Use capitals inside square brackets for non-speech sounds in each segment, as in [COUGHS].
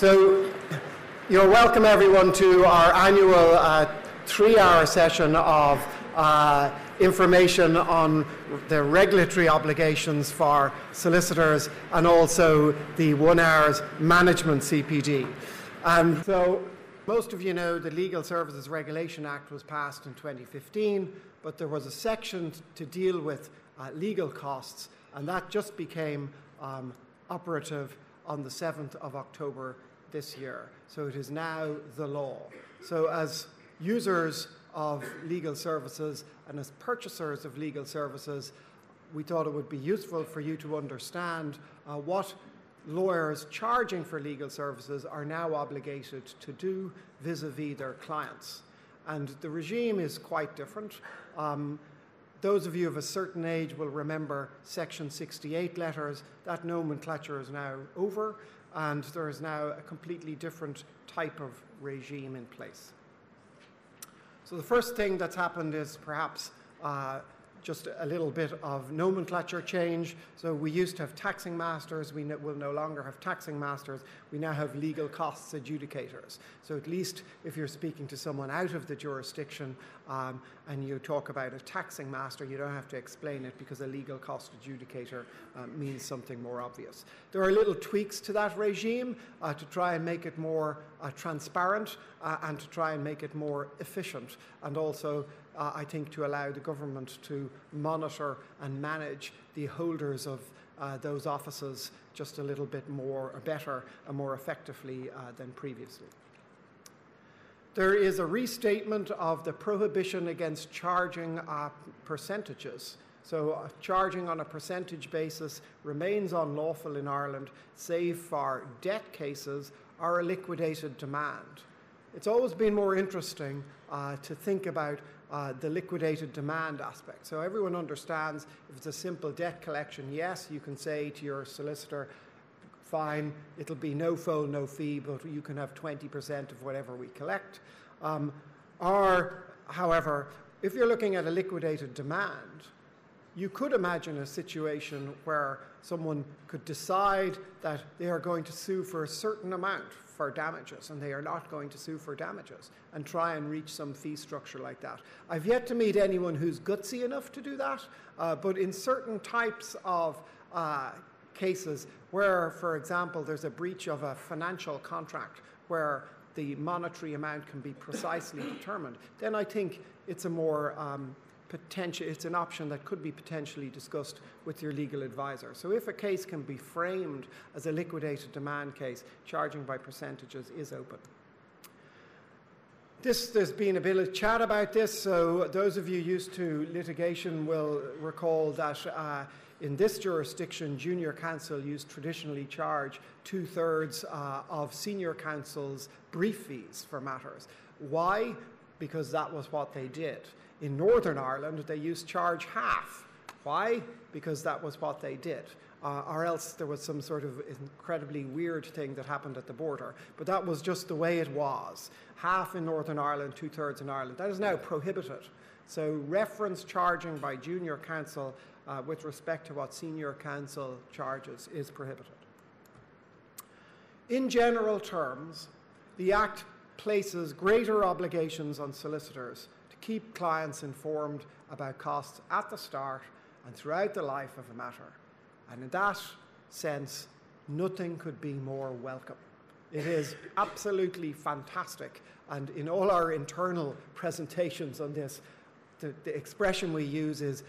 So, you're welcome everyone to our annual uh, three-hour session of uh, information on the regulatory obligations for solicitors and also the one hour's management CPD. And so, most of you know the Legal Services Regulation Act was passed in 2015, but there was a section to deal with uh, legal costs, and that just became um, operative on the 7th of October this year. So it is now the law. So, as users of legal services and as purchasers of legal services, we thought it would be useful for you to understand uh, what lawyers charging for legal services are now obligated to do vis a vis their clients. And the regime is quite different. Um, those of you of a certain age will remember Section 68 letters. That nomenclature is now over, and there is now a completely different type of regime in place. So, the first thing that's happened is perhaps uh, just a little bit of nomenclature change. So we used to have taxing masters, we will no longer have taxing masters, we now have legal costs adjudicators. So at least if you're speaking to someone out of the jurisdiction um, and you talk about a taxing master, you don't have to explain it because a legal cost adjudicator uh, means something more obvious. There are little tweaks to that regime uh, to try and make it more uh, transparent uh, and to try and make it more efficient and also uh, I think, to allow the government to monitor and manage the holders of uh, those offices just a little bit more or better and more effectively uh, than previously. There is a restatement of the prohibition against charging uh, percentages. So, uh, charging on a percentage basis remains unlawful in Ireland, save for debt cases or a liquidated demand. It's always been more interesting uh, to think about uh, the liquidated demand aspect. So everyone understands if it's a simple debt collection, yes, you can say to your solicitor, fine, it'll be no foal, no fee, but you can have 20% of whatever we collect. Um, or, however, if you're looking at a liquidated demand, you could imagine a situation where someone could decide that they are going to sue for a certain amount for damages and they are not going to sue for damages and try and reach some fee structure like that. I've yet to meet anyone who's gutsy enough to do that, uh, but in certain types of uh, cases where, for example, there's a breach of a financial contract where the monetary amount can be precisely determined, then I think it's a more um, potential, it's an option that could be potentially discussed with your legal advisor. So if a case can be framed as a liquidated demand case, charging by percentages is open. This, there's been a bit of chat about this, so those of you used to litigation will recall that uh, in this jurisdiction, junior counsel used traditionally charge two thirds uh, of senior counsel's brief fees for matters. Why? Because that was what they did. In Northern Ireland, they used charge half. Why? Because that was what they did. Uh, or else there was some sort of incredibly weird thing that happened at the border. But that was just the way it was. Half in Northern Ireland, two thirds in Ireland. That is now prohibited. So, reference charging by junior counsel uh, with respect to what senior counsel charges is prohibited. In general terms, the Act places greater obligations on solicitors keep clients informed about costs at the start and throughout the life of a matter. And in that sense, nothing could be more welcome. It is absolutely fantastic. And in all our internal presentations on this, the, the, expression we use is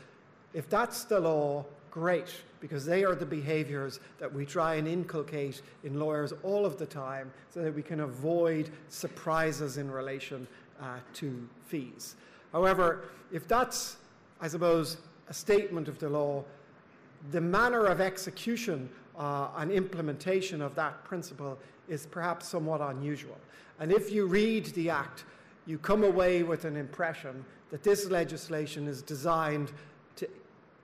if that's the law, great, because they are the behaviors that we try and inculcate in lawyers all of the time so that we can avoid surprises in relation uh, to fees. However, if that's, I suppose, a statement of the law, the manner of execution uh, and implementation of that principle is perhaps somewhat unusual. And if you read the Act, you come away with an impression that this legislation is designed to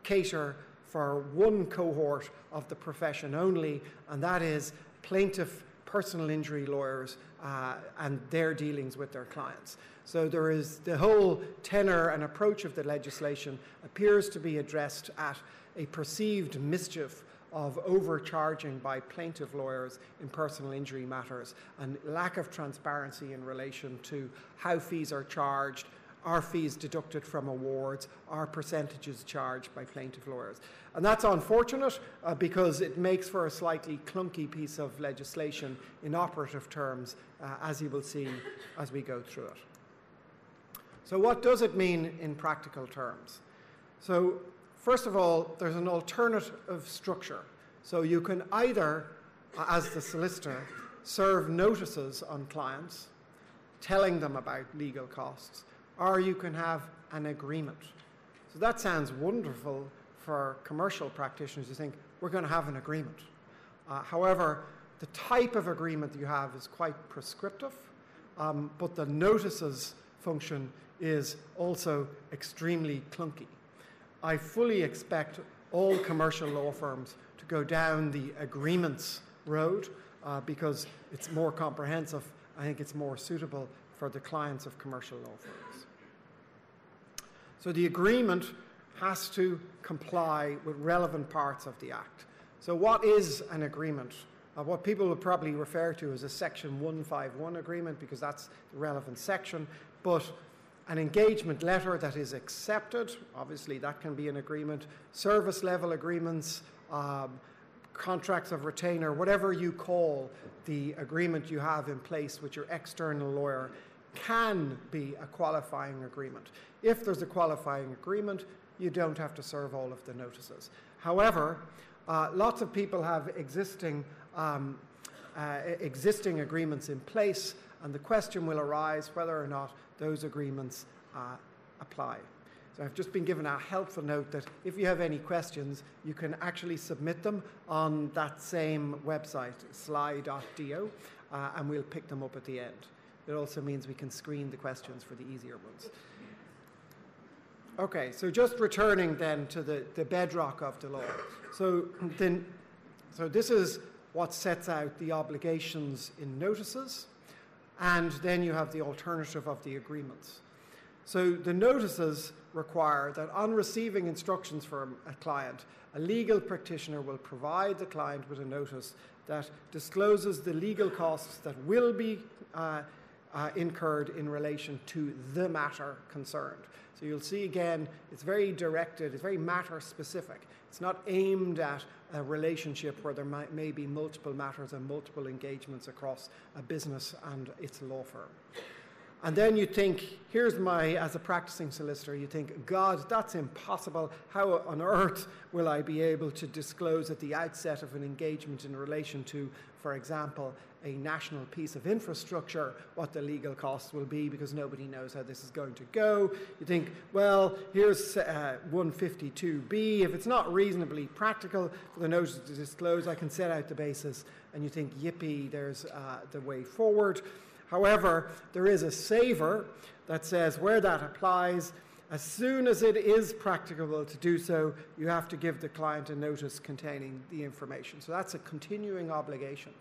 cater for one cohort of the profession only, and that is plaintiff personal injury lawyers uh, and their dealings with their clients. So there is the whole tenor and approach of the legislation appears to be addressed at a perceived mischief of overcharging by plaintiff lawyers in personal injury matters and lack of transparency in relation to how fees are charged, are fees deducted from awards, are percentages charged by plaintiff lawyers. And that's unfortunate uh, because it makes for a slightly clunky piece of legislation in operative terms, uh, as you will see as we go through it. So, what does it mean in practical terms? So, first of all, there's an alternative structure. So, you can either, as the solicitor, serve notices on clients telling them about legal costs, or you can have an agreement. So, that sounds wonderful for commercial practitioners. You think, we're going to have an agreement. Uh, however, the type of agreement that you have is quite prescriptive, um, but the notices function is also extremely clunky. I fully expect all commercial law firms to go down the agreements road uh, because it's more comprehensive. I think it's more suitable for the clients of commercial law firms. So the agreement has to comply with relevant parts of the Act. So, what is an agreement? Uh, what people will probably refer to as a Section 151 agreement because that's the relevant section, but an engagement letter that is accepted, obviously, that can be an agreement, service level agreements, um, contracts of retainer, whatever you call the agreement you have in place with your external lawyer, can be a qualifying agreement. If there's a qualifying agreement, you don't have to serve all of the notices. However, uh, lots of people have existing, um, uh, existing agreements in place, and the question will arise whether or not those agreements uh, apply. So I've just been given a helpful note that if you have any questions, you can actually submit them on that same website, sli.do, uh, and we'll pick them up at the end. It also means we can screen the questions for the easier ones. Okay, so just returning then to the, the bedrock of the law. So then, so this is what sets out the obligations in notices, and then you have the alternative of the agreements. So the notices require that on receiving instructions from a client, a legal practitioner will provide the client with a notice that discloses the legal costs that will be uh, uh, incurred in relation to the matter concerned. So you'll see again, it's very directed, it's very matter specific. It's not aimed at a relationship where there might, may be multiple matters and multiple engagements across a business and its law firm. And then you think, here's my, as a practicing solicitor, you think, God, that's impossible. How on earth will I be able to disclose at the outset of an engagement in relation to, for example, a national piece of infrastructure, what the legal costs will be because nobody knows how this is going to go. You think, well, here's uh, 152b. If it's not reasonably practical for the notice to disclose, I can set out the basis. And you think, yippee, there's uh, the way forward. However, there is a saver that says where that applies, as soon as it is practicable to do so, you have to give the client a notice containing the information. So that's a continuing obligation.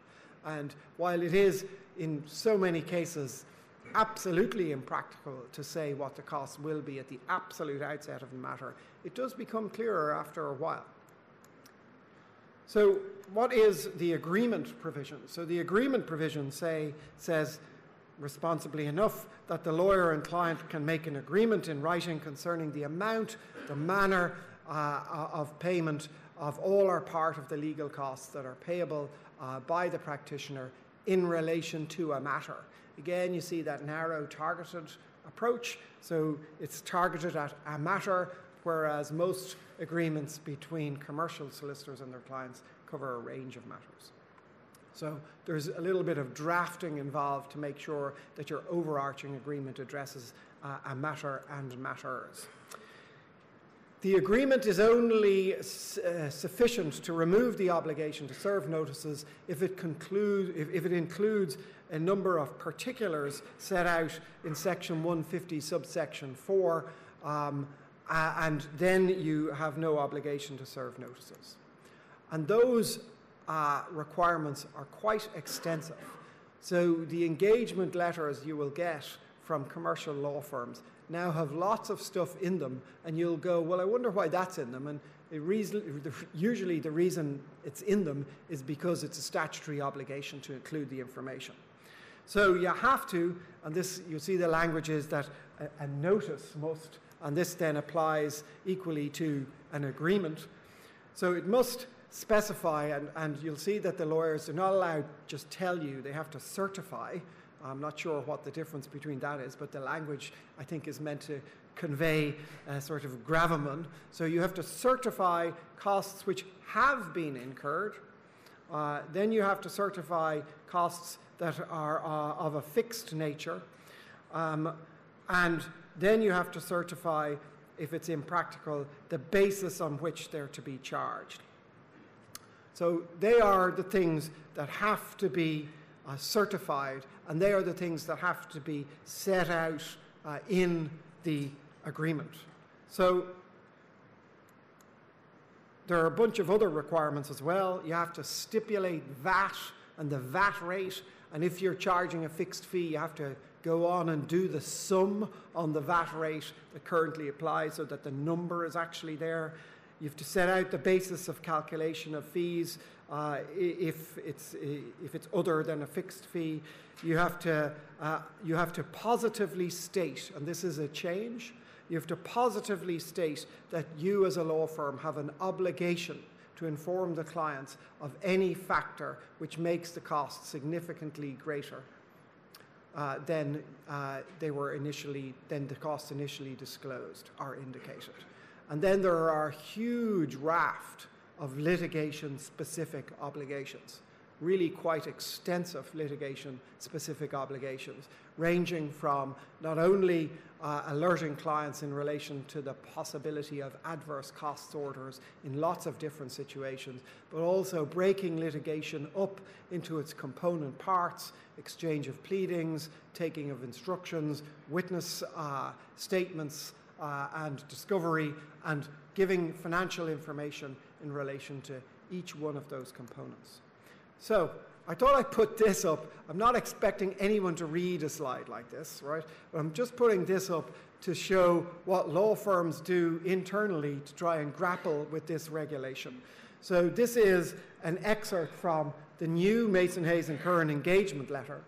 And while it is, in so many cases, absolutely impractical to say what the cost will be at the absolute outset of the matter, it does become clearer after a while. So, what is the agreement provision? So, the agreement provision say, says, responsibly enough, that the lawyer and client can make an agreement in writing concerning the amount, the manner uh, of payment of all or part of the legal costs that are payable uh, by the practitioner in relation to a matter. Again, you see that narrow targeted approach. So it's targeted at a matter, whereas most agreements between commercial solicitors and their clients cover a range of matters. So there's a little bit of drafting involved to make sure that your overarching agreement addresses uh, a matter and matters. The agreement is only uh, sufficient to remove the obligation to serve notices if it, conclude, if, if it includes a number of particulars set out in section 150, subsection 4, um, uh, and then you have no obligation to serve notices. And those uh, requirements are quite extensive. So the engagement letters you will get from commercial law firms now have lots of stuff in them, and you'll go, Well, I wonder why that's in them. And reason, usually the reason it's in them is because it's a statutory obligation to include the information. So you have to, and this you see the language is that a, a notice must, and this then applies equally to an agreement. So it must specify, and, and you'll see that the lawyers are not allowed just tell you, they have to certify. I'm not sure what the difference between that is, but the language I think is meant to convey a sort of gravamen. So you have to certify costs which have been incurred. Uh, then you have to certify costs that are uh, of a fixed nature. Um, and then you have to certify, if it's impractical, the basis on which they're to be charged. So they are the things that have to be uh, certified, and they are the things that have to be set out uh, in the agreement. So there are a bunch of other requirements as well. You have to stipulate VAT and the VAT rate, and if you're charging a fixed fee, you have to go on and do the sum on the VAT rate that currently applies so that the number is actually there. You have to set out the basis of calculation of fees uh, if, it's, if it's other than a fixed fee. You have, to, uh, you have to positively state, and this is a change, you have to positively state that you as a law firm have an obligation to inform the clients of any factor which makes the cost significantly greater uh, than uh, they were initially, than the costs initially disclosed are indicated. And then there are a huge raft of litigation specific obligations really quite extensive litigation specific obligations, ranging from not only uh, alerting clients in relation to the possibility of adverse costs orders in lots of different situations, but also breaking litigation up into its component parts, exchange of pleadings, taking of instructions, witness uh, statements, uh, and discovery, and giving financial information in relation to each one of those components. So I thought I'd put this up. I'm not expecting anyone to read a slide like this, right? But I'm just putting this up to show what law firms do internally to try and grapple with this regulation. So this is an excerpt from the new Mason Hayes and Curran engagement letter.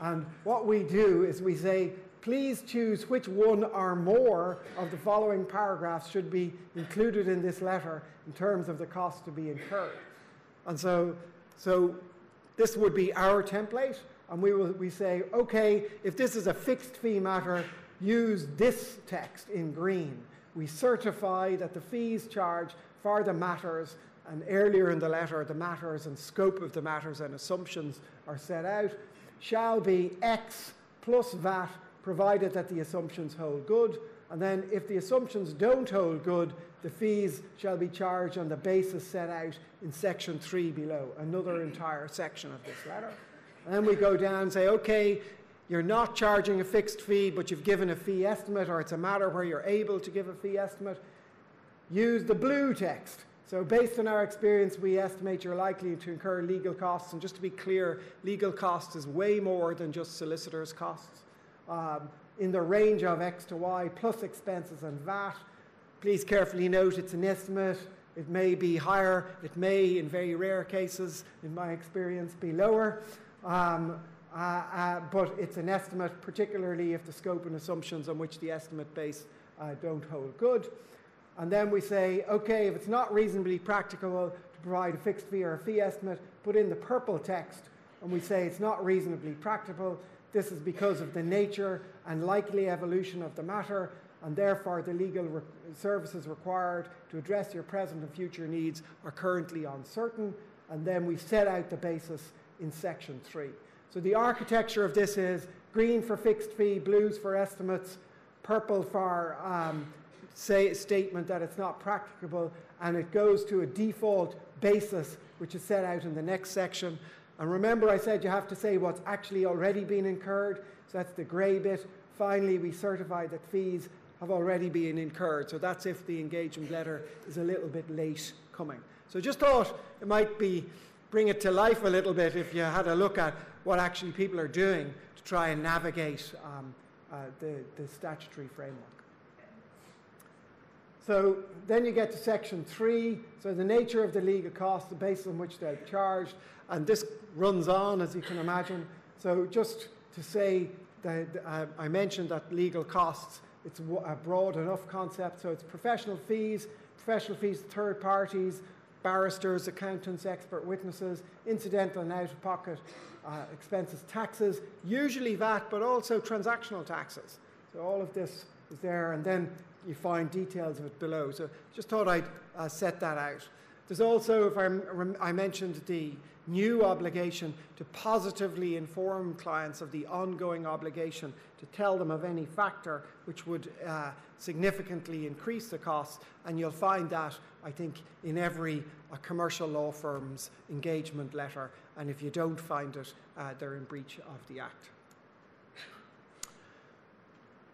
And what we do is we say, please choose which one or more of the following paragraphs should be included in this letter in terms of the cost to be incurred. And so so this would be our template, and we will we say, okay, if this is a fixed fee matter, use this text in green. We certify that the fees charged for the matters, and earlier in the letter, the matters and scope of the matters and assumptions are set out, shall be X plus VAT, provided that the assumptions hold good. And then if the assumptions don't hold good, the fees shall be charged on the basis set out in section 3 below, another entire section of this letter. And then we go down and say, okay, you're not charging a fixed fee, but you've given a fee estimate, or it's a matter where you're able to give a fee estimate. Use the blue text. So, based on our experience, we estimate you're likely to incur legal costs. And just to be clear, legal costs is way more than just solicitors' costs. Um, in the range of X to Y plus expenses and VAT. Please carefully note it's an estimate. It may be higher, it may, in very rare cases, in my experience, be lower. Um, uh, uh, but it's an estimate, particularly if the scope and assumptions on which the estimate base uh, don't hold good. And then we say, okay, if it's not reasonably practicable to provide a fixed fee or a fee estimate, put in the purple text, and we say it's not reasonably practical. This is because of the nature and likely evolution of the matter, and therefore the legal re- services required to address your present and future needs are currently uncertain. And then we set out the basis in section three. So the architecture of this is green for fixed fee, blues for estimates, purple for um, say statement that it's not practicable, and it goes to a default basis which is set out in the next section. And remember, I said you have to say what's actually already been incurred. So that's the grey bit. Finally, we certify that fees have already been incurred. So that's if the engagement letter is a little bit late coming. So just thought it might be bring it to life a little bit if you had a look at what actually people are doing to try and navigate um, uh, the, the statutory framework. So then you get to section three. So the nature of the legal costs, the basis on which they're charged, and this runs on as you can imagine. So just to say that uh, I mentioned that legal costs, it's a broad enough concept. So it's professional fees, professional fees to third parties, barristers, accountants, expert witnesses, incidental and out-of-pocket uh, expenses, taxes, usually VAT, but also transactional taxes. So all of this is there, and then you find details of it below. So just thought I'd uh, set that out. There's also, if I, I mentioned the new obligation to positively inform clients of the ongoing obligation to tell them of any factor which would uh, significantly increase the costs. And you'll find that, I think, in every uh, commercial law firm's engagement letter. And if you don't find it, uh, they're in breach of the Act.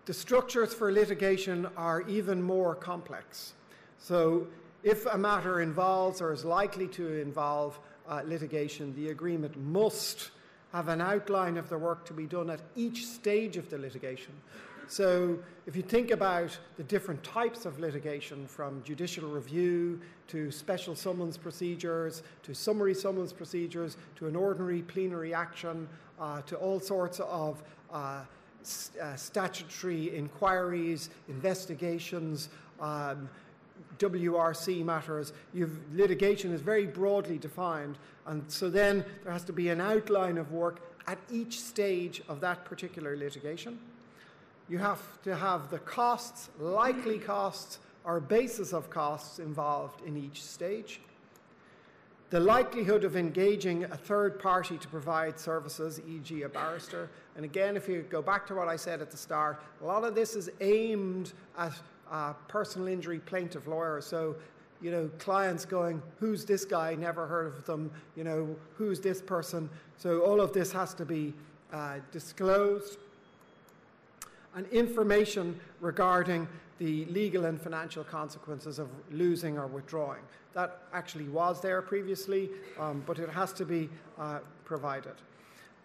The structures for litigation are even more complex. So if a matter involves or is likely to involve uh, litigation, the agreement must have an outline of the work to be done at each stage of the litigation. So, if you think about the different types of litigation, from judicial review to special summons procedures to summary summons procedures to an ordinary plenary action uh, to all sorts of uh, uh, statutory inquiries, investigations, um, WRC matters, litigation is very broadly defined, and so then there has to be an outline of work at each stage of that particular litigation. You have to have the costs, likely costs, or basis of costs involved in each stage. The likelihood of engaging a third party to provide services, e.g., a barrister. And again, if you go back to what I said at the start, a lot of this is aimed at uh, personal injury plaintiff lawyers. So, you know, clients going, who's this guy? Never heard of them. You know, who's this person? So all of this has to be uh, disclosed. And information regarding the legal and financial consequences of losing or withdrawing. That actually was there previously, um, but it has to be uh, provided.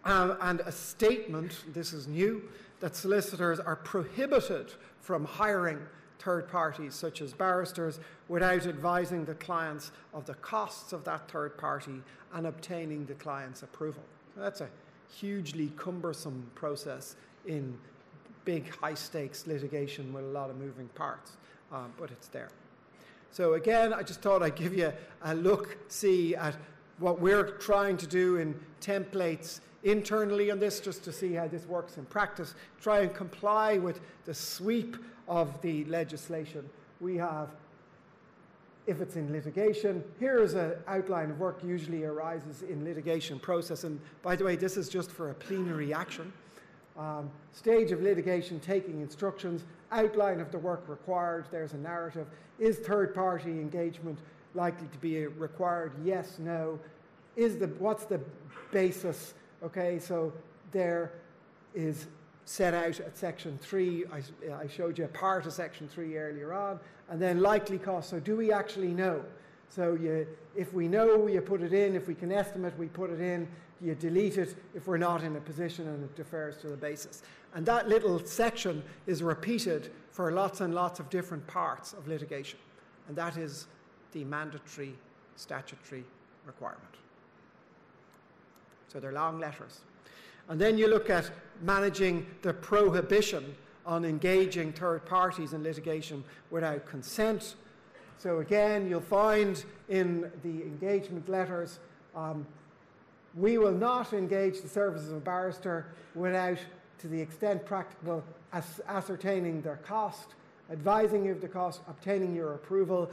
Um, and a statement, this is new, that solicitors are prohibited from hiring third parties, such as barristers, without advising the clients of the costs of that third party and obtaining the client's approval. So that's a hugely cumbersome process in big, high stakes litigation with a lot of moving parts, um, but it's there. So, again, I just thought I'd give you a look, see at what we're trying to do in templates internally on this, just to see how this works in practice, try and comply with the sweep of the legislation. We have, if it's in litigation, here is an outline of work usually arises in litigation process. And by the way, this is just for a plenary action. Um, stage of litigation taking instructions, outline of the work required, there's a narrative. Is third party engagement likely to be required? Yes, no. Is the, what's the basis? Okay, so there is set out at section three. I, I, showed you a part of section three earlier on, and then likely cost. So, do we actually know? So, you, if we know, you put it in. If we can estimate, we put it in. You delete it if we're not in a position and it defers to the basis. And that little section is repeated for lots and lots of different parts of litigation. And that is the mandatory statutory requirement. So they're long letters. And then you look at managing the prohibition on engaging third parties in litigation without consent. So, again, you'll find in the engagement letters um, we will not engage the services of a barrister without, to the extent practicable, as- ascertaining their cost, advising you of the cost, obtaining your approval.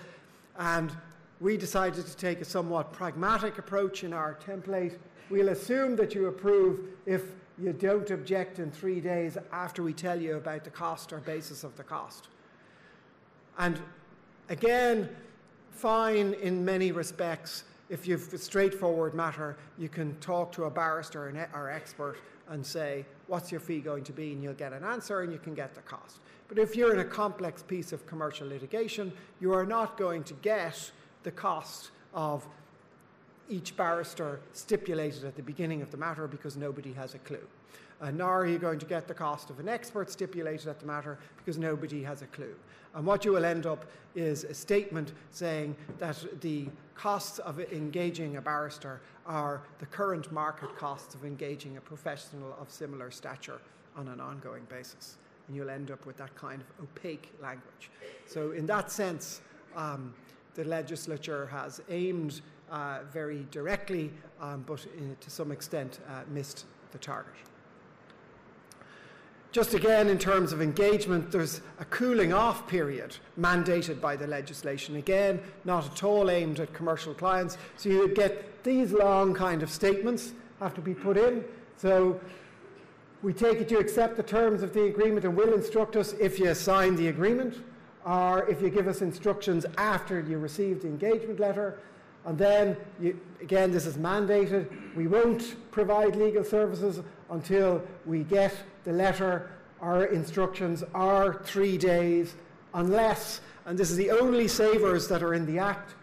And we decided to take a somewhat pragmatic approach in our template. We'll assume that you approve if you don't object in three days after we tell you about the cost or basis of the cost. And again, fine in many respects. If you've a straightforward matter, you can talk to a barrister or expert and say, What's your fee going to be? And you'll get an answer and you can get the cost. But if you're in a complex piece of commercial litigation, you are not going to get the cost of each barrister stipulated at the beginning of the matter because nobody has a clue. Uh, nor are you going to get the cost of an expert stipulated at the matter because nobody has a clue. And what you will end up is a statement saying that the costs of engaging a barrister are the current market costs of engaging a professional of similar stature on an ongoing basis. And you'll end up with that kind of opaque language. So, in that sense, um, the legislature has aimed uh, very directly, um, but in, to some extent uh, missed the target. Just again, in terms of engagement, there's a cooling off period mandated by the legislation. Again, not at all aimed at commercial clients. So you get these long kind of statements have to be put in. So we take it you accept the terms of the agreement and will instruct us if you sign the agreement or if you give us instructions after you receive the engagement letter. And then, you, again, this is mandated. We won't provide legal services until we get the letter or instructions are three days, unless, and this is the only savers that are in the Act.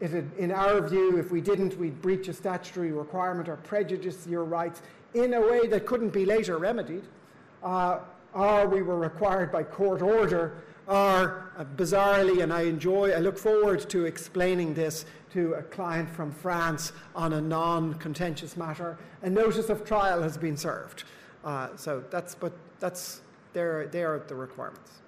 It, in our view, if we didn't, we'd breach a statutory requirement or prejudice your rights in a way that couldn't be later remedied, uh, or we were required by court order or uh, bizarrely, and I enjoy, I look forward to explaining this to a client from France on a non contentious matter, a notice of trial has been served. Uh, so that's, but that's, there, there are the requirements.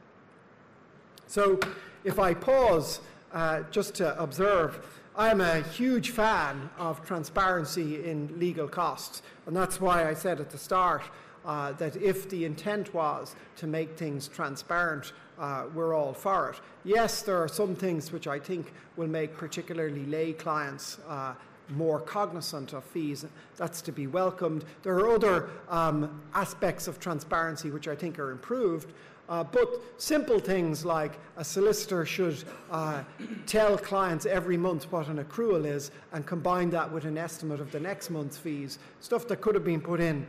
So if I pause uh, just to observe, I'm a huge fan of transparency in legal costs, and that's why I said at the start uh, that if the intent was to make things transparent, uh, we're all for it. Yes, there are some things which I think will make particularly lay clients uh, more cognizant of fees. That's to be welcomed. There are other um, aspects of transparency which I think are improved. Uh, but simple things like a solicitor should uh, tell clients every month what an accrual is and combine that with an estimate of the next month's fees, stuff that could have been put in,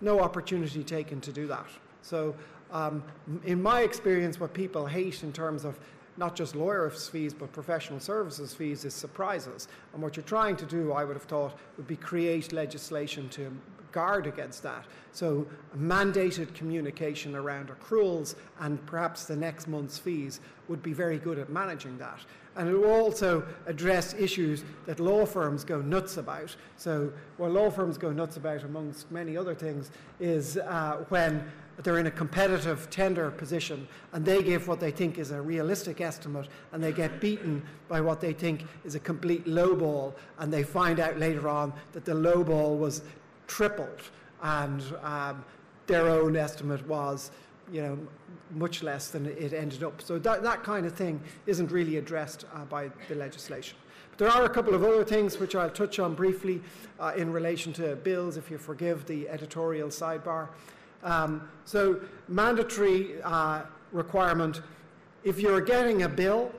no opportunity taken to do that. So um, in my experience, what people hate in terms of not just lawyers' fees but professional services fees is surprises. And what you're trying to do, I would have thought, would be create legislation to guard against that. So, mandated communication around accruals and perhaps the next month's fees would be very good at managing that. And it will also address issues that law firms go nuts about. So, what law firms go nuts about, amongst many other things, is uh, when they're in a competitive tender position and they give what they think is a realistic estimate and they get beaten by what they think is a complete lowball and they find out later on that the lowball was tripled and um, their own estimate was you know much less than it ended up. So that, that kind of thing isn't really addressed uh, by the legislation. But there are a couple of other things which I'll touch on briefly uh, in relation to bills if you forgive the editorial sidebar um, so, mandatory uh, requirement if you're getting a bill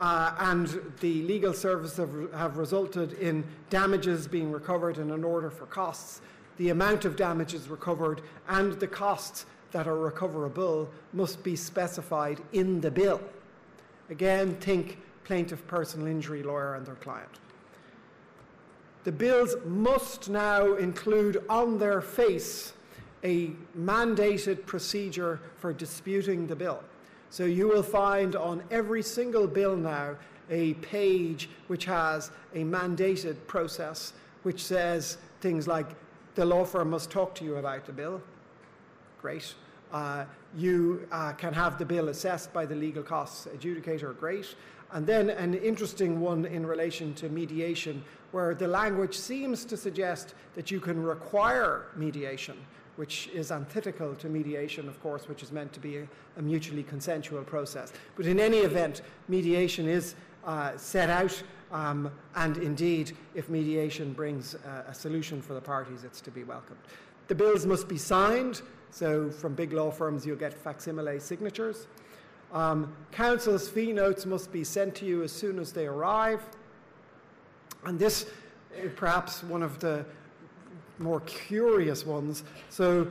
uh, and the legal services have, have, resulted in damages being recovered in an order for costs, the amount of damages recovered and the costs that are recoverable must be specified in the bill. Again, think plaintiff personal injury lawyer and their client. The bills must now include on their face a mandated procedure for disputing the bill. So you will find on every single bill now a page which has a mandated process which says things like the law firm must talk to you about the bill. Great. Uh, you uh, can have the bill assessed by the legal costs adjudicator. Great. And then an interesting one in relation to mediation, where the language seems to suggest that you can require mediation which is antithetical to mediation, of course, which is meant to be a, a mutually consensual process. But in any event, mediation is uh, set out, um, and indeed, if mediation brings uh, a solution for the parties, it's to be welcomed. The bills must be signed, so from big law firms, you'll get facsimile signatures. Um, counsel's fee notes must be sent to you as soon as they arrive. And this, uh, perhaps, one of the more curious ones. So,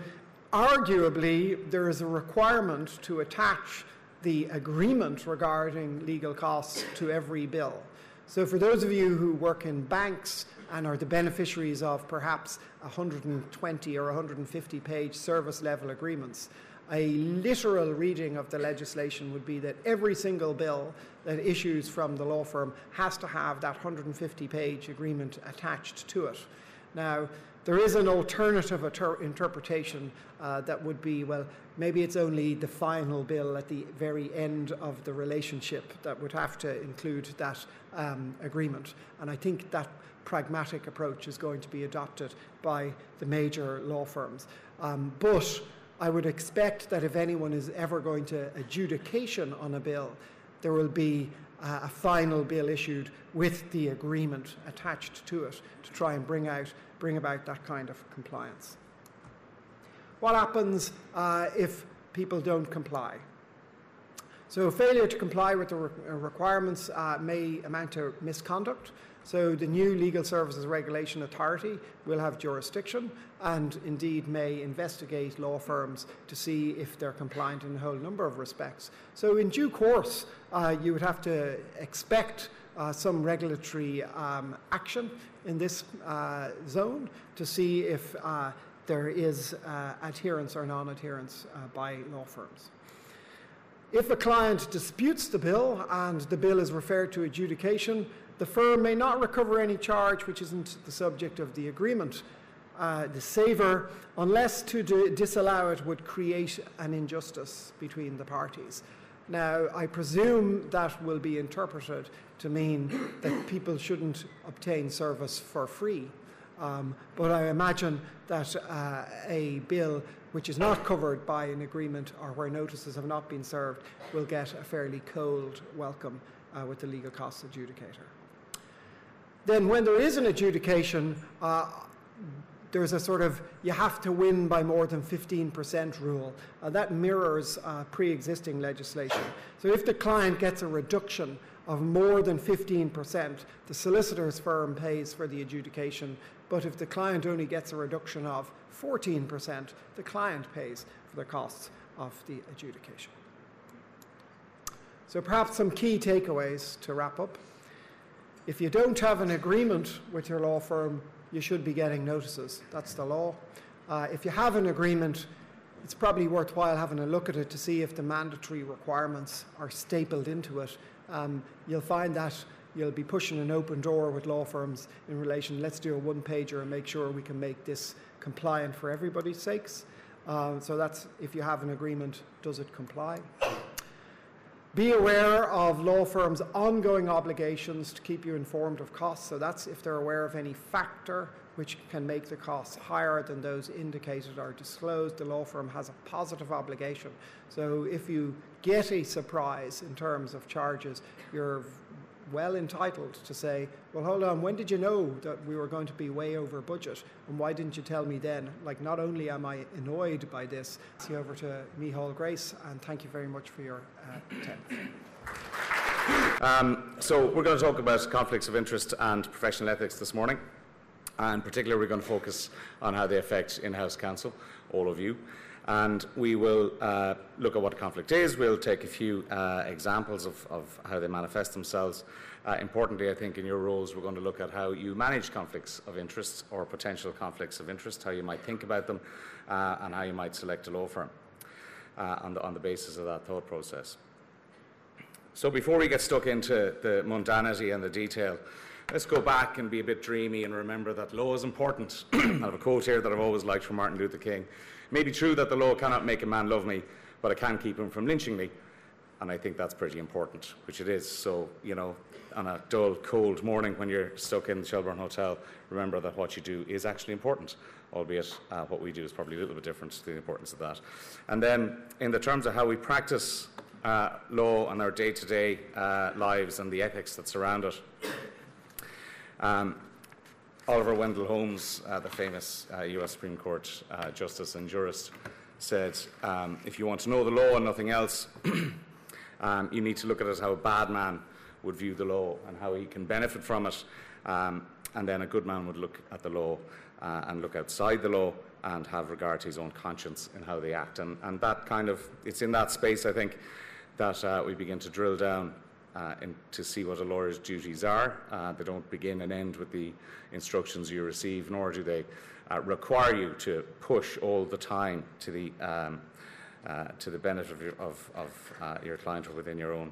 arguably, there is a requirement to attach the agreement regarding legal costs to every bill. So, for those of you who work in banks and are the beneficiaries of perhaps 120 or 150 page service level agreements, a literal reading of the legislation would be that every single bill that issues from the law firm has to have that 150 page agreement attached to it. Now, there is an alternative interpretation uh, that would be well, maybe it's only the final bill at the very end of the relationship that would have to include that um, agreement. And I think that pragmatic approach is going to be adopted by the major law firms. Um, but I would expect that if anyone is ever going to adjudication on a bill, there will be uh, a final bill issued with the agreement attached to it to try and bring out bring about that kind of compliance. What happens uh, if people don't comply? So, failure to comply with the re- uh, requirements uh, may amount to misconduct. So, the new Legal Services Regulation Authority will have jurisdiction and indeed may investigate law firms to see if they're compliant in a whole number of respects. So, in due course, uh, you would have to expect uh, some regulatory um, action in this uh, zone to see if uh, there is uh, adherence or non adherence uh, by law firms. If a client disputes the bill and the bill is referred to adjudication, the firm may not recover any charge which isn't the subject of the agreement. Uh, the saver, unless to disallow it would create an injustice between the parties. Now, I presume that will be interpreted to mean that people shouldn't obtain service for free. Um, but I imagine that uh, a bill which is not covered by an agreement or where notices have not been served will get a fairly cold welcome uh, with the legal costs adjudicator. Then, when there is an adjudication, uh, there's a sort of you have to win by more than 15% rule. That mirrors uh, pre existing legislation. So if the client gets a reduction of more than 15%, the solicitor's firm pays for the adjudication. But if the client only gets a reduction of 14%, the client pays for the costs of the adjudication. So perhaps some key takeaways to wrap up. If you don't have an agreement with your law firm, you should be getting notices. That's the law. Uh, if you have an agreement, it's probably worthwhile having a look at it to see if the mandatory requirements are stapled into it. Um, you'll find that you'll be pushing an open door with law firms in relation, let's do a one pager and make sure we can make this compliant for everybody's sakes. Uh, so that's if you have an agreement, does it comply? Be aware of law firms' ongoing obligations to keep you informed of costs. So that's if they're aware of any factor which can make the costs higher than those indicated or disclosed. The law firm has a positive obligation. So if you get a surprise in terms of charges, you're well entitled to say, well, hold on, when did you know that we were going to be way over budget? And why didn't you tell me then? Like, not only am I annoyed by this, see over to Mihal Grace, and thank you very much for your uh, attention. Um, so, we're going to talk about conflicts of interest and professional ethics this morning. And particularly, we're going to focus on how they affect in house counsel, all of you. And we will uh, look at what a conflict is. We'll take a few uh, examples of, of, how they manifest themselves. Uh, importantly, I think in your roles, we're going to look at how you manage conflicts of interest or potential conflicts of interest, how you might think about them, uh, and how you might select a law firm uh, on the, on the basis of that thought process. So, before we get stuck into the mundanity and the detail, let's go back and be a bit dreamy and remember that law is important. [CLEARS THROAT] I have a quote here that I've always liked from Martin Luther King. It may be true that the law cannot make a man love me, but it can keep him from lynching me. And I think that's pretty important, which it is. So, you know, on a dull, cold morning when you're stuck in the Shelbourne Hotel, remember that what you do is actually important, albeit uh, what we do is probably a little bit different to the importance of that. And then, in the terms of how we practice uh, law and our day to day lives and the ethics that surround it, um, Oliver Wendell Holmes, uh, the famous uh, US Supreme Court uh, justice and jurist, said um, if you want to know the law and nothing else, [CLEARS THROAT] um, you need to look at it how a bad man would view the law and how he can benefit from it. Um, and then a good man would look at the law uh, and look outside the law and have regard to his own conscience in how they act. And, and that kind of, it's in that space, I think, that uh, we begin to drill down uh, in, to see what a lawyer's duties are. Uh, they don't begin and end with the instructions you receive, nor do they uh, require you to push all the time to the, um, uh, to the benefit of your, of, of, uh, your client or within your own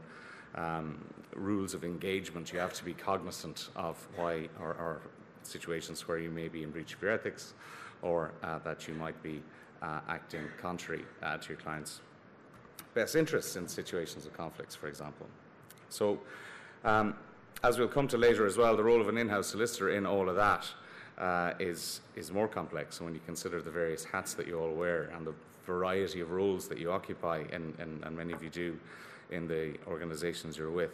um, rules of engagement. You have to be cognizant of why or, or situations where you may be in breach of your ethics or uh, that you might be acting contrary to your client's best interests in situations of conflicts, for example. So, um, as we'll come to later as well, the role of an in-house solicitor in all of that uh, is is more complex. when you consider the various hats that you all wear and the variety of roles that you occupy, and, and, many of you do in the organisations you're with,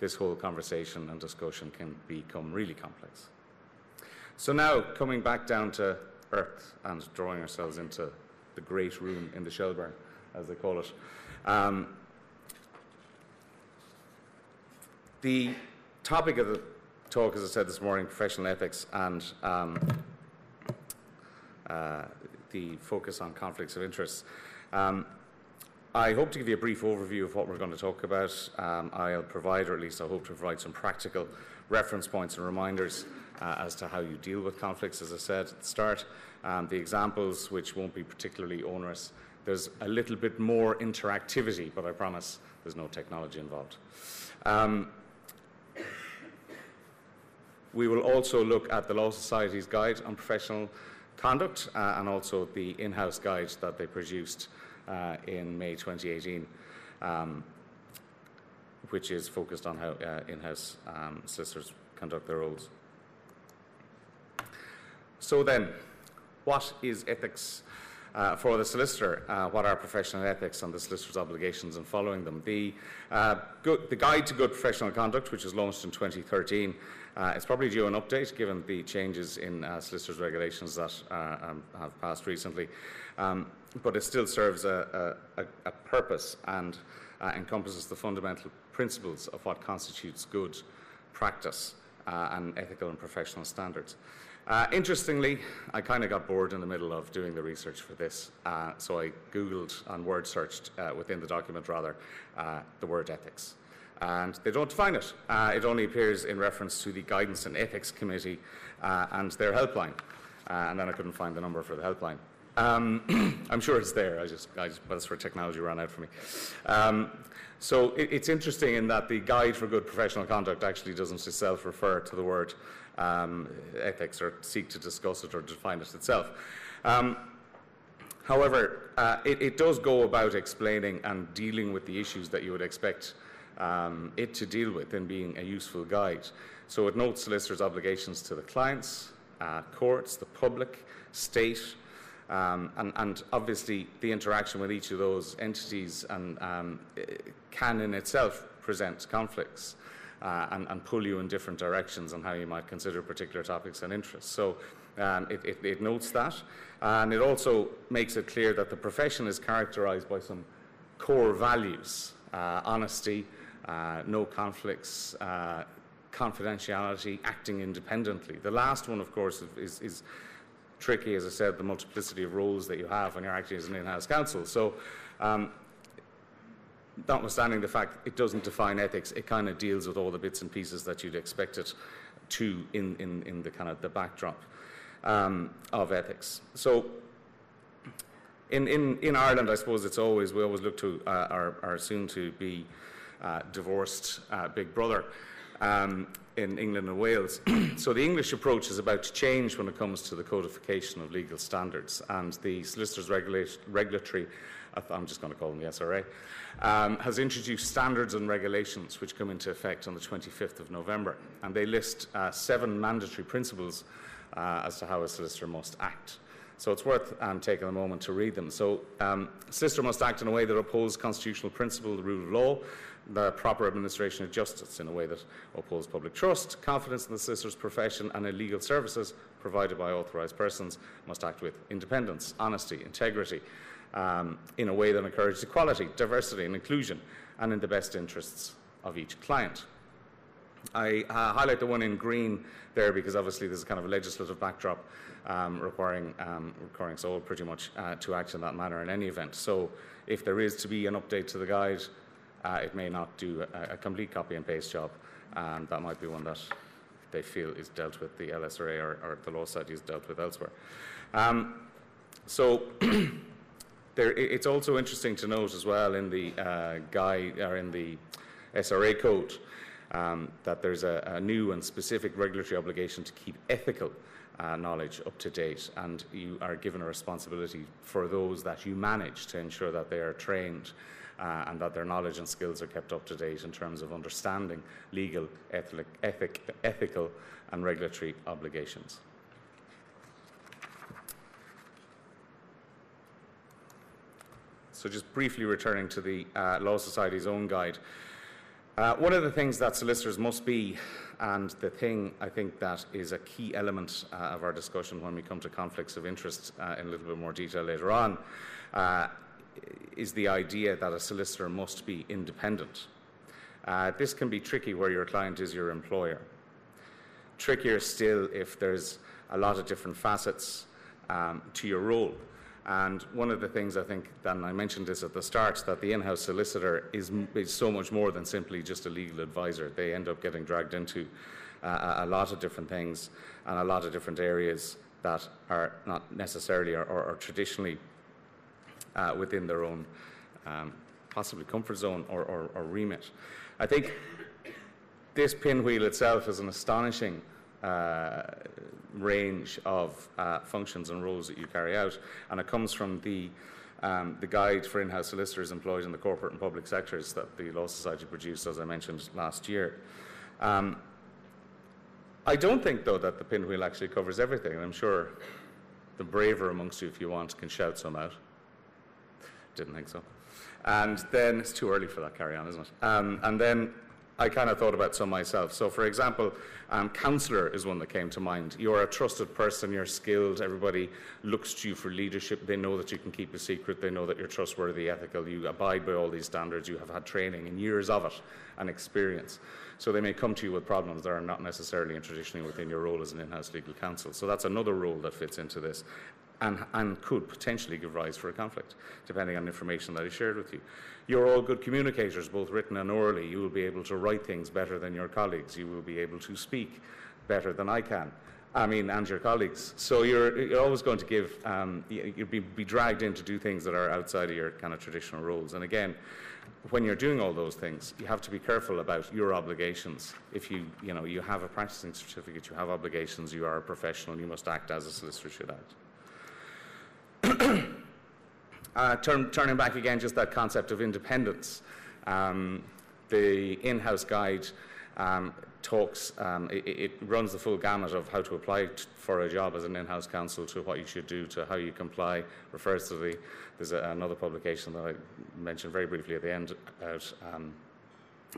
this whole conversation and discussion can become really complex. So now, coming back down to earth and drawing ourselves into the great room in the Shelbourne, as they call it. Um, the topic of the talk, as I said this morning, professional ethics and um, uh, the focus on conflicts of interest. Um, I hope to give you a brief overview of what we're going to talk about. Um, I'll provide, or at least I hope to provide, some practical reference points and reminders uh, as to how you deal with conflicts, as I said at the start. Um, the examples, which won't be particularly onerous. There's a little bit more interactivity, but I promise there's no technology involved. Um, we will also look at the Law Society's Guide on Professional Conduct uh, and also the in-house guide that they produced uh, in May 2018, um, which is focused on how uh, in-house um, solicitors conduct their roles. So then, what is ethics? Uh, for the solicitor, uh, what are professional ethics and the solicitor's obligations in following them. The, uh, good, the Guide to Good Professional Conduct, which was launched in 2013, uh, it's probably due an update given the changes in uh, solicitors' regulations that uh, um, have passed recently, um, but it still serves a, a, a purpose and uh, encompasses the fundamental principles of what constitutes good practice uh, and ethical and professional standards. Uh, interestingly, I kind of got bored in the middle of doing the research for this, uh, so I Googled and word searched uh, within the document rather the word ethics and they don't define it. Uh, it only appears in reference to the Guidance and Ethics Committee uh, and their helpline. Uh, and then I couldn't find the number for the helpline. Um, [CLEARS THROAT] I'm sure it's there. I just, I just, that's where technology ran out for me. Um, so it, it's interesting in that the Guide for Good Professional Conduct actually doesn't itself refer to the word um, ethics or seek to discuss it or define it itself. Um, however, uh, it, it, does go about explaining and dealing with the issues that you would expect um, it to deal with in being a useful guide. So it notes solicitors' obligations to the clients, uh, courts, the public, state, um, and, and, obviously the interaction with each of those entities and, um, can in itself present conflicts uh, and, and, pull you in different directions on how you might consider particular topics and interests. So um, it, it, it, notes that, and it also makes it clear that the profession is characterized by some core values uh, honesty, uh, no conflicts, uh, confidentiality, acting independently. The last one, of course, is, is, tricky, as I said, the multiplicity of roles that you have when you're acting as an in-house counsel. So, um, notwithstanding the fact it doesn't define ethics, it kind of deals with all the bits and pieces that you'd expect it to in, in, in the kind of the backdrop um, of ethics. So, in, in, in Ireland, I suppose it's always, we always look to uh, our soon to be uh, divorced uh, big brother um, in England and Wales. [CLEARS THROAT] so the English approach is about to change when it comes to the codification of legal standards, and the Solicitors Regulatory, I'm just going to call them the SRA, um, has introduced standards and regulations which come into effect on the 25th of November, and they list uh, seven mandatory principles uh, as to how a solicitor must act. So it's worth um, taking a moment to read them. So, um, solicitor must act in a way that upholds constitutional principle, the rule of law, the proper administration of justice in a way that upholds public trust, confidence in the solicitor's profession, and in legal services provided by authorised persons must act with independence, honesty, integrity, um, in a way that encourages equality, diversity, and inclusion, and in the best interests of each client. I uh, highlight the one in green there because obviously there's a kind of a legislative backdrop um, requiring, um, requiring SOL pretty much uh, to act in that manner in any event. So if there is to be an update to the guide, Uh, it may not do a, a, complete copy and paste job, and that might be one that they feel is dealt with the LSRA or, or the Law Society is dealt with elsewhere. Um, so [CLEARS THROAT] there, it's also interesting to note as well in the uh, guide or in the SRA code um, that there's a, a, new and specific regulatory obligation to keep ethical uh, knowledge up to date, and you are given a responsibility for those that you manage to ensure that they are trained uh, and that their knowledge and skills are kept up to date in terms of understanding legal, ethic, ethic, ethical, and regulatory obligations. So, just briefly returning to the uh, Law Society's own guide. Uh, one of the things that solicitors must be, and the thing I think that is a key element uh, of our discussion when we come to conflicts of interest uh, in a little bit more detail later on, uh, is the idea that a solicitor must be independent. Uh, this can be tricky where your client is your employer. Trickier still if there's a lot of different facets um, to your role. And one of the things I think, and I mentioned this at the start, that the in house solicitor is, is, so much more than simply just a legal advisor. They end up getting dragged into uh, a lot of different things and a lot of different areas that are not necessarily or, or, or traditionally uh, within their own um, possibly comfort zone or, or, or, remit. I think this pinwheel itself is an astonishing uh, range of uh, functions and roles that you carry out, and it comes from the um, the guide for in-house solicitors employed in the corporate and public sectors that the Law Society produced, as I mentioned last year. Um, I don't think, though, that the pinwheel actually covers everything, and I'm sure the braver amongst you, if you want, can shout some out. Didn't think so. And then it's too early for that carry on, isn't it? Um, and then I kind of thought about some myself. So, for example, um, counsellor is one that came to mind. You're a trusted person, you're skilled, everybody looks to you for leadership. They know that you can keep a secret, they know that you're trustworthy, ethical, you abide by all these standards, you have had training and years of it and experience. So, they may come to you with problems that are not necessarily traditionally within your role as an in house legal counsel. So, that's another role that fits into this and, and could potentially give rise for a conflict, depending on information that is shared with you. You're all good communicators, both written and orally. You will be able to write things better than your colleagues. You will be able to speak better than I can. I mean, and your colleagues. So you're, you're always going to give, um, you'll be, be dragged in to do things that are outside of your kind of traditional roles. And again, when you're doing all those things, you have to be careful about your obligations. If you, you know, you have a practicing certificate, you have obligations, you are a professional, you must act as a solicitor should act. Uh, turn, turning back again, just that concept of independence. Um, the in house guide um, talks, um, it, it, runs the full gamut of how to apply t- for a job as an in house counsel to what you should do to how you comply, refers to the, there's a, another publication that I mentioned very briefly at the end about um,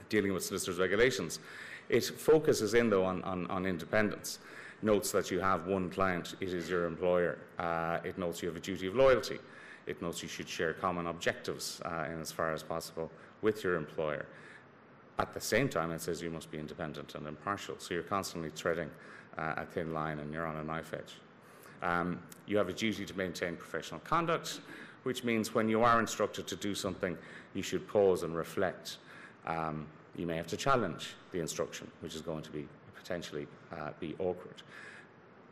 dealing with solicitors' regulations. It focuses in, though, on, on, on independence notes that you have one client, it is your employer. Uh, it notes you have a duty of loyalty. It notes you should share common objectives uh, in as far as possible with your employer. At the same time, it says you must be independent and impartial. So you're constantly treading uh, a thin line and you're on a knife edge. Um, you have a duty to maintain professional conduct, which means when you are instructed to do something, you should pause and reflect. Um, you may have to challenge the instruction, which is going to be potentially uh, be awkward.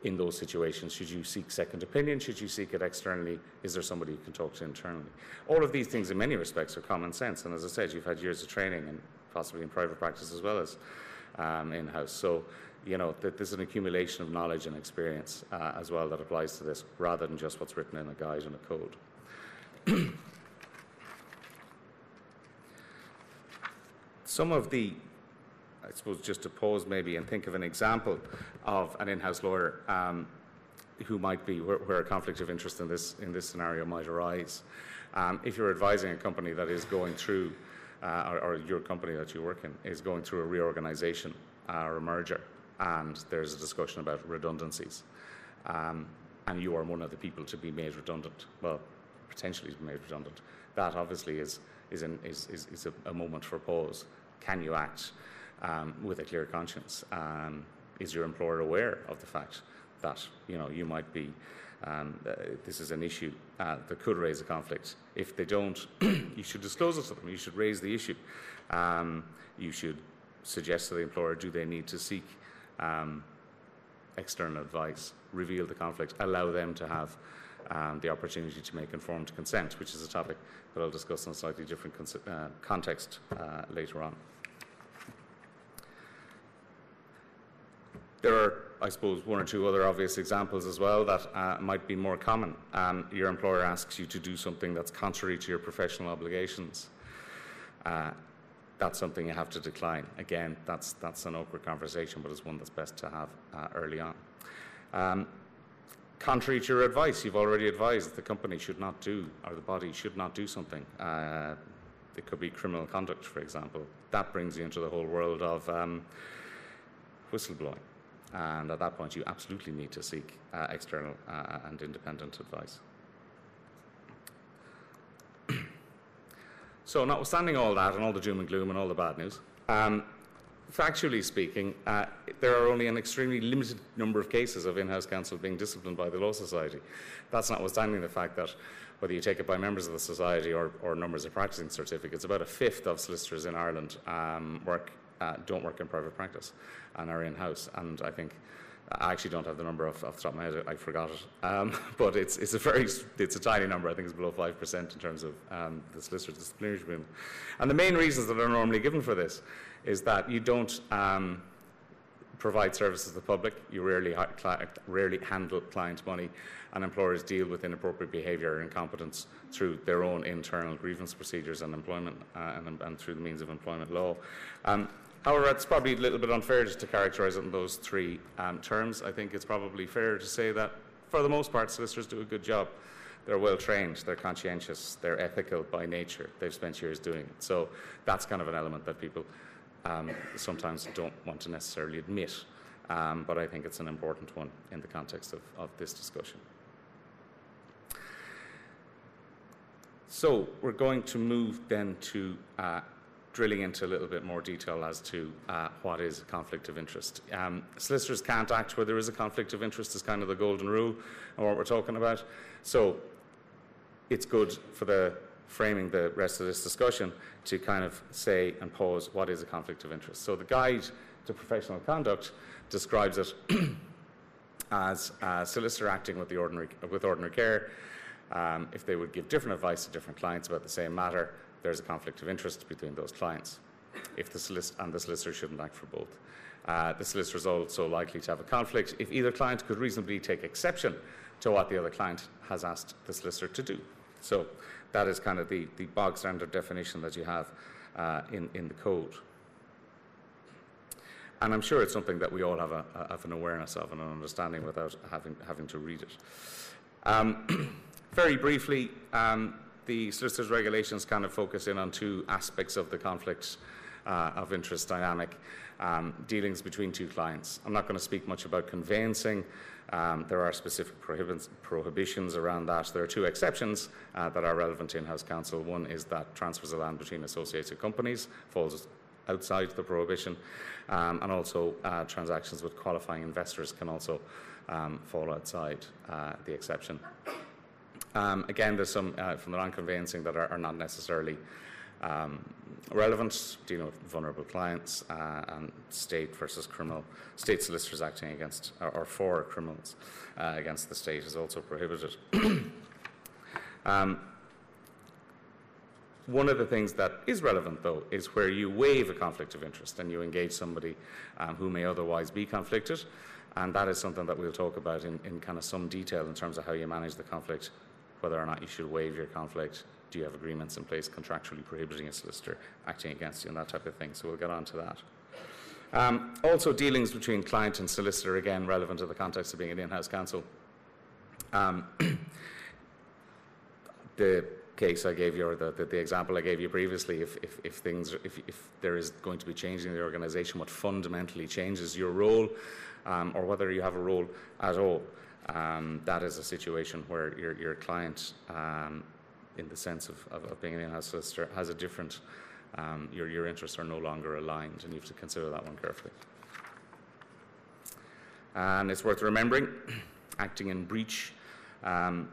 In those situations, should you seek second opinion? Should you seek it externally? Is there somebody you can talk to internally? All of these things, in many respects, are common sense. And as I said, you've had years of training and possibly in private practice as well as um, in house. So, you know, that there's an accumulation of knowledge and experience uh, as well that applies to this rather than just what's written in a guide and a code. [CLEARS THROAT] Some of the I suppose just to pause maybe and think of an example of an in-house lawyer um, who might be where, where, a conflict of interest in this in this scenario might arise. Um, if you're advising a company that is going through, uh, or, or, your company that you work in is going through a reorganization uh, or a merger, and there's a discussion about redundancies, um, and you are one of the people to be made redundant, well, potentially made redundant, that obviously is is, an, is, is, is a, a moment for pause. Can you act? Um, with a clear conscience. Um, is your employer aware of the fact that you know you might be um, uh, this is an issue uh, that could raise a conflict. If they don't, [CLEARS THROAT] you should disclose it to them. You should raise the issue. Um, you should suggest to the employer do they need to seek um, external advice, reveal the conflict, allow them to have um, the opportunity to make informed consent, which is a topic that I'll discuss in a slightly different uh, context uh, later on. There are, I suppose, one or two other obvious examples as well that uh, might be more common. Um, your employer asks you to do something that's contrary to your professional obligations. Uh, that's something you have to decline. Again, that's, that's an awkward conversation, but it's one that's best to have uh, early on. Um, contrary to your advice, you've already advised the company should not do, or the body should not do something. Uh, it could be criminal conduct, for example. That brings you into the whole world of um, whistleblowing. And at that point, you absolutely need to seek uh, external uh, and independent advice. [CLEARS THROAT] so, notwithstanding all that and all the doom and gloom and all the bad news, um, factually speaking, uh, there are only an extremely limited number of cases of in house counsel being disciplined by the Law Society. That's notwithstanding the fact that whether you take it by members of the Society or, or numbers of practicing certificates, about a fifth of solicitors in Ireland um, work uh, don't work in private practice and are in house. And I think I actually don't have the number off, off the top of my head. I forgot it, um, [LAUGHS] but it's it's a very it's a tiny number. I think it's below five percent in terms of um, the solicitor disciplinary agreement. And the main reasons that are normally given for this is that you don't. Um, provide services to the public, you rarely, rarely handle client money, and employers deal with inappropriate behaviour or incompetence through their own internal grievance procedures and employment uh, and, and, through the means of employment law. Um, However, it's probably a little bit unfair just to characterise it in those three um, terms. I think it's probably fair to say that, for the most part, solicitors do a good job. They're well trained, they're conscientious, they're ethical by nature, they've spent years doing it. So that's kind of an element that people um, sometimes don't want to necessarily admit, um, but I think it's an important one in the context of, of this discussion. So we're going to move then to uh, drilling into a little bit more detail as to uh, what is a conflict of interest. Um, solicitors can't act where there is a conflict of interest is kind of the golden rule and what we're talking about. So it's good for the framing the rest of this discussion to kind of say and pause what is a conflict of interest. So the guide to professional conduct describes it [CLEARS THROAT] as a solicitor acting with, ordinary, with ordinary care. Um, if they would give different advice to different clients about the same matter, there's a conflict of interest between those clients. If the solicitor and the solicitor shouldn't act for both. Uh, the solicitor is also likely to have a conflict if either client could reasonably take exception to what the other client has asked the solicitor to do. So that is kind of the, the bog standard definition that you have uh, in, in the code. And I'm sure it's something that we all have, a, have an awareness of and an understanding without having, having to read it. Um, [CLEARS THROAT] very briefly, um, the solicitors regulations kind of focus in on two aspects of the conflict uh, of interest dynamic, um, dealings between two clients. I'm not going to speak much about conveyancing. Um, there are specific prohibitions around that. There are two exceptions uh, that are relevant to in-house counsel. One is that transfers of land between associated companies falls outside the prohibition, um, and also uh, transactions with qualifying investors can also um, fall outside uh, the exception. Um, again, there's some uh, from the non-conveyancing that are, are not necessarily um, relevant, dealing with vulnerable clients uh, and state versus criminal, state solicitors acting against or, or for criminals uh, against the state is also prohibited. [COUGHS] um, one of the things that is relevant, though, is where you waive a conflict of interest and you engage somebody um, who may otherwise be conflicted. And that is something that we'll talk about in, in kind of some detail in terms of how you manage the conflict whether or not you should waive your conflict. Do you have agreements in place contractually prohibiting a solicitor acting against you and that type of thing? So we'll get on to that. Um, also, dealings between client and solicitor, again, relevant to the context of being an in house counsel. Um, [CLEARS THROAT] the case I gave you, or the, the, the, example I gave you previously, if, if, if things, if, if, there is going to be change in the organisation, what fundamentally changes your role, um, or whether you have a role at all um, that is a situation where your, your client, um, in the sense of, of, of being an in-house solicitor, has a different, um, your, your interests are no longer aligned, and you have to consider that one carefully. And it's worth remembering, [CLEARS THROAT] acting in breach Um,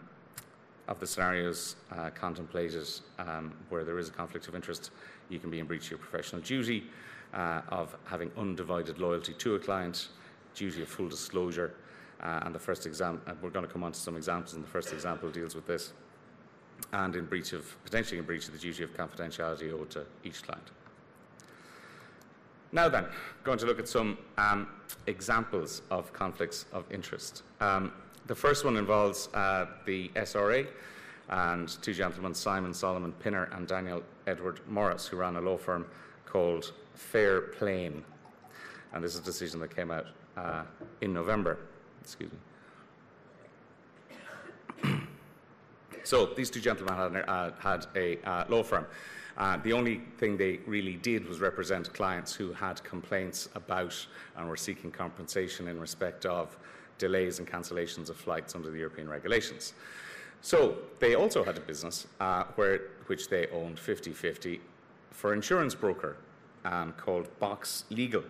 of the scenarios uh, contemplated um, where there is a conflict of interest, you can be in breach of your professional duty uh, of having undivided loyalty to a client, duty of full disclosure, uh, and the first example, uh, we're going to come on to some examples, and the first example deals with this, and in breach of, potentially in breach of the duty of confidentiality owed to each client. Now then, going to look at some um, examples of conflicts of interest. Um, the first one involves uh, the SRA and two gentlemen, Simon Solomon Pinner and Daniel Edward Morris, who ran a law firm called Fairplane. And this is a decision that came out uh, in November. Excuse me. [CLEARS THROAT] so these two gentlemen had, uh, had a uh, law firm. Uh, the only thing they really did was represent clients who had complaints about and were seeking compensation in respect of delays and cancellations of flights under the European regulations. So they also had a business uh, where, which they owned 50 50 for insurance broker um, called Box Legal.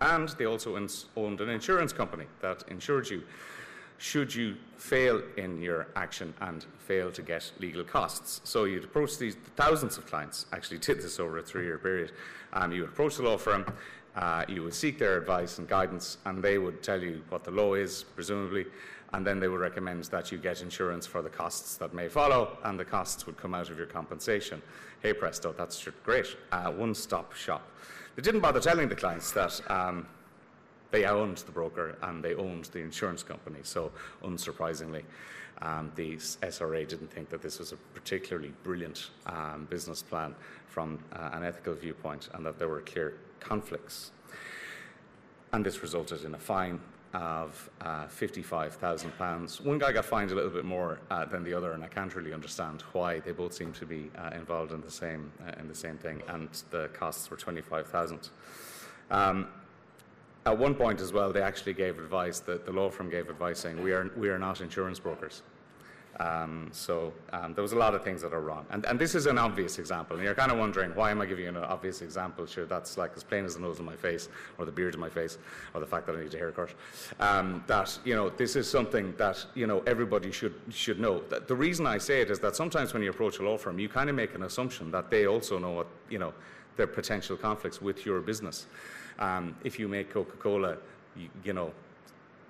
And they also ins- owned an insurance company that insured you should you fail in your action and fail to get legal costs. So you'd approach these thousands of clients, actually did this over a three year period. You would approach the law firm, uh, you would seek their advice and guidance, and they would tell you what the law is, presumably, and then they would recommend that you get insurance for the costs that may follow, and the costs would come out of your compensation. Hey presto, that's great. Uh, one stop shop. They didn't bother telling the clients that. Um, they owned the broker and they owned the insurance company. So, unsurprisingly, um, the SRA didn't think that this was a particularly brilliant um, business plan from uh, an ethical viewpoint and that there were clear conflicts. And this resulted in a fine of uh, £55,000. One guy got fined a little bit more uh, than the other, and I can't really understand why. They both seem to be uh, involved in the same uh, in the same thing, and the costs were 25000 um, At one point as well, they actually gave advice that the law firm gave advice saying we are we are not insurance brokers. Um, so um, there was a lot of things that are wrong. And, and, this is an obvious example. And you're kind of wondering, why am I giving you an obvious example? Sure, that's like as plain as the nose on my face, or the beard in my face, or the fact that I need a haircut. Um, that, you know, this is something that, you know, everybody should, should know. The reason I say it is that sometimes when you approach a law firm, you kind of make an assumption that they also know what, you know, their potential conflicts with your business. Um, if you make Coca-Cola, you, you know,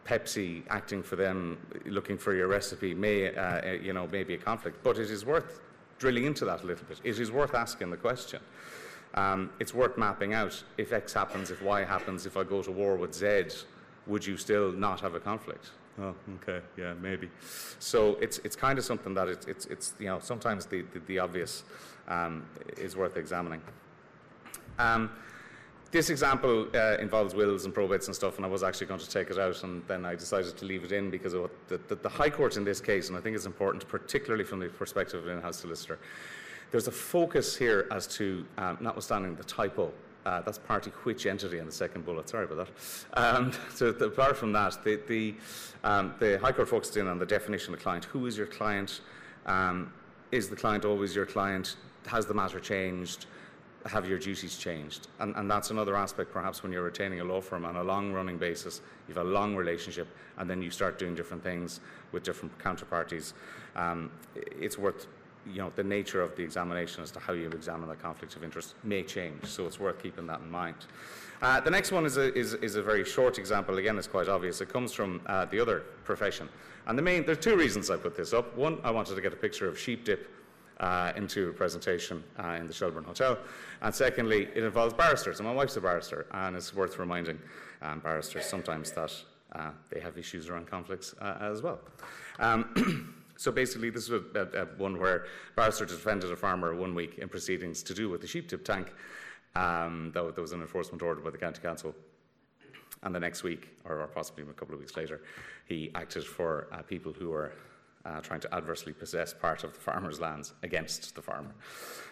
Pepsi acting for them, looking for your recipe, may, uh, you know, may be a conflict. But it is worth drilling into that a little bit. It is worth asking the question. Um, it's worth mapping out if X happens, if Y happens, if I go to war with Z, would you still not have a conflict? Oh, okay, yeah, maybe. So it's it's kind of something that it's it's, it's you know sometimes the the, the obvious um, is worth examining. Um, this example uh, involves wills and probates and stuff, and I was actually going to take it out, and then I decided to leave it in because of the, the, the High Court in this case, and I think it's important, particularly from the perspective of an in-house solicitor. There's a focus here as to, um, notwithstanding the typo, uh, that's party which entity in the second bullet. Sorry about that. Um, [LAUGHS] so the, apart from that, the, the, um, the, High Court focused in on the definition of client. Who is your client? Um, is the client always your client? Has the matter changed? Have your duties changed. And, and that's another aspect, perhaps, when you're retaining a law firm on a long running basis. You've a long relationship, and then you start doing different things with different counterparties. Um, it's worth you know, the nature of the examination as to how you examine the conflict of interest may change, so it's worth keeping that in mind. Uh, the next one is a, is, is a, very short example. Again, it's quite obvious. It comes from uh, the other profession. And the main, there are two reasons I put this up. One, I wanted to get a picture of sheep dip uh, into a presentation uh, in the Shelbourne Hotel. And secondly, it involves barristers, and my wife's a barrister, and it's worth reminding um, barristers sometimes that uh, they have issues around conflicts uh, as well. Um, [CLEARS THROAT] so basically, this was a, a, a one where barrister defended a farmer one week in proceedings to do with the sheep dip tank. Um, there was an enforcement order by the county council and the next week, or, possibly a couple of weeks later, he acted for uh, people who were uh, trying to adversely possess part of the farmer's lands against the farmer.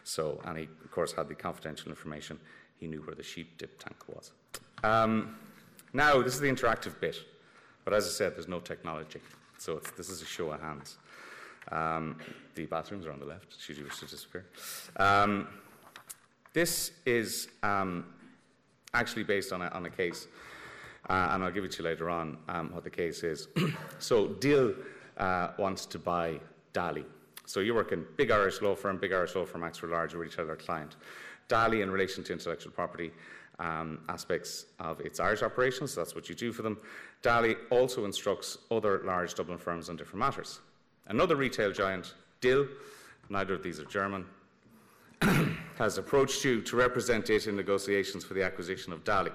So, and he, of course, had the confidential information. He knew where the sheep dip tank was. Um, now, this is the interactive bit, but as I said, there's no technology. So, this is a show of hands. Um, the bathrooms are on the left, should you wish to disappear. Um, this is um, actually based on a, on a case, uh, and I'll give it to you later on um, what the case is. [CLEARS THROAT] so, Dill uh, wants to buy Daly. So you work in big Irish law firm, big Irish law firm acts large retailer client. Daly, in relation to intellectual property um, aspects of its Irish operations, that's what you do for them. Daly also instructs other large Dublin firms on different matters. Another retail giant, Dill, neither of these are German, [COUGHS] has approached you to represent it in negotiations for the acquisition of Daly.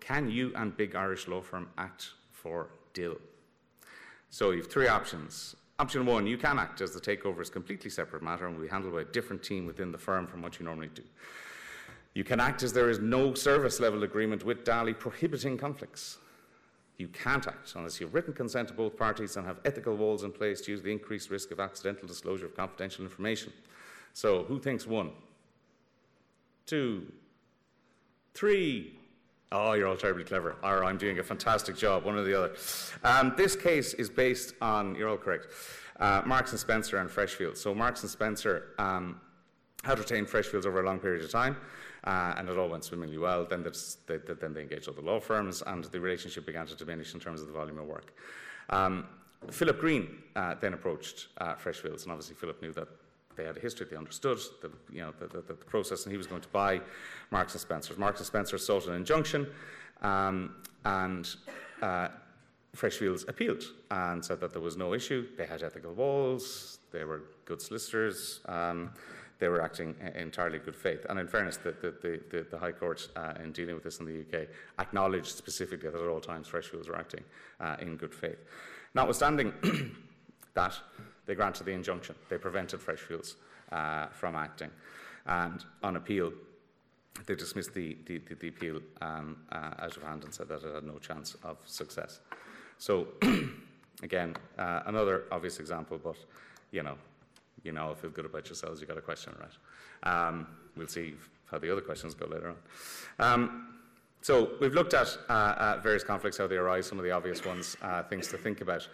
Can you and big Irish law firm act for Dill? So you have three options. Option one, you can act as the takeover is a completely separate matter and will be handled by a different team within the firm from what you normally do. You can act as there is no service level agreement with Daly prohibiting conflicts. You can't act unless you've written consent to both parties and have ethical walls in place to use the increased risk of accidental disclosure of confidential information. So, who thinks one? Two? Three? Oh, you're all terribly clever. Or I'm doing a fantastic job, one or the other. Um, this case is based on, you're all correct, uh, Marks and Spencer and Freshfields. So, Marks and Spencer um, had retained Freshfields over a long period of time. Uh, and it all went swimmingly well. Then, they, then they engaged other law firms, and the relationship began to diminish in terms of the volume of work. Um, Philip Green uh, then approached uh, Freshfields, and obviously Philip knew that they had a history, they understood the, you know, the, the, the process, and he was going to buy Marks and Spencer's. Marks and Spencer sought an injunction, um, and uh, Freshfields appealed and said that there was no issue. They had ethical walls, they were good solicitors. Um, they were acting in entirely good faith. And in fairness, the, the, the, the High Court, uh, in dealing with this in the UK, acknowledged specifically that at all times Freshfields were acting uh, in good faith. Notwithstanding [CLEARS THROAT] that, they granted the injunction. They prevented Freshfields uh, from acting. And on appeal, they dismissed the, the, the, the appeal um, uh, out of hand and said that it had no chance of success. So, [CLEARS THROAT] again, uh, another obvious example, but you know, you now feel good about yourselves, you've got a question right. Um, we'll see how the other questions go later on. Um, so we've looked at uh, uh, various conflicts, how they arise, some of the obvious ones, uh, things to think about.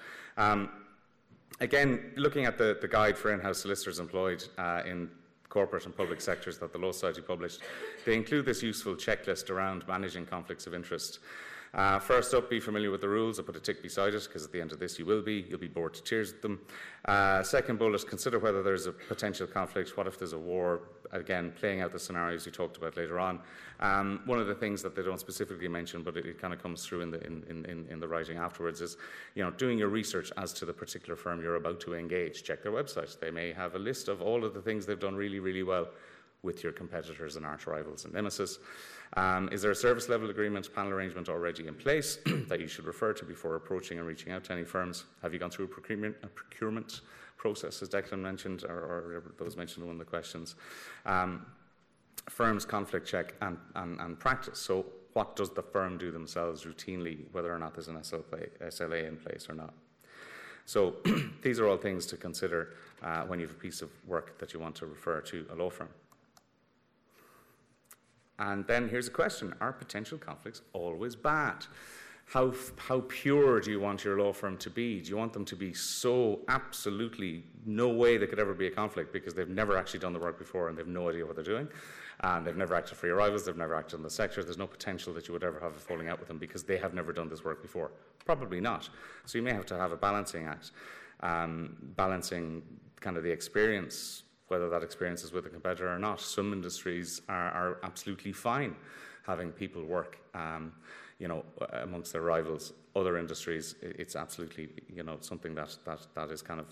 Again, looking at the, the, guide for in-house solicitors employed uh, in corporate and public sectors that the Law Society published, they include this useful checklist around managing conflicts of interest. Uh, first up, be familiar with the rules. I'll put a tick beside it because at the end of this you will be. You'll be bored to tears with them. Uh, second bullet, consider whether there's a potential conflict. What if there's a war? Again, playing out the scenarios you talked about later on. Um, one of the things that they don't specifically mention, but it, it kind of comes through in the, in, in, in the writing afterwards, is you know, doing your research as to the particular firm you're about to engage. Check their website. They may have a list of all of the things they've done really, really well with your competitors and arch rivals and nemesis. Um, is there a service level agreement, panel arrangement already in place [CLEARS THROAT] that you should refer to before approaching and reaching out to any firms? Have you gone through a procurement, a procurement process, as Declan mentioned, or, or those mentioned in one of the questions? Um, firms conflict check and, and, and practice. So, what does the firm do themselves routinely, whether or not there's an SLA, SLA in place or not? So, [CLEARS THROAT] these are all things to consider uh, when you have a piece of work that you want to refer to a law firm. And then here's a question Are potential conflicts always bad? How, how pure do you want your law firm to be? Do you want them to be so absolutely no way there could ever be a conflict because they've never actually done the work before and they've no idea what they're doing? And they've never acted for your rivals, they've never acted in the sector. There's no potential that you would ever have a falling out with them because they have never done this work before. Probably not. So you may have to have a balancing act, um, balancing kind of the experience whether that experience is with a competitor or not. Some industries are, are absolutely fine having people work, um, you know, amongst their rivals. Other industries, it's absolutely, you know, something that, that, that is kind of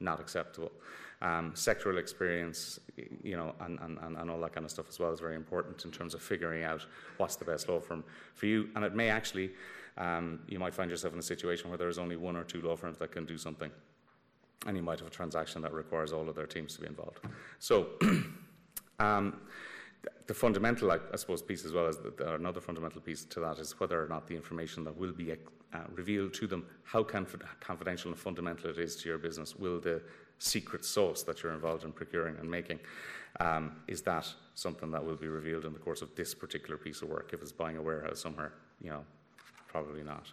not acceptable. Um, sectoral experience, you know, and, and, and all that kind of stuff as well is very important in terms of figuring out what's the best law firm for you. And it may actually, um, you might find yourself in a situation where there is only one or two law firms that can do something and you might have a transaction that requires all of their teams to be involved. So, [CLEARS THROAT] um, the fundamental, I, I, suppose, piece as well as the, another fundamental piece to that is whether or not the information that will be uh, revealed to them, how conf- confidential and fundamental it is to your business. Will the secret sauce that you're involved in procuring and making, um, is that something that will be revealed in the course of this particular piece of work? If it's buying a warehouse somewhere, you know, probably not.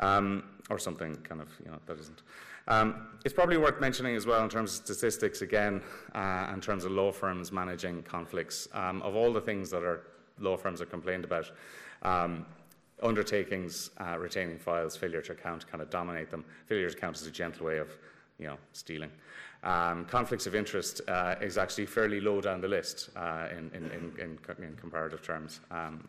Um, or something kind of, you know, that isn't. Um, it's probably worth mentioning as well in terms of statistics, again, uh, in terms of law firms managing conflicts. Um, of all the things that our law firms are complained about, um, undertakings, uh, retaining files, failure to account kind of dominate them. Failure to account is a gentle way of, you know, stealing. Um, conflicts of interest uh, is actually fairly low down the list uh, in, in, in, in, comparative terms. Um,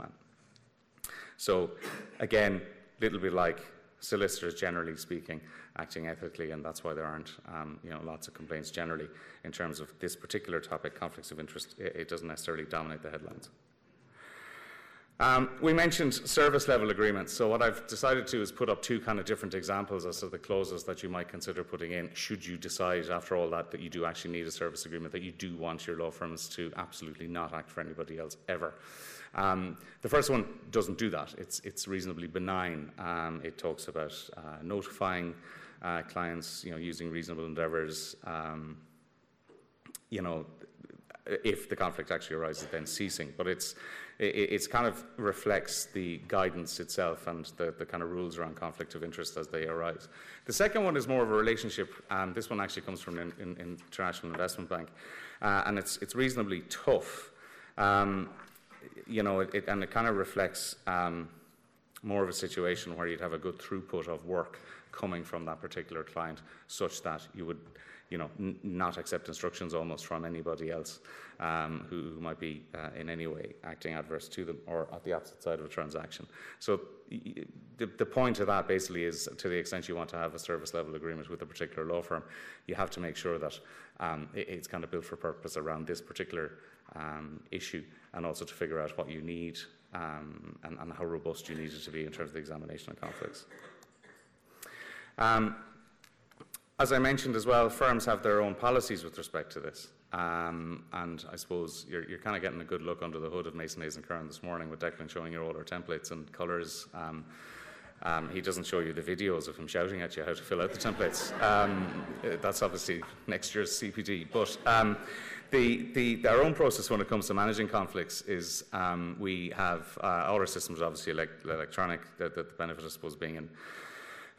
so, again, little bit like solicitors, generally speaking, acting ethically, and that's why there aren't, um, you know, lots of complaints generally in terms of this particular topic, conflicts of interest. It, it doesn't necessarily dominate the headlines. Um, we mentioned service level agreements. So what I've decided to do is put up two kind of different examples as to the clauses that you might consider putting in should you decide after all that that you do actually need a service agreement, that you do want your law firms to absolutely not act for anybody else ever. Um, the first one doesn't do that. It's, it's reasonably benign. Um, it talks about uh, notifying uh, clients, you know, using reasonable endeavours, um, you know, if the conflict actually arises, then ceasing. But it's it it's kind of reflects the guidance itself and the, the kind of rules around conflict of interest as they arise. The second one is more of a relationship, and this one actually comes from an in International Investment Bank, uh, and it's it's reasonably tough. Um, you know, it, it, and it kind of reflects um, more of a situation where you'd have a good throughput of work coming from that particular client, such that you would you know, n- not accept instructions almost from anybody else um, who, who, might be uh, in any way acting adverse to them or at the opposite side of a transaction. So the, the point of that basically is to the extent you want to have a service level agreement with a particular law firm, you have to make sure that um, it, it's kind of built for purpose around this particular um, issue and also to figure out what you need um, and, and, how robust you need it to be in terms of the examination of conflicts. As I mentioned as well, firms have their own policies with respect to this. Um, and I suppose you're, you're kind of getting a good look under the hood of Mason Hayes and Curran this morning with Declan showing you all our templates and colours. Um, um, he doesn't show you the videos of him shouting at you how to fill out the templates. Um, that's obviously next year's CPD. But um, the, the, our own process when it comes to managing conflicts is um, we have uh, all our systems obviously elect- electronic, the, the benefit, I suppose, being in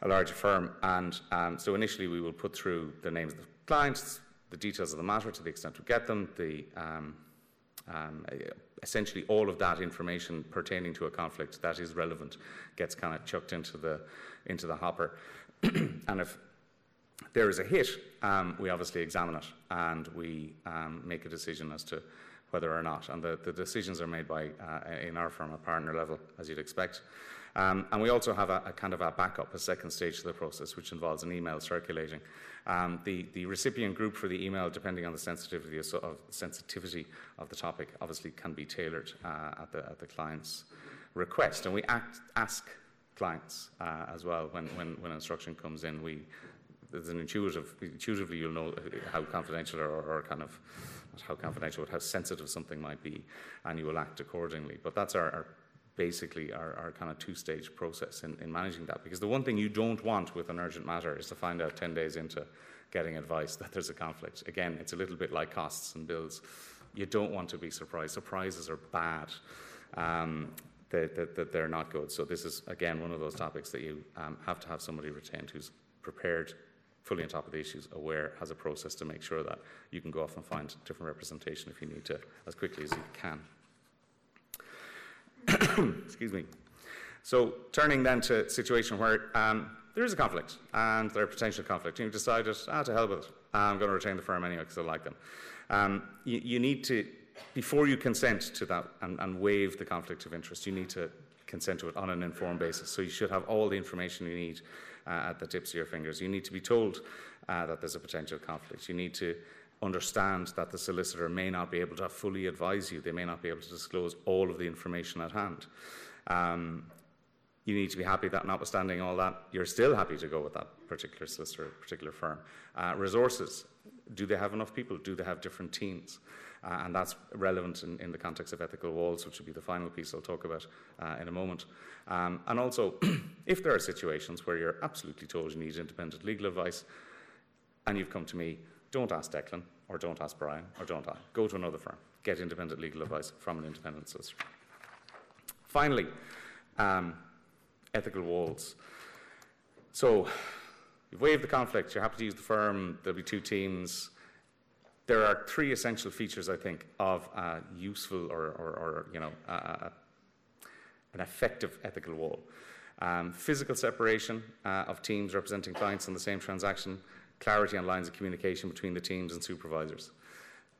a larger firm. And um, so initially we will put through the names of the clients, the details of the matter to the extent we get them, the um, um, essentially all of that information pertaining to a conflict that is relevant gets kind of chucked into the into the hopper. [CLEARS THROAT] and if there is a hit, um, we obviously examine it and we um, make a decision as to whether or not. And the, the decisions are made by, uh, in our firm, a partner level, as you'd expect. Um, and we also have a, a, kind of a backup, a second stage to the process, which involves an email circulating. Um, the, the, recipient group for the email, depending on the sensitivity of, of, sensitivity of the topic, obviously can be tailored uh, at, the, at, the, client's request. And we act, ask clients uh, as well when, when, when instruction comes in. We, there's an intuitive, intuitively you'll know how confidential or, or kind of how confidential, but how sensitive something might be, and you will act accordingly. But that's our, our basically our, our kind of two-stage process in, in managing that. Because the one thing you don't want with an urgent matter is to find out 10 days into getting advice [LAUGHS] that there's a conflict. Again, it's a little bit like costs and bills. You don't want to be surprised. Surprises are bad. Um, that, that, that, they're not good. So this is again one of those topics that you um, have to have somebody retained who's prepared, fully on top of the issues, aware, has a process to make sure that you can go off and find different representation if you need to as quickly as you can. [COUGHS] Excuse me. So turning then to a situation where um, there is a conflict and there are potential conflict, and you've decided, ah, to hell with it, I'm going to retain the firm anyway because I like them. Um, you, you, need to, before you consent to that and, and waive the conflict of interest, you need to consent to it on an informed basis. So you should have all the information you need uh, at the tips of your fingers. You need to be told uh, that there's a potential conflict. You need to understand that the solicitor may not be able to fully advise you, they may not be able to disclose all of the information at hand. Um, you need to be happy that, notwithstanding all that, you're still happy to go with that particular solicitor, particular firm. Uh, resources do they have enough people? Do they have different teams? Uh, and that's relevant in, in, the context of ethical walls, which will be the final piece I'll talk about uh, in a moment. Um, and also, [CLEARS THROAT] if there are situations where you're absolutely told you need independent legal advice, and you've come to me don't ask Declan, or don't ask Brian, or don't ask. Go to another firm. Get independent legal advice from an independent solicitor. Finally, um, ethical walls. So, you've waived the conflict, you're happy to use the firm, there'll be two teams. There are three essential features, I think, of a useful or, or, or you know, an effective ethical wall. Um, physical separation uh, of teams representing clients in the same transaction, clarity on lines of communication between the teams and supervisors.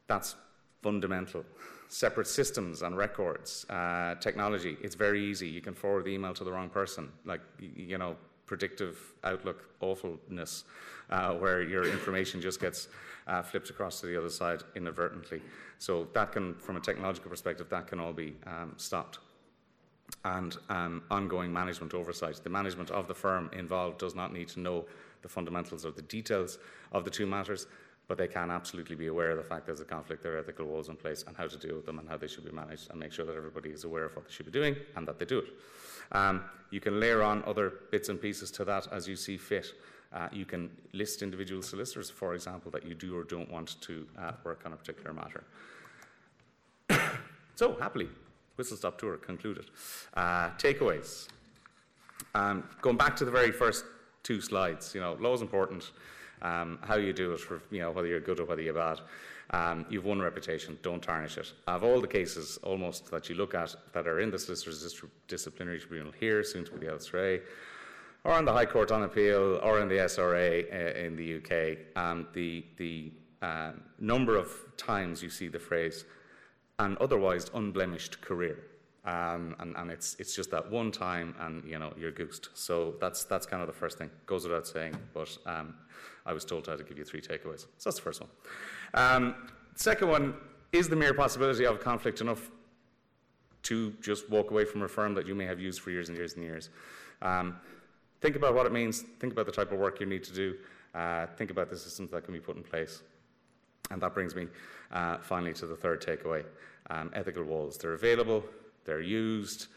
That's fundamental. Separate systems and records, uh, technology. It's very easy. You can forward the email to the wrong person. Like, you know, predictive outlook awfulness, uh, where your information just gets uh, flipped across to the other side inadvertently. So that can, from a technological perspective, that can all be um, stopped. And um, ongoing management oversight. The management of the firm involved does not need to know the fundamentals or the details of the two matters, but they can absolutely be aware of the fact there's a conflict, there are ethical walls in place, and how to deal with them and how they should be managed, and make sure that everybody is aware of what they should be doing and that they do it. Um, you can layer on other bits and pieces to that as you see fit. Uh, you can list individual solicitors, for example, that you do or don't want to uh, work on a particular matter. [COUGHS] so, happily, whistle stop tour concluded. Uh, takeaways. Um, going back to the very first two slides, you know, law is important um, how you do it, for, you know, whether you're good or whether you're bad. Um, you've one reputation, don't tarnish it. Of all the cases almost that you look at that are in the Solicitors Disciplinary Tribunal here, soon to be the LSRA, or in the High Court on Appeal, or in the SRA uh, in the UK, um, the, the uh, number of times you see the phrase, an otherwise unblemished career. Um, and, and it's, it's just that one time and you know you're goosed. So that's, that's kind of the first thing. Goes without saying, but um, I was told I had to give you three takeaways. So that's the first one. Um, second one is the mere possibility of conflict enough to just walk away from a firm that you may have used for years and years and years. Um, think about what it means. Think about the type of work you need to do. Uh, think about the systems that can be put in place. And that brings me uh, finally to the third takeaway um, ethical walls. They're available, they're used,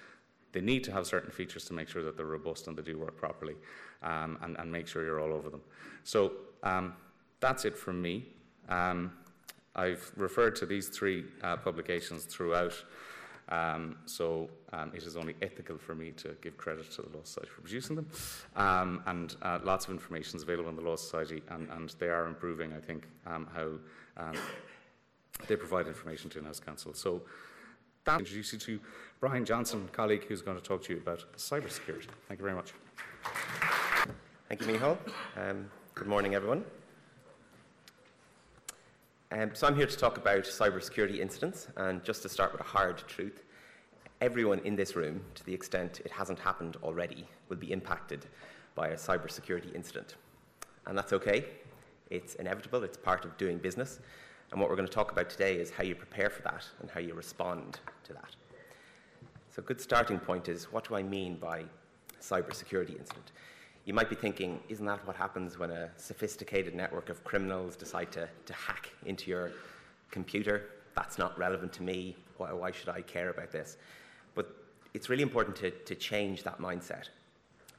they need to have certain features to make sure that they're robust and they do work properly um, and, and, make sure you're all over them. So um, that's it from me. Um, I've referred to these three uh, publications throughout, um, so um, it is only ethical for me to give credit to the Law Society for producing them. Um, and uh, lots of information is available in the Law Society, and, and they are improving, I think, how they provide information to in-house counsel. So that introduce you to Brian Johnson, colleague, who's going to talk to you about cybersecurity. Thank you very much. Thank you, Michal. Um, good morning, everyone. Um, so I'm here to talk about cybersecurity incidents, and just to start with a hard truth, everyone in this room, to the extent it hasn't happened already, will be impacted by a cybersecurity incident. And that's okay. It's inevitable, it's part of doing business. And what we're going to talk about today is how you prepare for that and how you respond to that. So a good starting point is what do I mean by cybersecurity incident? You might be thinking, isn't that what happens when a sophisticated network of criminals decide to, to hack into your computer? That's not relevant to me. Why, why should I care about this? But it's really important to, to change that mindset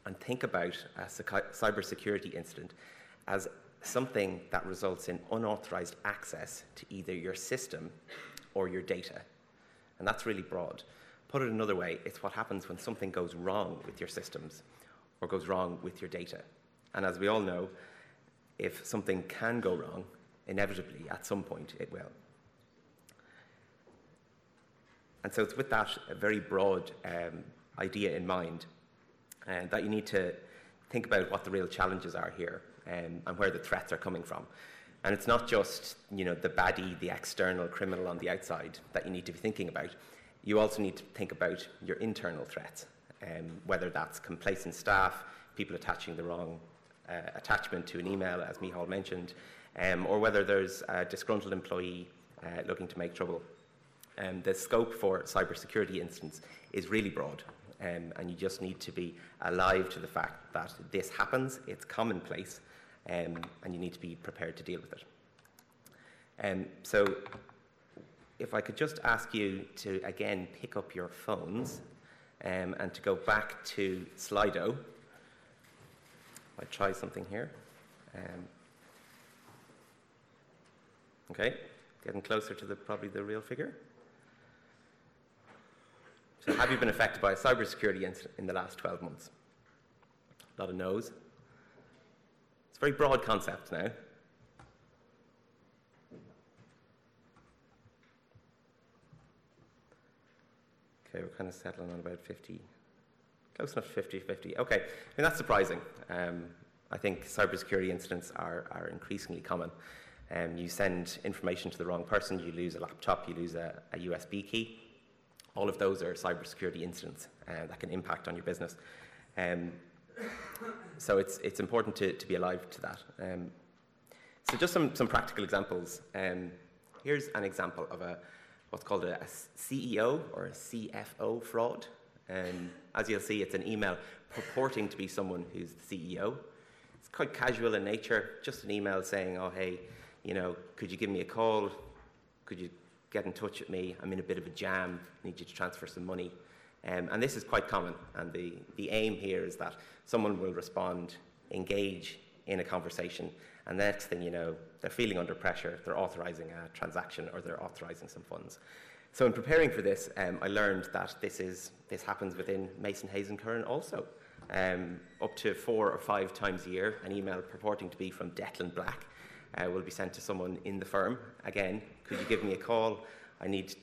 and think about a cybersecurity incident as something that results in unauthorized access to either your system or your data. And that's really broad. Put it another way, it's what happens when something goes wrong with your systems or goes wrong with your data. And as we all know, if something can go wrong, inevitably at some point it will. And so it's with that very broad um, idea in mind uh, that you need to think about what the real challenges are here um, and where the threats are coming from. And it's not just you know, the baddie, the external criminal on the outside that you need to be thinking about. You also need to think about your internal threats um, whether that's complacent staff, people attaching the wrong uh, attachment to an email, as Michal mentioned, um, or whether there's a disgruntled employee uh, looking to make trouble. Um, the scope for cybersecurity incidents is really broad, um, and you just need to be alive to the fact that this happens, it's commonplace, um, and you need to be prepared to deal with it. Um, so, if I could just ask you to again pick up your phones um, and to go back to sli.do. I try something here. Um, okay, getting closer to the, probably the real figure. So, have you been affected by a cybersecurity incident in the last 12 months? A lot of no's. Very broad concept now. Okay, we're kind of settling on about 50, close enough to 50 50. Okay, I mean, that's surprising. Um, I think cybersecurity incidents are, are increasingly common. Um, you send information to the wrong person, you lose a laptop, you lose a, a USB key. All of those are cybersecurity incidents uh, that can impact on your business. Um, so it's, it's important to, to be alive to that. Um, so just some, some practical examples. Um, here's an example of a, what's called a, a CEO or a CFO fraud. Um, as you'll see, it's an email purporting to be someone who's the CEO. It's quite casual in nature, just an email saying, oh, hey, you know, could you give me a call? Could you get in touch with me? I'm in a bit of a jam, need you to transfer some money. Um, and this is quite common. And the, the aim here is that someone will respond, engage in a conversation, and the next thing you know, they're feeling under pressure, they're authorizing a transaction or they're authorizing some funds. So in preparing for this, um, I learned that this, is, this happens within Mason Hayes and Curran also. Um, up to four or five times a year, an email purporting to be from Declan Black uh, will be sent to someone in the firm. Again, could you give me a call? I need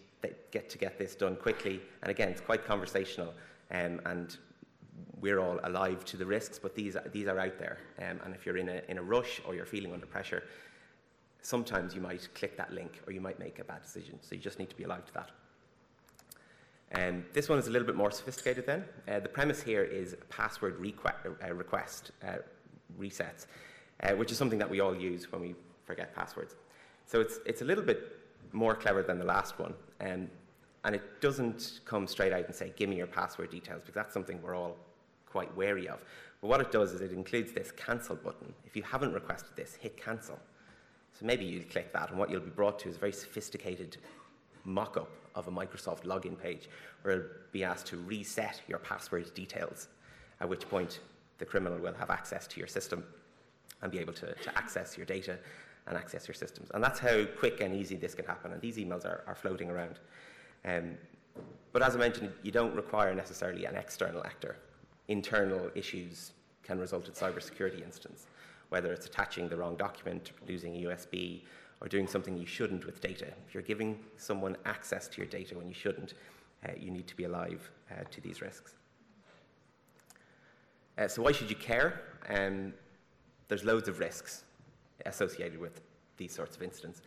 get to get this done quickly. And again, it's quite conversational, um, and we're all alive to the risks, but these, these are out there. Um, and if you're in a, in a rush or you're feeling under pressure, sometimes you might click that link or you might make a bad decision. So you just need to be alive to that. Um, this one is a little bit more sophisticated then. Uh, the premise here is password requ- uh, request uh, resets, uh, which is something that we all use when we forget passwords. So it's, it's a little bit more clever than the last one. Um, and it doesn't come straight out and say, give me your password details, because that's something we're all quite wary of. But what it does is it includes this cancel button. If you haven't requested this, hit cancel. So maybe you click that, and what you'll be brought to is a very sophisticated mock up of a Microsoft login page where you'll be asked to reset your password details, at which point the criminal will have access to your system and be able to, to access your data and access your systems. And that's how quick and easy this can happen. And these emails are, are floating around. Um, but as I mentioned, you don't require necessarily an external actor. Internal issues can result in cybersecurity incidents, whether it's attaching the wrong document, losing a USB, or doing something you shouldn't with data. If you're giving someone access to your data when you shouldn't, uh, you need to be alive uh, to these risks. Uh, so why should you care? Um, there's loads of risks associated with these sorts of incidents.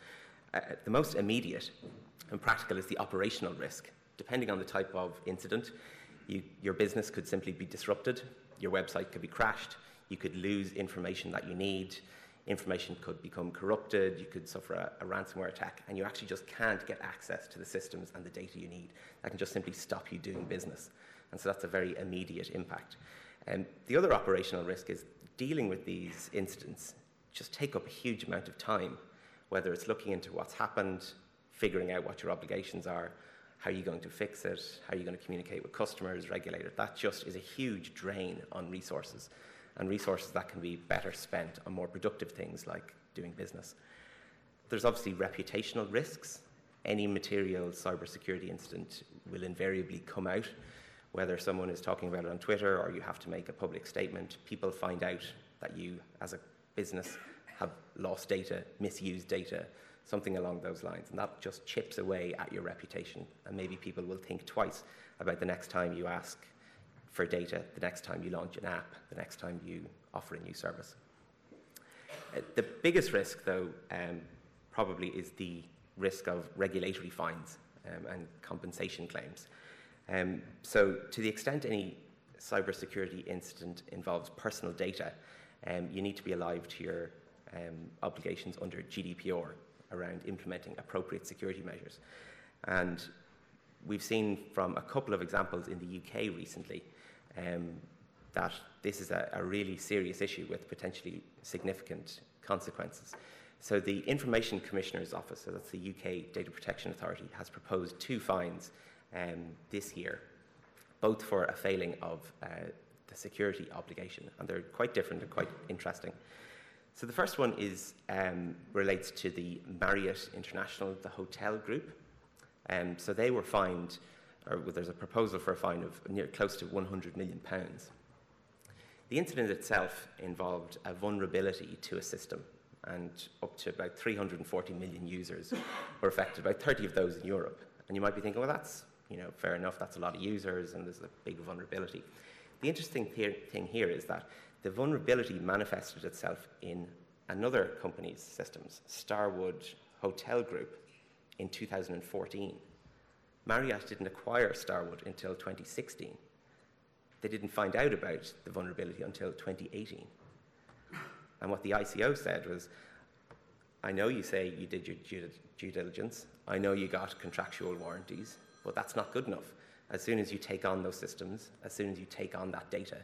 Uh, the most immediate and practical is the operational risk. Depending on the type of incident, you, your business could simply be disrupted, your website could be crashed, you could lose information that you need, information could become corrupted, you could suffer a, a, ransomware attack, and you actually just can't get access to the systems and the data you need. That can just simply stop you doing business. And so that's a very immediate impact. And the other operational risk is dealing with these incidents just take up a huge amount of time, whether it's looking into what's happened, figuring out what your obligations are, how are you going to fix it, how are you going to communicate with customers, regulators. That just is a huge drain on resources, and resources that can be better spent on more productive things like doing business. There's obviously reputational risks. Any material cybersecurity incident will invariably come out, whether someone is talking about it on Twitter or you have to make a public statement. People find out that you, as a business have lost data, misused data, something along those lines. And that just chips away at your reputation. And maybe people will think twice about the next time you ask for data, the next time you launch an app, the next time you offer a new service. Uh, the biggest risk, though, um, probably is the risk of regulatory fines um, and compensation claims. Um, so, to the extent any cybersecurity incident involves personal data, um, you need to be alive to your um, obligations under GDPR around implementing appropriate security measures. And we've seen from a couple of examples in the UK recently um, that this is a, a, really serious issue with potentially significant consequences. So, the Information Commissioner's Office, so that's the UK Data Protection Authority, has proposed two fines um, this year, both for a failing of uh, security obligation, and they're quite different and quite interesting. So the first one is um, relates to the Marriott International, the hotel group. Um, so they were fined, or there's a proposal for a fine of near close to 100 million pounds. The incident itself involved a vulnerability to a system, and up to about 340 million users were affected, about 30 of those in Europe. And you might be thinking, well, that's you know, fair enough, that's a lot of users and there's a big vulnerability. The interesting thing here is that the vulnerability manifested itself in another company's systems, Starwood Hotel Group, in 2014. Marriott didn't acquire Starwood until 2016. They didn't find out about the vulnerability until 2018. And what the ICO said was, I know you say you did your due, due diligence, I know you got contractual warranties, but that's not good enough. As soon as you take on those systems, as soon as you take on that data,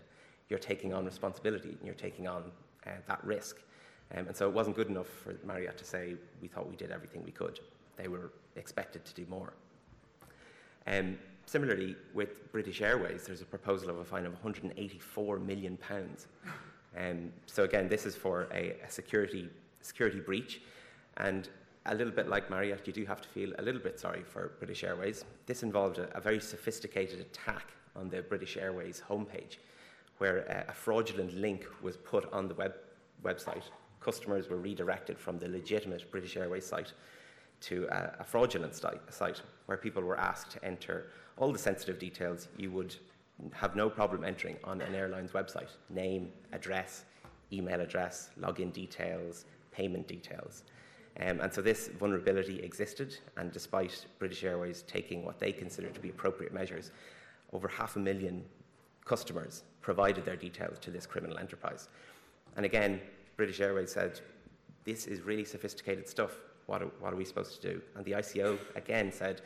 you're taking on responsibility and you're taking on uh, that risk. Um, and so it wasn't good enough for Marriott to say, we thought we did everything we could. They were expected to do more. Um, similarly, with British Airways, there's a proposal of a fine of 184 million pounds. Um, so again, this is for a, a, security security breach, and a little bit like Marriott, you do have to feel a little bit sorry for British Airways. This involved a, a very sophisticated attack on the British Airways homepage, where a, a fraudulent link was put on the web, website. Customers were redirected from the legitimate British Airways site to a, a fraudulent site where people were asked to enter all the sensitive details you would have no problem entering on an airline's website name, address, email address, login details, payment details. Um, and so this vulnerability existed, and despite British Airways taking what they considered to be appropriate measures, over half a million customers provided their details to this criminal enterprise. And again, British Airways said, This is really sophisticated stuff. What are, what are we supposed to do? And the ICO again said,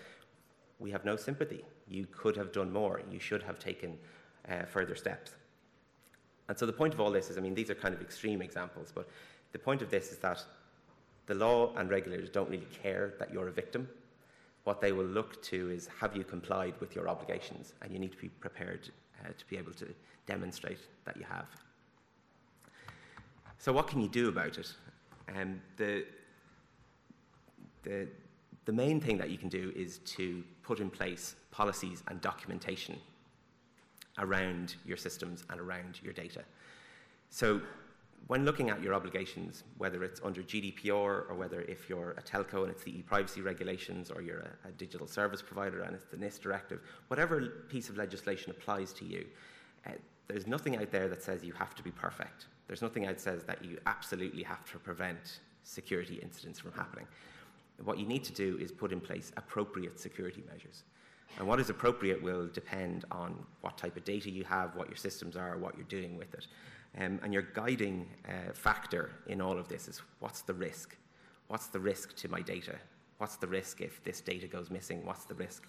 We have no sympathy. You could have done more. You should have taken uh, further steps. And so the point of all this is I mean, these are kind of extreme examples, but the point of this is that the law and regulators don't really care that you're a victim. What they will look to is have you complied with your obligations, and you need to be prepared uh, to be able to demonstrate that you have. So, what can you do about it? Um, the, the, the main thing that you can do is to put in place policies and documentation around your systems and around your data. So, when looking at your obligations, whether it's under GDPR or whether if you're a telco and it's the e-privacy regulations or you're a, a, digital service provider and it's the NIS directive, whatever piece of legislation applies to you, uh, there's nothing out there that says you have to be perfect. There's nothing out there that says that you absolutely have to prevent security incidents from happening. What you need to do is put in place appropriate security measures. And what is appropriate will depend on what type of data you have, what your systems are, what you're doing with it. Um, and your guiding uh, factor in all of this is what's the risk? What's the risk to my data? What's the risk if this data goes missing? What's the risk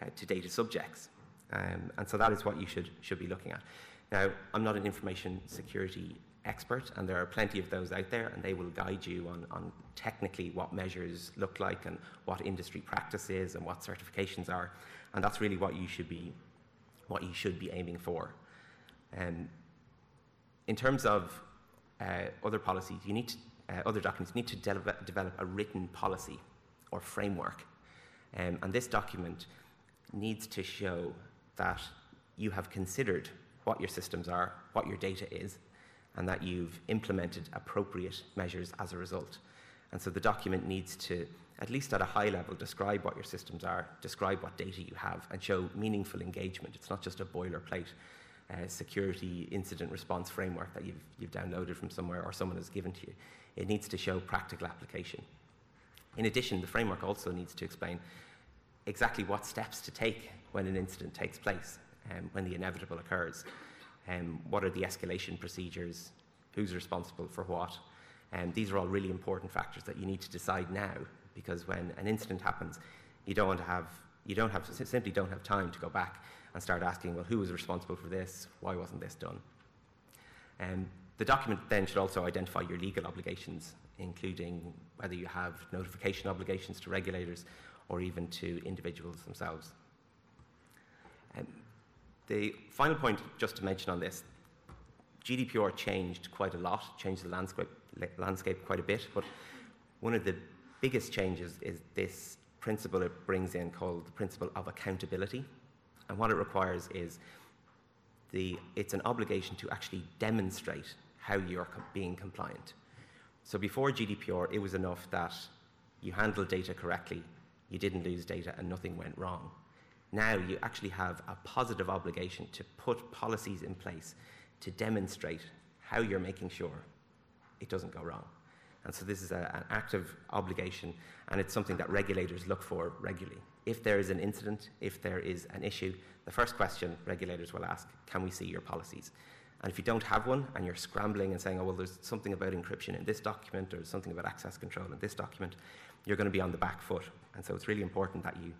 uh, to data subjects? Um, and so that is what you should, should be looking at. Now, I'm not an information security expert, and there are plenty of those out there, and they will guide you on, on technically what measures look like and what industry practice is and what certifications are. And that's really what you should be, what you should be aiming for. Um, in terms of uh, other policies, you need to, uh, other documents, you need to de- develop a written policy or framework. Um, and this document needs to show that you have considered what your systems are, what your data is, and that you've implemented appropriate measures as a result. And so the document needs to, at least at a high level, describe what your systems are, describe what data you have, and show meaningful engagement. It's not just a boilerplate uh, security incident response framework that you've, you've downloaded from somewhere or someone has given to you. It needs to show practical application. In addition, the framework also needs to explain exactly what steps to take when an incident takes place, um, when the inevitable occurs. Um, what are the escalation procedures? Who's responsible for what? Um, these are all really important factors that you need to decide now because when an incident happens, you don't want to have, you don't have, simply don't have time to go back and start asking, well, who was responsible for this? Why wasn't this done? Um, the document then should also identify your legal obligations, including whether you have notification obligations to regulators or even to individuals themselves. Um, the final point, just to mention on this, GDPR changed quite a lot, changed the landscape, landscape quite a bit, but one of the biggest changes is this principle it brings in called the principle of accountability. And what it requires is the, it's an obligation to actually demonstrate how you're being compliant. So before GDPR, it was enough that you handled data correctly, you didn't lose data, and nothing went wrong. Now you actually have a positive obligation to put policies in place to demonstrate how you're making sure it doesn't go wrong. And so this is a, an active obligation, and it's something that regulators look for regularly. If there is an incident, if there is an issue, the first question regulators will ask, can we see your policies? And if you don't have one and you're scrambling and saying, oh, well, there's something about encryption in this document or something about access control in this document, you're going to be on the back foot. And so it's really important that you,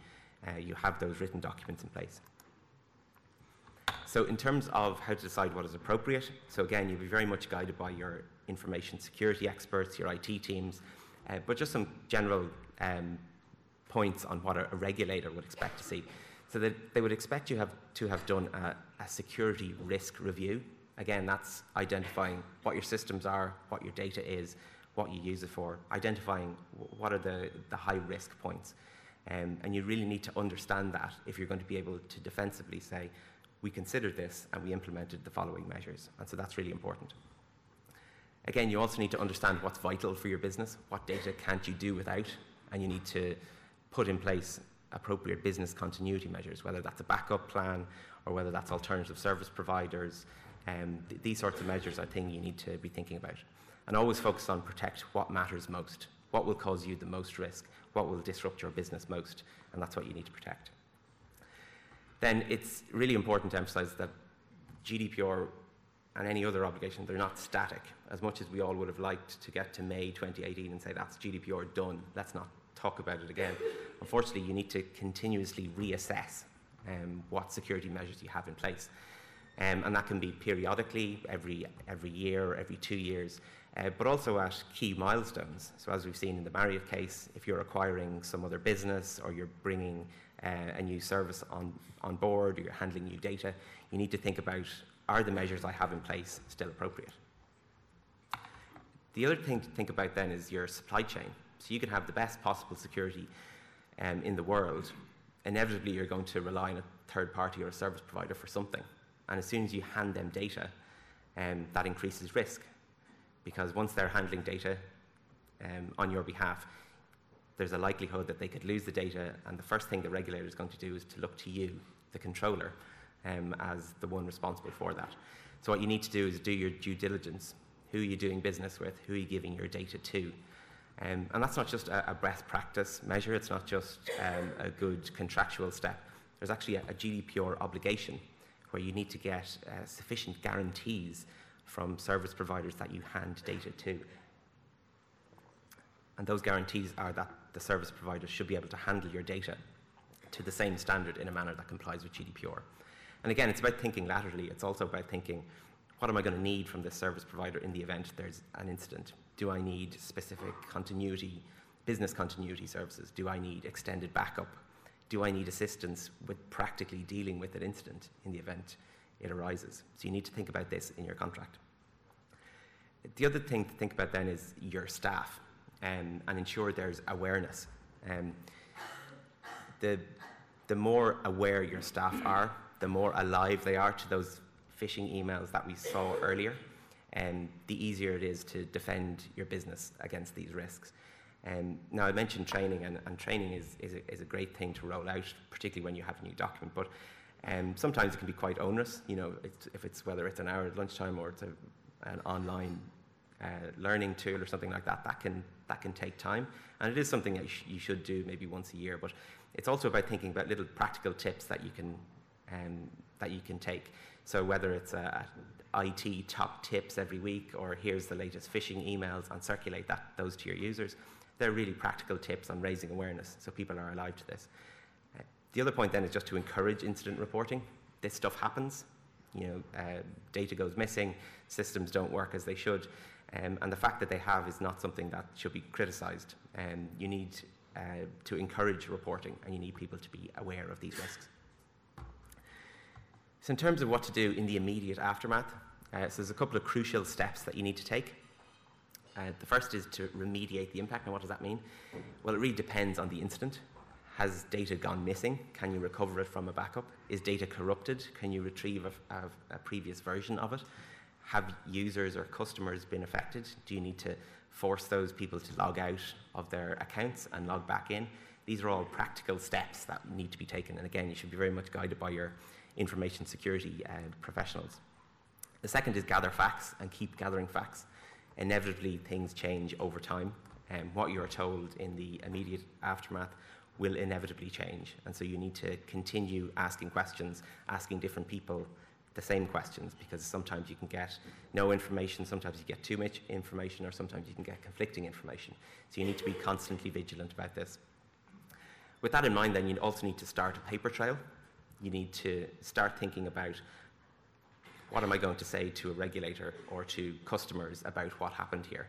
uh, you have those written documents in place. So in terms of how to decide what is appropriate, so again, you'll be very much guided by your information security experts, your IT teams, uh, but just some general um, points on what a, a, regulator would expect to see. So that they would expect you have to have done a, a security risk review. Again, that's identifying what your systems are, what your data is, what you use it for, identifying what are the, the high risk points. Um, and you really need to understand that if you're going to be able to defensively say, we considered this and we implemented the following measures. And so that's really important. Again, you also need to understand what's vital for your business, what data can't you do without, and you need to put in place appropriate business continuity measures, whether that's a backup plan or whether that's alternative service providers. Um, th- these sorts of measures are things you need to be thinking about. And always focus on protect what matters most, what will cause you the most risk, what will disrupt your business most, and that's what you need to protect then it's really important to emphasize that GDPR and any other obligation, they're not static. As much as we all would have liked to get to May 2018 and say that's GDPR done, let's not talk about it again. [LAUGHS] Unfortunately, you need to continuously reassess um, what security measures you have in place. Um, and that can be periodically, every, every year, every two years, uh, but also at key milestones. So, as we've seen in the Marriott case, if you're acquiring some other business or you're bringing a new service on, on board or you're handling new data, you need to think about are the measures I have in place still appropriate? The other thing to think about then is your supply chain. So you can have the best possible security um, in the world. Inevitably, you're going to rely on a third party or a service provider for something. And as soon as you hand them data, um, that increases risk. Because once they're handling data um, on your behalf, there's a likelihood that they could lose the data, and the first thing the regulator is going to do is to look to you, the controller, um, as the one responsible for that. So, what you need to do is do your due diligence. Who are you doing business with? Who are you giving your data to? Um, and that's not just a, a, best practice measure, it's not just um, a good contractual step. There's actually a, a GDPR obligation where you need to get uh, sufficient guarantees from service providers that you hand data to. And those guarantees are that the service provider should be able to handle your data to the same standard in a manner that complies with GDPR. And again, it's about thinking laterally. It's also about thinking, what am I going to need from this service provider in the event there's an incident? Do I need specific continuity, business continuity services? Do I need extended backup? Do I need assistance with practically dealing with an incident in the event it arises? So you need to think about this in your contract. The other thing to think about then is your staff um, and ensure there's awareness. Um, the, the more aware your staff are, the more alive they are to those phishing emails that we saw earlier, and um, the easier it is to defend your business against these risks. Um, now, I mentioned training, and, and training is, is a, is, a, great thing to roll out, particularly when you have a new document. But um, sometimes it can be quite onerous, you know, it's, if it's whether it's an hour at lunchtime or it's a, an online uh, learning tool or something like that, that can, that can take time. And it is something that you, sh- you, should do maybe once a year, but it's also about thinking about little practical tips that you can, um, that you can take. So whether it's a, a IT top tips every week or here's the latest phishing emails and circulate that, those to your users, they're really practical tips on raising awareness so people are alive to this. Uh, the other point then is just to encourage incident reporting. This stuff happens. You know, uh, data goes missing, systems don't work as they should. Um, and the fact that they have is not something that should be criticised. Um, you need uh, to encourage reporting and you need people to be aware of these risks. So, in terms of what to do in the immediate aftermath, uh, so there's a couple of crucial steps that you need to take. Uh, the first is to remediate the impact. And what does that mean? Well, it really depends on the incident. Has data gone missing? Can you recover it from a backup? Is data corrupted? Can you retrieve a, a, a previous version of it? Have users or customers been affected? Do you need to force those people to log out of their accounts and log back in? These are all practical steps that need to be taken. And again, you should be very much guided by your information security uh, professionals. The second is gather facts and keep gathering facts. Inevitably, things change over time. And what you're told in the immediate aftermath will inevitably change. And so you need to continue asking questions, asking different people the same questions, because sometimes you can get no information, sometimes you get too much information, or sometimes you can get conflicting information. So you need to be constantly vigilant about this. With that in mind, then, you also need to start a paper trail. You need to start thinking about what am I going to say to a regulator or to customers about what happened here.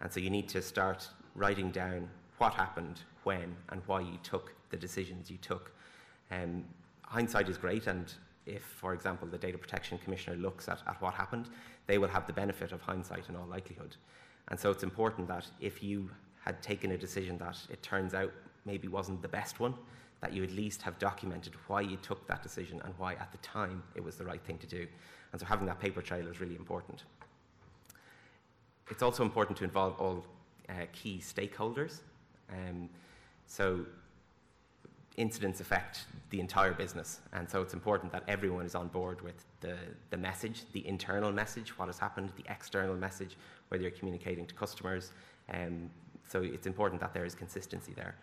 And so you need to start writing down what happened, when, and why you took the decisions you took. Um, hindsight is great, and if, for example, the Data Protection Commissioner looks at, at what happened, they will have the benefit of hindsight in all likelihood. And so it's important that if you had taken a decision that it turns out maybe wasn't the best one, that you at least have documented why you took that decision and why at the time it was the right thing to do. And so having that paper trail is really important. It's also important to involve all uh, key stakeholders. Um, so incidents affect the entire business, and so it's important that everyone is on board with the, the message, the internal message, what has happened, the external message, whether you're communicating to customers. Um, so it's important that there is consistency there.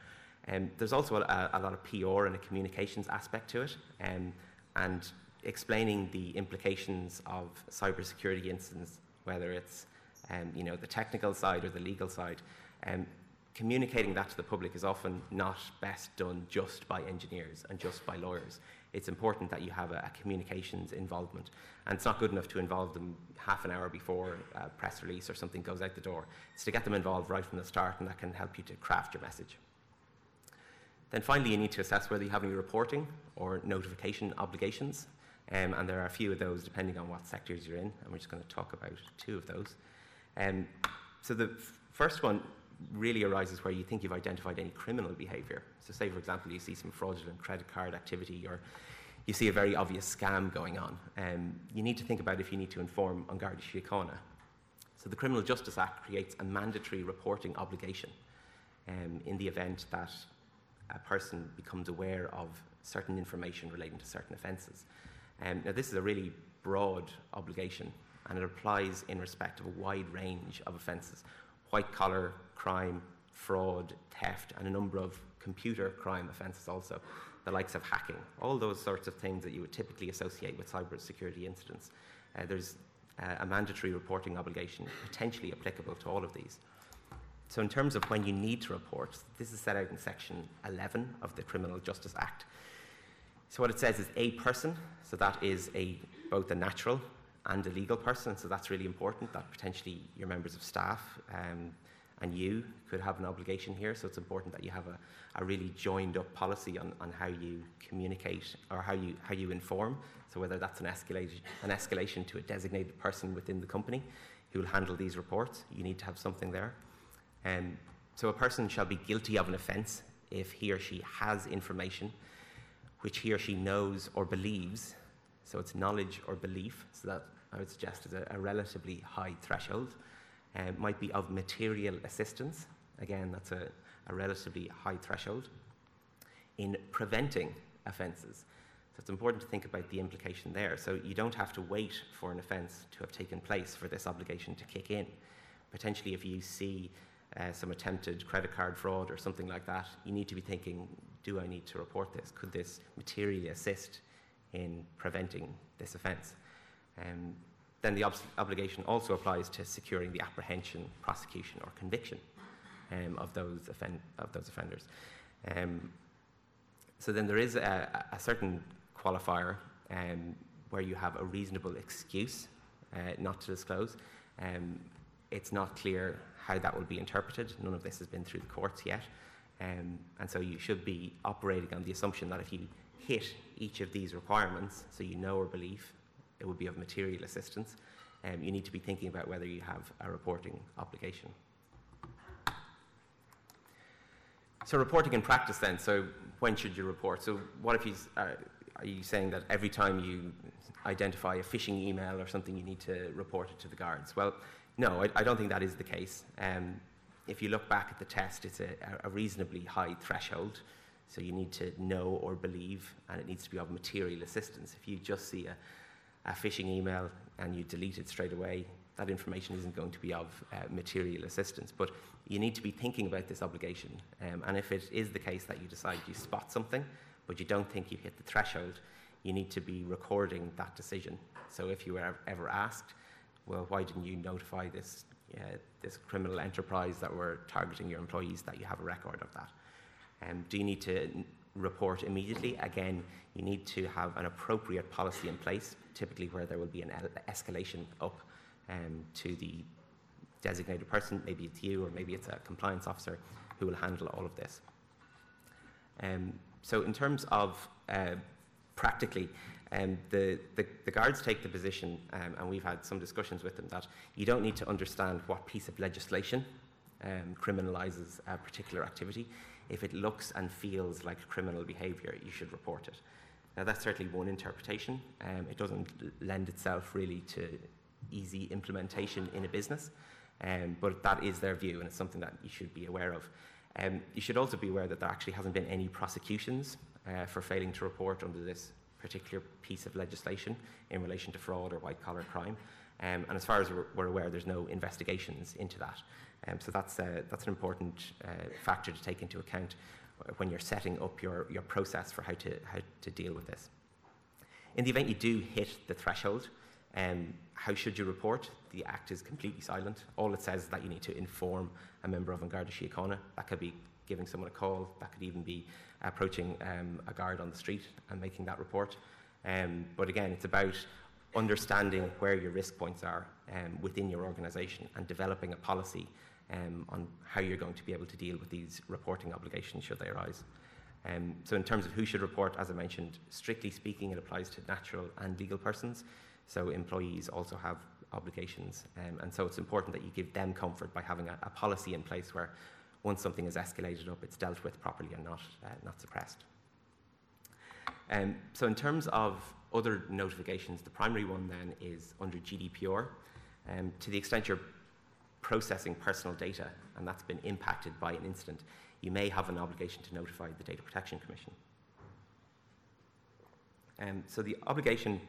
Um, there's also a, a, lot of PR and a communications aspect to it, um, and explaining the implications of cybersecurity incidents, whether it's um, you know the technical side or the legal side. Um, communicating that to the public is often not best done just by engineers and just by lawyers. It's important that you have a, a communications involvement. And it's not good enough to involve them half an hour before a press release or something goes out the door. It's to get them involved right from the start, and that can help you to craft your message. Then finally, you need to assess whether you have any reporting or notification obligations. Um, and there are a few of those depending on what sectors you're in, and we're just going to talk about two of those. Um, so the first one really arises where you think you've identified any criminal behavior. So, say, for example, you see some fraudulent credit card activity or you see a very obvious scam going on. Um, you need to think about if you need to inform An Garda Síochána. So, the Criminal Justice Act creates a mandatory reporting obligation um, in the event that a person becomes aware of certain information relating to certain offences. Um, now, this is a really broad obligation and it applies in respect of a wide range of offences white collar crime, fraud, theft, and a number of computer crime offences also, the likes of hacking, all those sorts of things that you would typically associate with cybersecurity incidents. Uh, there's uh, a mandatory reporting obligation potentially applicable to all of these. So, in terms of when you need to report, this is set out in section 11 of the Criminal Justice Act. So, what it says is a person, so that is a, both a natural and a legal person, so that's really important that potentially your members of staff um, and you could have an obligation here. So, it's important that you have a, a really joined up policy on, on how you communicate or how you, how you inform. So, whether that's an escalation, an escalation to a designated person within the company who will handle these reports, you need to have something there. Um, so a person shall be guilty of an offence if he or she has information which he or she knows or believes. So it's knowledge or belief. So that I would suggest is a, a relatively high threshold. Um, might be of material assistance. Again, that's a, a relatively high threshold. In preventing offences. So it's important to think about the implication there. So you don't have to wait for an offence to have taken place for this obligation to kick in. Potentially, if you see uh, some attempted credit card fraud or something like that, you need to be thinking, do I need to report this? Could this materially assist in preventing this offence? Um, then the ob- obligation also applies to securing the apprehension, prosecution, or conviction um, of, those offend- of those offenders. Um, so then there is a, a certain qualifier um, where you have a reasonable excuse uh, not to disclose. Um, it's not clear how that will be interpreted. None of this has been through the courts yet. Um, and so you should be operating on the assumption that if you hit each of these requirements, so you know or believe, it would be of material assistance, um, you need to be thinking about whether you have a reporting obligation. So reporting in practice then, so when should you report? So what if you, uh, are you saying that every time you identify a phishing email or something you need to report it to the guards? Well, no, I, I don't think that is the case. Um, if you look back at the test, it's a, a reasonably high threshold. So you need to know or believe, and it needs to be of material assistance. If you just see a, a phishing email and you delete it straight away, that information isn't going to be of uh, material assistance. But you need to be thinking about this obligation. Um, and if it is the case that you decide you spot something, but you don't think you hit the threshold, you need to be recording that decision. So if you were ever asked, well, why didn't you notify this, uh, this criminal enterprise that were targeting your employees that you have a record of that? Um, do you need to report immediately? Again, you need to have an appropriate policy in place, typically where there will be an escalation up um, to the designated person, maybe it's you or maybe it's a compliance officer who will handle all of this. Um, so in terms of uh, practically, um, the, the, the, guards take the position, um, and we've had some discussions with them, that you don't need to understand what piece of legislation um, criminalises a particular activity. If it looks and feels like criminal behaviour, you should report it. Now, that's certainly one interpretation. Um, it doesn't lend itself really to easy implementation in a business, um, but that is their view, and it's something that you should be aware of. Um, you should also be aware that there actually hasn't been any prosecutions uh, for failing to report under this particular piece of legislation in relation to fraud or white collar crime. Um, and as far as we're, aware, there's no investigations into that. Um, so that's, uh, that's an important uh, factor to take into account when you're setting up your, your process for how to, how to deal with this. In the event you do hit the threshold, um, how should you report? The Act is completely silent. All it says is that you need to inform a member of An Garda Síochána. That could be giving someone a call, that could even be approaching um, a guard on the street and making that report. Um, but again, it's about understanding where your risk points are um, within your organisation and developing a policy um, on how you're going to be able to deal with these reporting obligations should they arise. Um, so, in terms of who should report, as I mentioned, strictly speaking, it applies to natural and legal persons. So employees also have obligations. Um, and so it's important that you give them comfort by having a, a, policy in place where once something is escalated up, it's dealt with properly and not, uh, not suppressed. Um, so in terms of other notifications, the primary one then is under GDPR. Um, to the extent you're processing personal data and that's been impacted by an incident, you may have an obligation to notify the Data Protection Commission. Um, so the obligation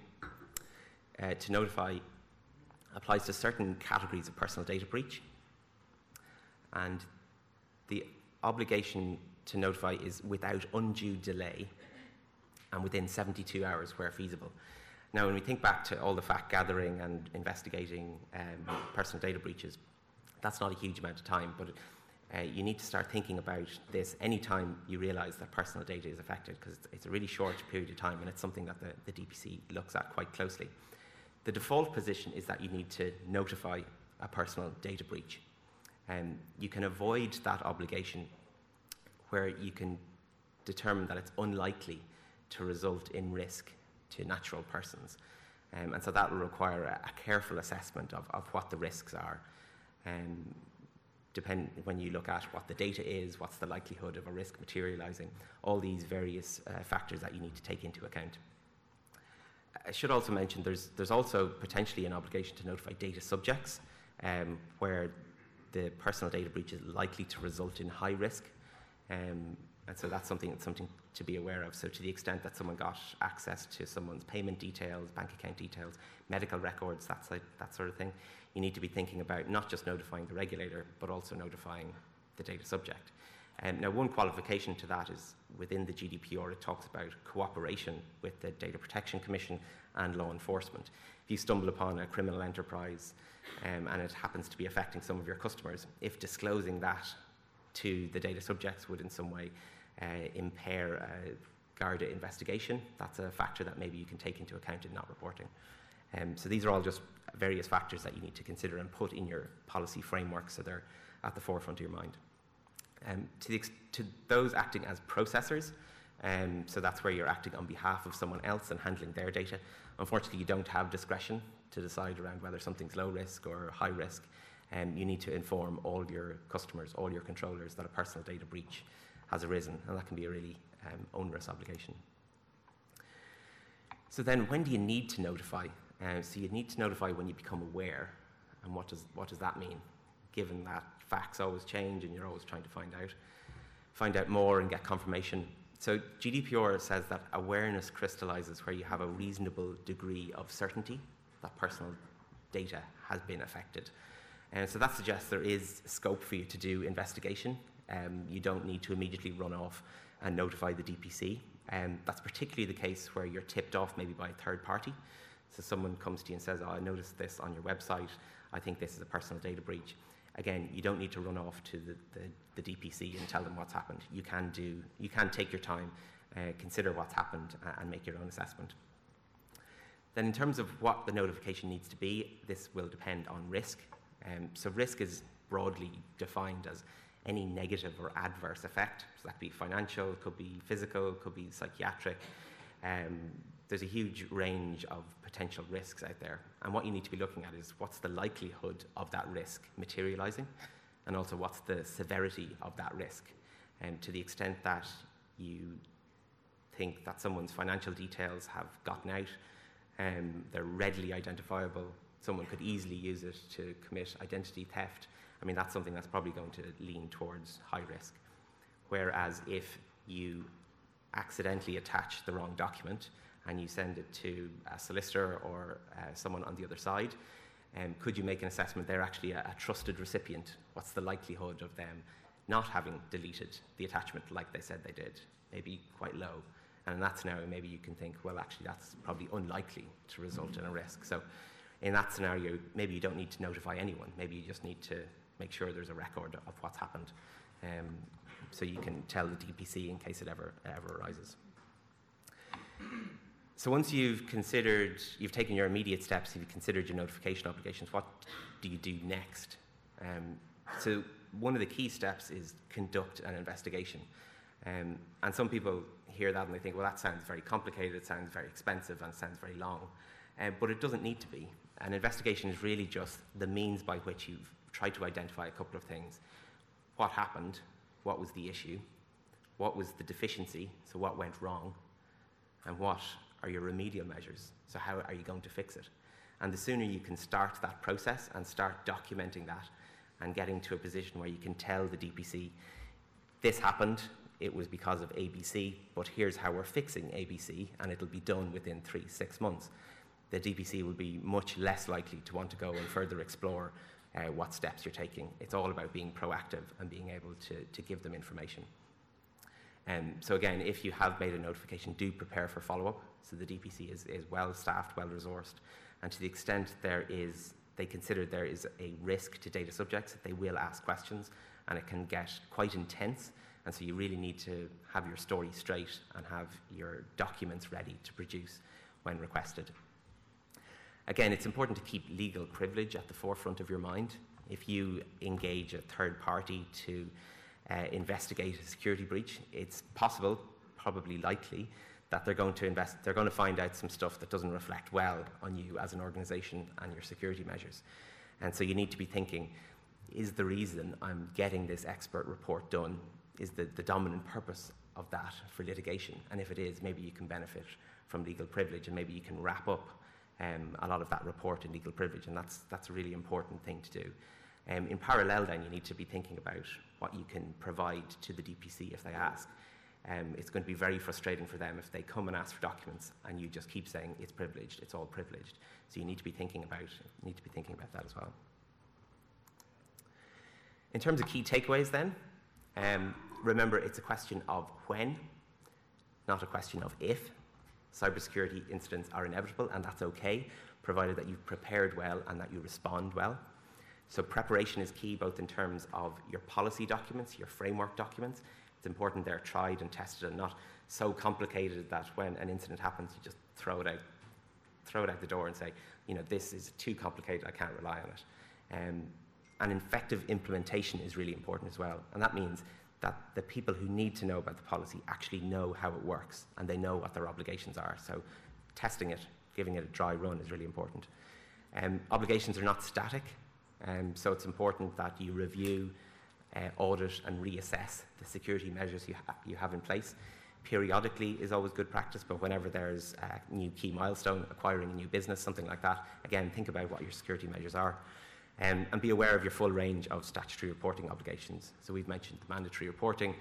uh, to notify applies to certain categories of personal data breach. And the obligation to notify is without undue delay and within 72 hours where feasible. Now, when we think back to all the fact gathering and investigating um, personal data breaches, that's not a huge amount of time, but uh, you need to start thinking about this anytime you realize that personal data is affected, because it's, it's, a really short period of time and it's something that the, the DPC looks at quite closely. The default position is that you need to notify a personal data breach. Um, you can avoid that obligation where you can determine that it's unlikely to result in risk to natural persons. Um, and so that will require a, a careful assessment of, of, what the risks are. Um, depend, when you look at what the data is, what's the likelihood of a risk materializing, all these various uh, factors that you need to take into account. I should also mention there's, there's also potentially an obligation to notify data subjects um, where the personal data breach is likely to result in high risk. Um, and so that's something, that's something to be aware of. So, to the extent that someone got access to someone's payment details, bank account details, medical records, that, that sort of thing, you need to be thinking about not just notifying the regulator, but also notifying the data subject. Um, now, one qualification to that is within the GDPR, it talks about cooperation with the Data Protection Commission and law enforcement. If you stumble upon a criminal enterprise um, and it happens to be affecting some of your customers, if disclosing that to the data subjects would in some way uh, impair a Garda investigation, that's a factor that maybe you can take into account in not reporting. Um, so these are all just various factors that you need to consider and put in your policy framework so they're at the forefront of your mind. Um, to, the, to, those acting as processors, um, so that's where you're acting on behalf of someone else and handling their data. Unfortunately, you don't have discretion to decide around whether something's low risk or high risk. Um, you need to inform all your customers, all your controllers, that a personal data breach has arisen, and that can be a really um, onerous obligation. So then, when do you need to notify? Uh, so you need to notify when you become aware, and what does what does that mean? given that facts always change and you're always trying to find out, find out more and get confirmation. So GDPR says that awareness crystallizes where you have a reasonable degree of certainty that personal data has been affected. And so that suggests there is scope for you to do investigation. Um, you don't need to immediately run off and notify the DPC. Um, that's particularly the case where you're tipped off maybe by a third party. So someone comes to you and says, oh, I noticed this on your website. I think this is a personal data breach. Again, you don't need to run off to the, the, the DPC and tell them what's happened. You can, do, you can take your time, uh, consider what's happened, uh, and make your own assessment. Then, in terms of what the notification needs to be, this will depend on risk. Um, so, risk is broadly defined as any negative or adverse effect. So that could be financial, it could be physical, it could be psychiatric. Um, there's a huge range of potential risks out there. And what you need to be looking at is what's the likelihood of that risk materializing, and also what's the severity of that risk. And to the extent that you think that someone's financial details have gotten out, um, they're readily identifiable, someone could easily use it to commit identity theft, I mean, that's something that's probably going to lean towards high risk. Whereas if you accidentally attach the wrong document and you send it to a solicitor or uh, someone on the other side, um, could you make an assessment they're actually a, a trusted recipient? What's the likelihood of them not having deleted the attachment like they said they did? Maybe quite low. And in that scenario, maybe you can think, well, actually, that's probably unlikely to result in a risk. So, in that scenario, maybe you don't need to notify anyone. Maybe you just need to make sure there's a record of what's happened um, so you can tell the DPC in case it ever, ever arises. So once you've considered, you've taken your immediate steps, you've considered your notification obligations, what do you do next? Um, so one of the key steps is conduct an investigation. Um, and some people hear that and they think, well, that sounds very complicated, it sounds very expensive, and it sounds very long. Um, but it doesn't need to be. An investigation is really just the means by which you've tried to identify a couple of things. What happened? What was the issue? What was the deficiency? So, what went wrong? And what are your remedial measures? So, how are you going to fix it? And the sooner you can start that process and start documenting that and getting to a position where you can tell the DPC, this happened, it was because of ABC, but here's how we're fixing ABC, and it'll be done within three, six months. The DPC will be much less likely to want to go and further explore uh, what steps you're taking. It's all about being proactive and being able to, to give them information. Um, so again, if you have made a notification, do prepare for follow-up. So the DPC is, is well staffed, well resourced, and to the extent there is, they consider there is a risk to data subjects, they will ask questions, and it can get quite intense. And so you really need to have your story straight and have your documents ready to produce when requested. Again, it's important to keep legal privilege at the forefront of your mind. If you engage a third party to uh, investigate a security breach, it's possible, probably likely, that they're going to invest, they're going to find out some stuff that doesn't reflect well on you as an organization and your security measures. And so you need to be thinking, is the reason I'm getting this expert report done, is the, the dominant purpose of that for litigation? And if it is, maybe you can benefit from legal privilege and maybe you can wrap up um, a lot of that report in legal privilege, and that's, that's a really important thing to do. Um, in parallel, then, you need to be thinking about what you can provide to the DPC if they ask. Um, it's going to be very frustrating for them if they come and ask for documents and you just keep saying it's privileged, it's all privileged. So you need to be thinking about need to be thinking about that as well. In terms of key takeaways, then, um, remember it's a question of when, not a question of if cybersecurity incidents are inevitable, and that's okay, provided that you've prepared well and that you respond well. So, preparation is key both in terms of your policy documents, your framework documents. It's important they're tried and tested and not so complicated that when an incident happens, you just throw it out, throw it out the door and say, you know, this is too complicated, I can't rely on it. Um, and effective implementation is really important as well. And that means that the people who need to know about the policy actually know how it works and they know what their obligations are. So testing it, giving it a dry run is really important. Um, obligations are not static, um, so it's important that you review, uh, audit, and reassess the security measures you, ha- you have in place. Periodically is always good practice, but whenever there's a new key milestone, acquiring a new business, something like that, again, think about what your security measures are. Um, and be aware of your full range of statutory reporting obligations. So we've mentioned the mandatory reporting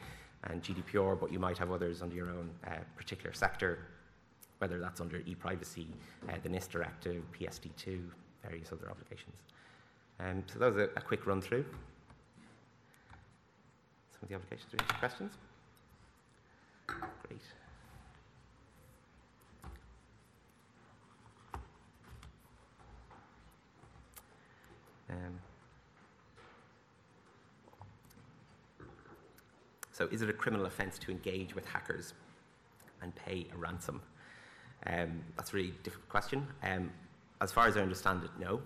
and GDPR, but you might have others under your own uh, particular sector, whether that's under e-privacy, uh, the NIS directive, PSD2, various other obligations. Um, so that was a, a quick run through. Some of the obligations. Any questions? Great. Um, so, is it a criminal offence to engage with hackers and pay a ransom? Um, that's a really difficult question. Um, as far as I understand it, no.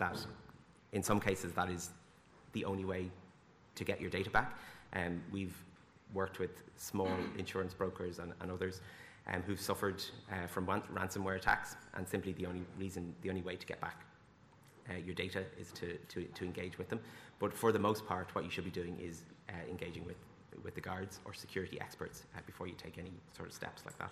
That in some cases that is the only way to get your data back. Um, we've worked with small [CLEARS THROAT] insurance brokers and, and others um, who've suffered uh, from ransomware attacks, and simply the only reason, the only way to get back uh, your data is to, to, to, engage with them. But for the most part, what you should be doing is uh, engaging with, with the guards or security experts uh, before you take any sort of steps like that.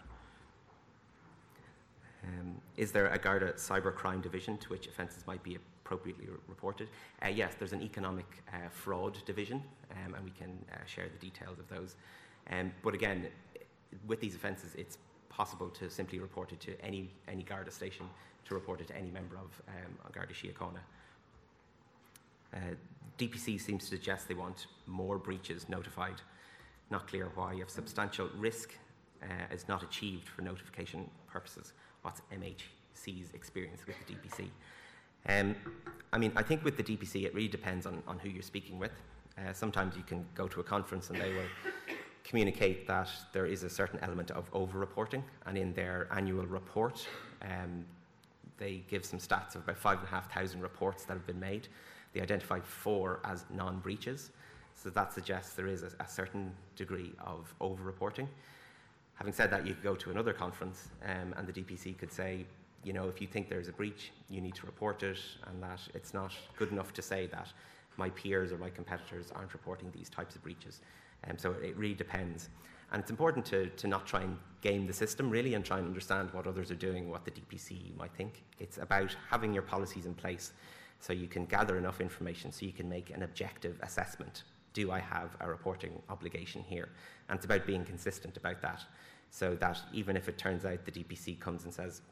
Um, is there a Garda cybercrime division to which offences might be appropriately re reported? Uh, yes, there's an economic uh, fraud division, um, and we can uh, share the details of those. Um, but again, with these offences, it's possible to simply report it to any, any Garda station, to report it to any member of um, Garda Síochána. Uh, DPC seems to suggest they want more breaches notified. Not clear why. If substantial risk uh, is not achieved for notification purposes, what's MHC's experience with the DPC? Um, I mean, I think with the DPC, it really depends on, on who you're speaking with. Uh, sometimes you can go to a conference and they will communicate that there is a certain element of over-reporting, and in their annual report, um, they give some stats of about 5,500 reports that have been made. They identified four as non-breaches, so that suggests there is a, a certain degree of over-reporting. Having said that, you could go to another conference um, and the DPC could say, you know, if you think there's a breach, you need to report it, and that it's not good enough to say that my peers or my competitors aren't reporting these types of breaches. Um, so it really depends. And it's important to, to not try and game the system, really, and try and understand what others are doing, what the DPC might think. It's about having your policies in place so you can gather enough information so you can make an objective assessment. Do I have a reporting obligation here? And it's about being consistent about that so that even if it turns out the DPC comes and says,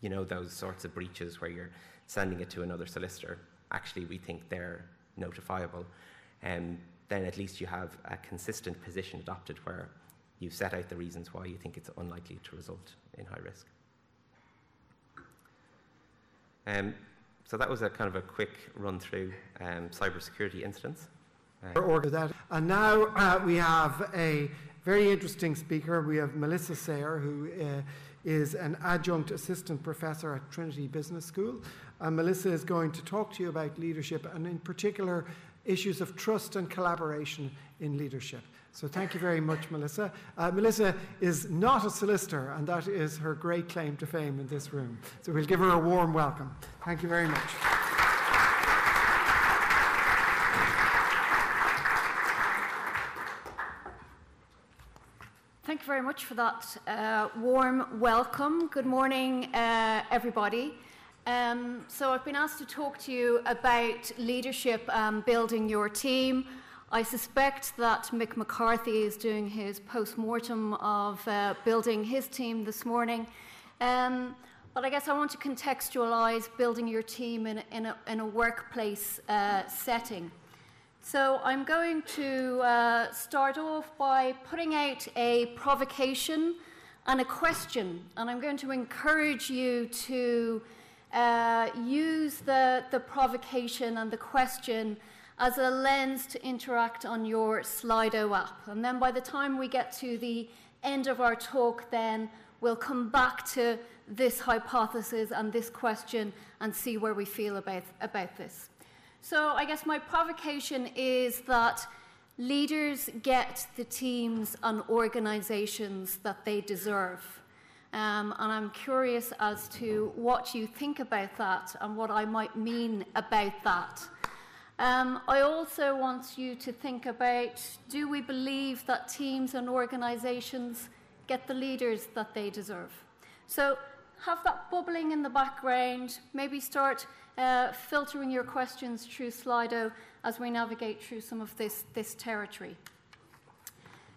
you know, those sorts of breaches where you're sending it to another solicitor, actually we think they're notifiable, um, then at least you have a consistent position adopted where you've set out the reasons why you think it's unlikely to result in high risk. Um, so that was a kind of a quick run through um, cybersecurity incidents. Order that. And now uh, we have a very interesting speaker. We have Melissa Sayer, who uh, is an adjunct assistant professor at Trinity Business School. And Melissa is going to talk to you about leadership and, in particular, issues of trust and collaboration in leadership. So, thank you very much, Melissa. Uh, Melissa is not a solicitor, and that is her great claim to fame in this room. So, we'll give her a warm welcome. Thank you very much. Thank you very much for that uh, warm welcome. Good morning, uh, everybody. Um, so, I've been asked to talk to you about leadership and building your team. I suspect that Mick McCarthy is doing his post mortem of uh, building his team this morning. Um, but I guess I want to contextualize building your team in a, in a, in a workplace uh, setting. So I'm going to uh, start off by putting out a provocation and a question, and I'm going to encourage you to uh, use the, the provocation and the question as a lens to interact on your Slido app. And then by the time we get to the end of our talk, then we'll come back to this hypothesis and this question and see where we feel about, about this. So I guess my provocation is that leaders get the teams and organizations that they deserve. Um, and I'm curious as to what you think about that and what I might mean about that. Um, I also want you to think about do we believe that teams and organizations get the leaders that they deserve? So have that bubbling in the background. Maybe start uh, filtering your questions through Slido as we navigate through some of this, this territory.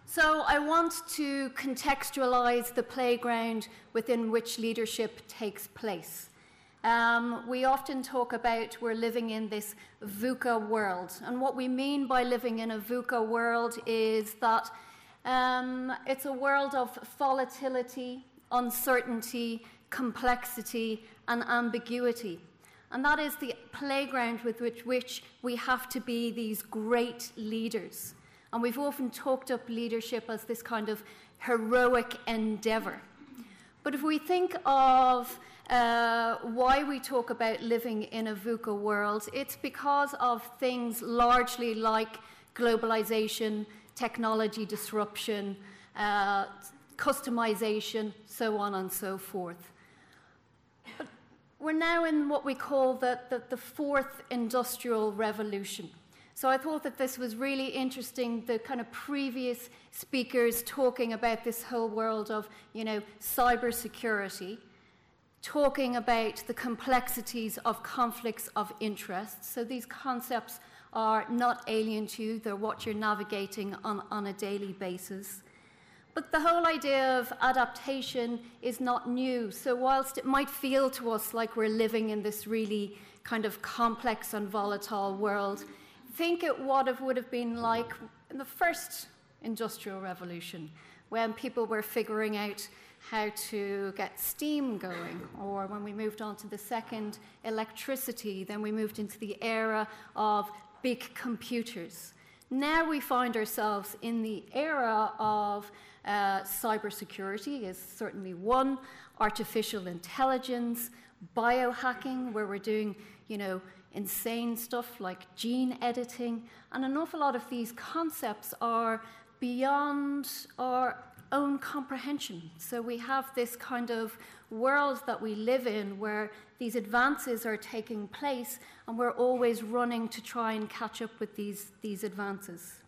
So, I want to contextualize the playground within which leadership takes place. Um, we often talk about we're living in this VUCA world. And what we mean by living in a VUCA world is that um, it's a world of volatility, uncertainty, complexity, and ambiguity. And that is the playground with which, which we have to be these great leaders. And we've often talked up leadership as this kind of heroic endeavor. But if we think of uh, why we talk about living in a VUCA world, it's because of things largely like globalization, technology disruption, uh, customization, so on and so forth. We're now in what we call the, the, the fourth industrial revolution. So I thought that this was really interesting, the kind of previous speakers talking about this whole world of, you know, cybersecurity, talking about the complexities of conflicts of interest. So these concepts are not alien to you, they're what you're navigating on, on a daily basis. But the whole idea of adaptation is not new. So, whilst it might feel to us like we're living in this really kind of complex and volatile world, think it what it would have been like in the first industrial revolution when people were figuring out how to get steam going, or when we moved on to the second, electricity, then we moved into the era of big computers. Now we find ourselves in the era of uh, cybersecurity is certainly one, artificial intelligence, biohacking, where we're doing, you know, insane stuff like gene editing, and an awful lot of these concepts are beyond our own comprehension. So we have this kind of world that we live in where these advances are taking place, and we're always running to try and catch up with these, these advances.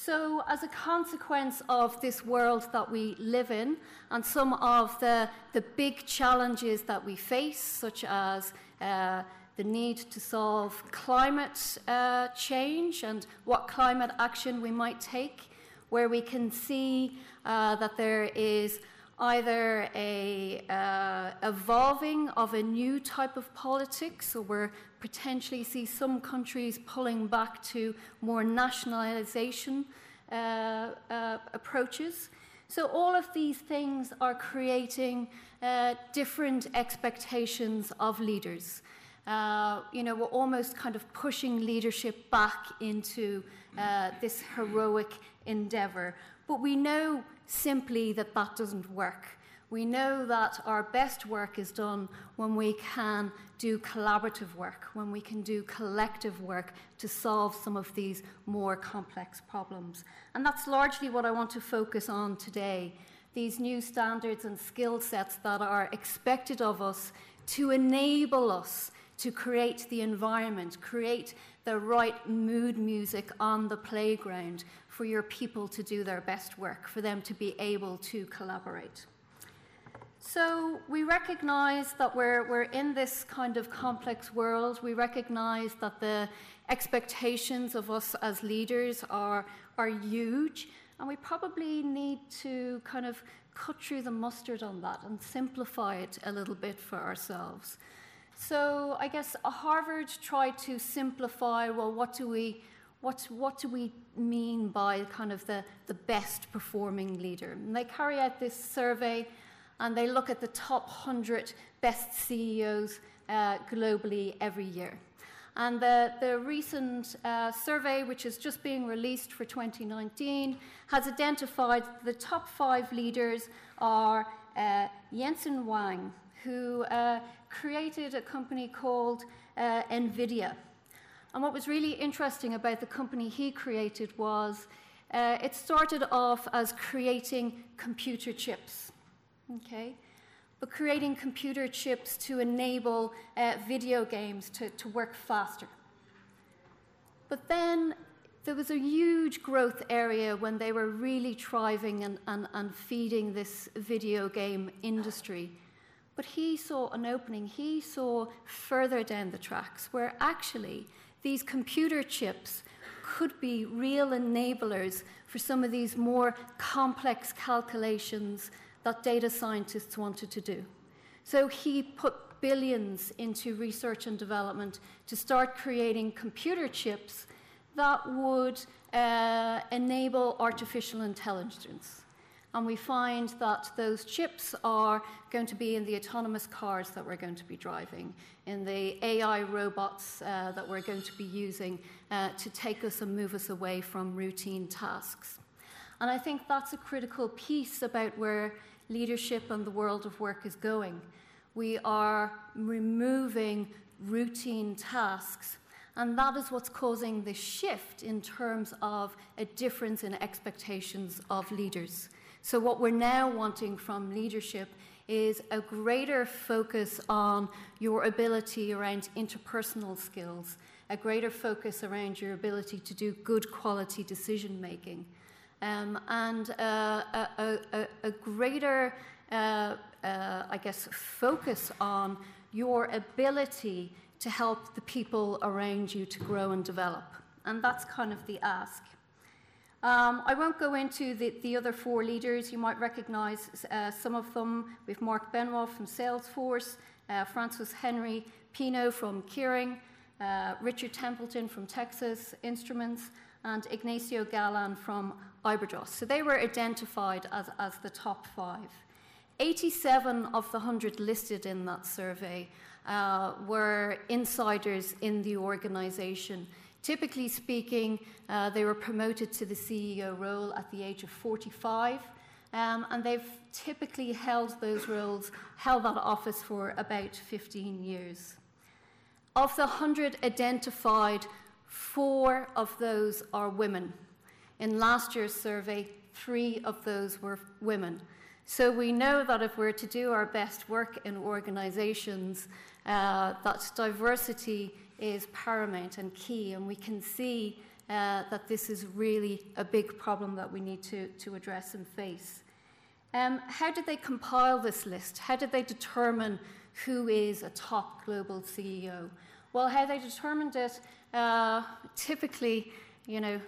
So, as a consequence of this world that we live in and some of the, the big challenges that we face, such as uh, the need to solve climate uh, change and what climate action we might take, where we can see uh, that there is either a uh, evolving of a new type of politics, so we're potentially see some countries pulling back to more nationalization uh, uh, approaches. So all of these things are creating uh, different expectations of leaders. Uh, you know, we're almost kind of pushing leadership back into uh, this heroic endeavor. But we know simply that that doesn't work. We know that our best work is done when we can do collaborative work, when we can do collective work to solve some of these more complex problems. And that's largely what I want to focus on today these new standards and skill sets that are expected of us to enable us to create the environment, create the right mood music on the playground for your people to do their best work, for them to be able to collaborate. So we recognize that we're, we're in this kind of complex world. We recognize that the expectations of us as leaders are, are huge, and we probably need to kind of cut through the mustard on that and simplify it a little bit for ourselves. So I guess Harvard tried to simplify well, what do we what, what do we mean by kind of the, the best performing leader? And they carry out this survey and they look at the top 100 best CEOs uh, globally every year. And the, the recent uh, survey, which is just being released for 2019, has identified the top five leaders are uh, Jensen Huang, who uh, created a company called uh, NVIDIA. And what was really interesting about the company he created was uh, it started off as creating computer chips okay? But creating computer chips to enable uh, video games to, to work faster. But then there was a huge growth area when they were really thriving and, and, and feeding this video game industry. But he saw an opening, he saw further down the tracks where actually these computer chips could be real enablers for some of these more complex calculations that data scientists wanted to do. So he put billions into research and development to start creating computer chips that would uh, enable artificial intelligence. And we find that those chips are going to be in the autonomous cars that we're going to be driving, in the AI robots uh, that we're going to be using uh, to take us and move us away from routine tasks. And I think that's a critical piece about where leadership and the world of work is going. We are removing routine tasks and that is what's causing the shift in terms of a difference in expectations of leaders. So, what we're now wanting from leadership is a greater focus on your ability around interpersonal skills, a greater focus around your ability to do good quality decision making, um, and uh, a, a, a, greater, uh, uh, I guess, focus on your ability to help the people around you to grow and develop. And that's kind of the ask. Um, I won't go into the, the, other four leaders. You might recognize uh, some of them. We have Mark Benioff from Salesforce, uh, Francis Henry Pinault from Kering, uh, Richard Templeton from Texas Instruments, and Ignacio Galán from Iberdrola. So they were identified as, as the top five. 87 of the 100 listed in that survey uh, were insiders in the organization. Typically speaking, uh, they were promoted to the CEO role at the age of 45, um, and they've typically held those roles, held that office for about 15 years. Of the 100 identified, four of those are women. In last year's survey, three of those were women. So we know that if we're to do our best work in organizations, uh, that diversity is paramount and key, and we can see uh, that this is really a big problem that we need to, to address and face. Um, how did they compile this list? How did they determine who is a top global CEO? Well, how they determined it, uh, typically, you know,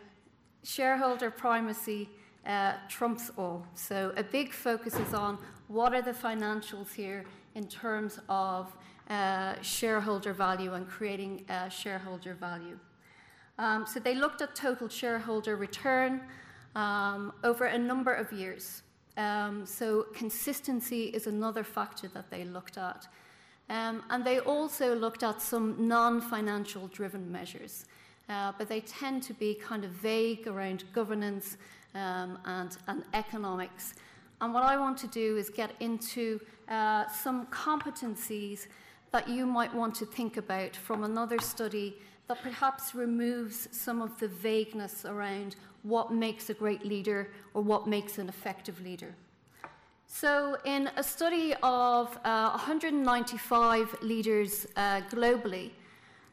shareholder primacy uh, trumps all. So a big focus is on what are the financials here in terms of uh, shareholder value and creating uh, shareholder value. Um, so they looked at total shareholder return um, over a number of years. Um, so consistency is another factor that they looked at. Um, and they also looked at some non financial driven measures, uh, but they tend to be kind of vague around governance um, and, and economics. And what I want to do is get into uh, some competencies that you might want to think about from another study that perhaps removes some of the vagueness around what makes a great leader or what makes an effective leader. So, in a study of uh, 195 leaders uh, globally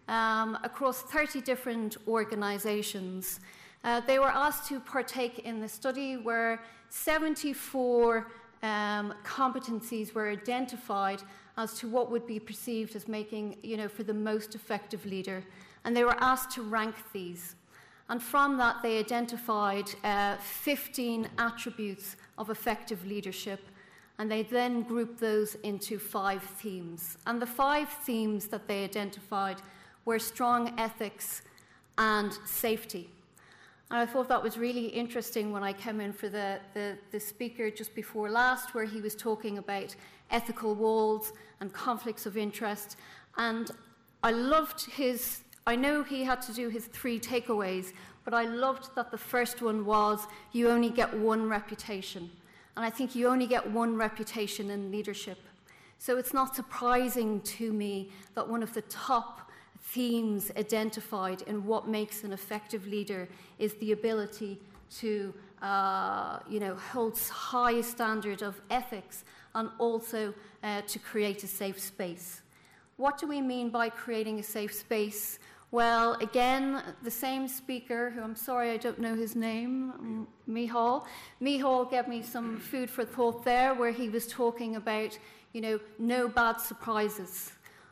um, across 30 different organizations, uh, they were asked to partake in the study where 74 um, competencies were identified as to what would be perceived as making, you know, for the most effective leader. And they were asked to rank these. And from that, they identified uh, 15 attributes of effective leadership. And they then grouped those into five themes. And the five themes that they identified were strong ethics and safety. And I thought that was really interesting when I came in for the, the, the, speaker just before last, where he was talking about ethical walls and conflicts of interest. And I loved his, I know he had to do his three takeaways, but I loved that the first one was you only get one reputation. And I think you only get one reputation in leadership. So it's not surprising to me that one of the top themes identified in what makes an effective leader is the ability to uh, you know, hold high standard of ethics and also uh, to create a safe space. What do we mean by creating a safe space? Well, again, the same speaker, who I'm sorry I don't know his name, Mihal. Mihal gave me some food for thought there, where he was talking about, you know, no bad surprises.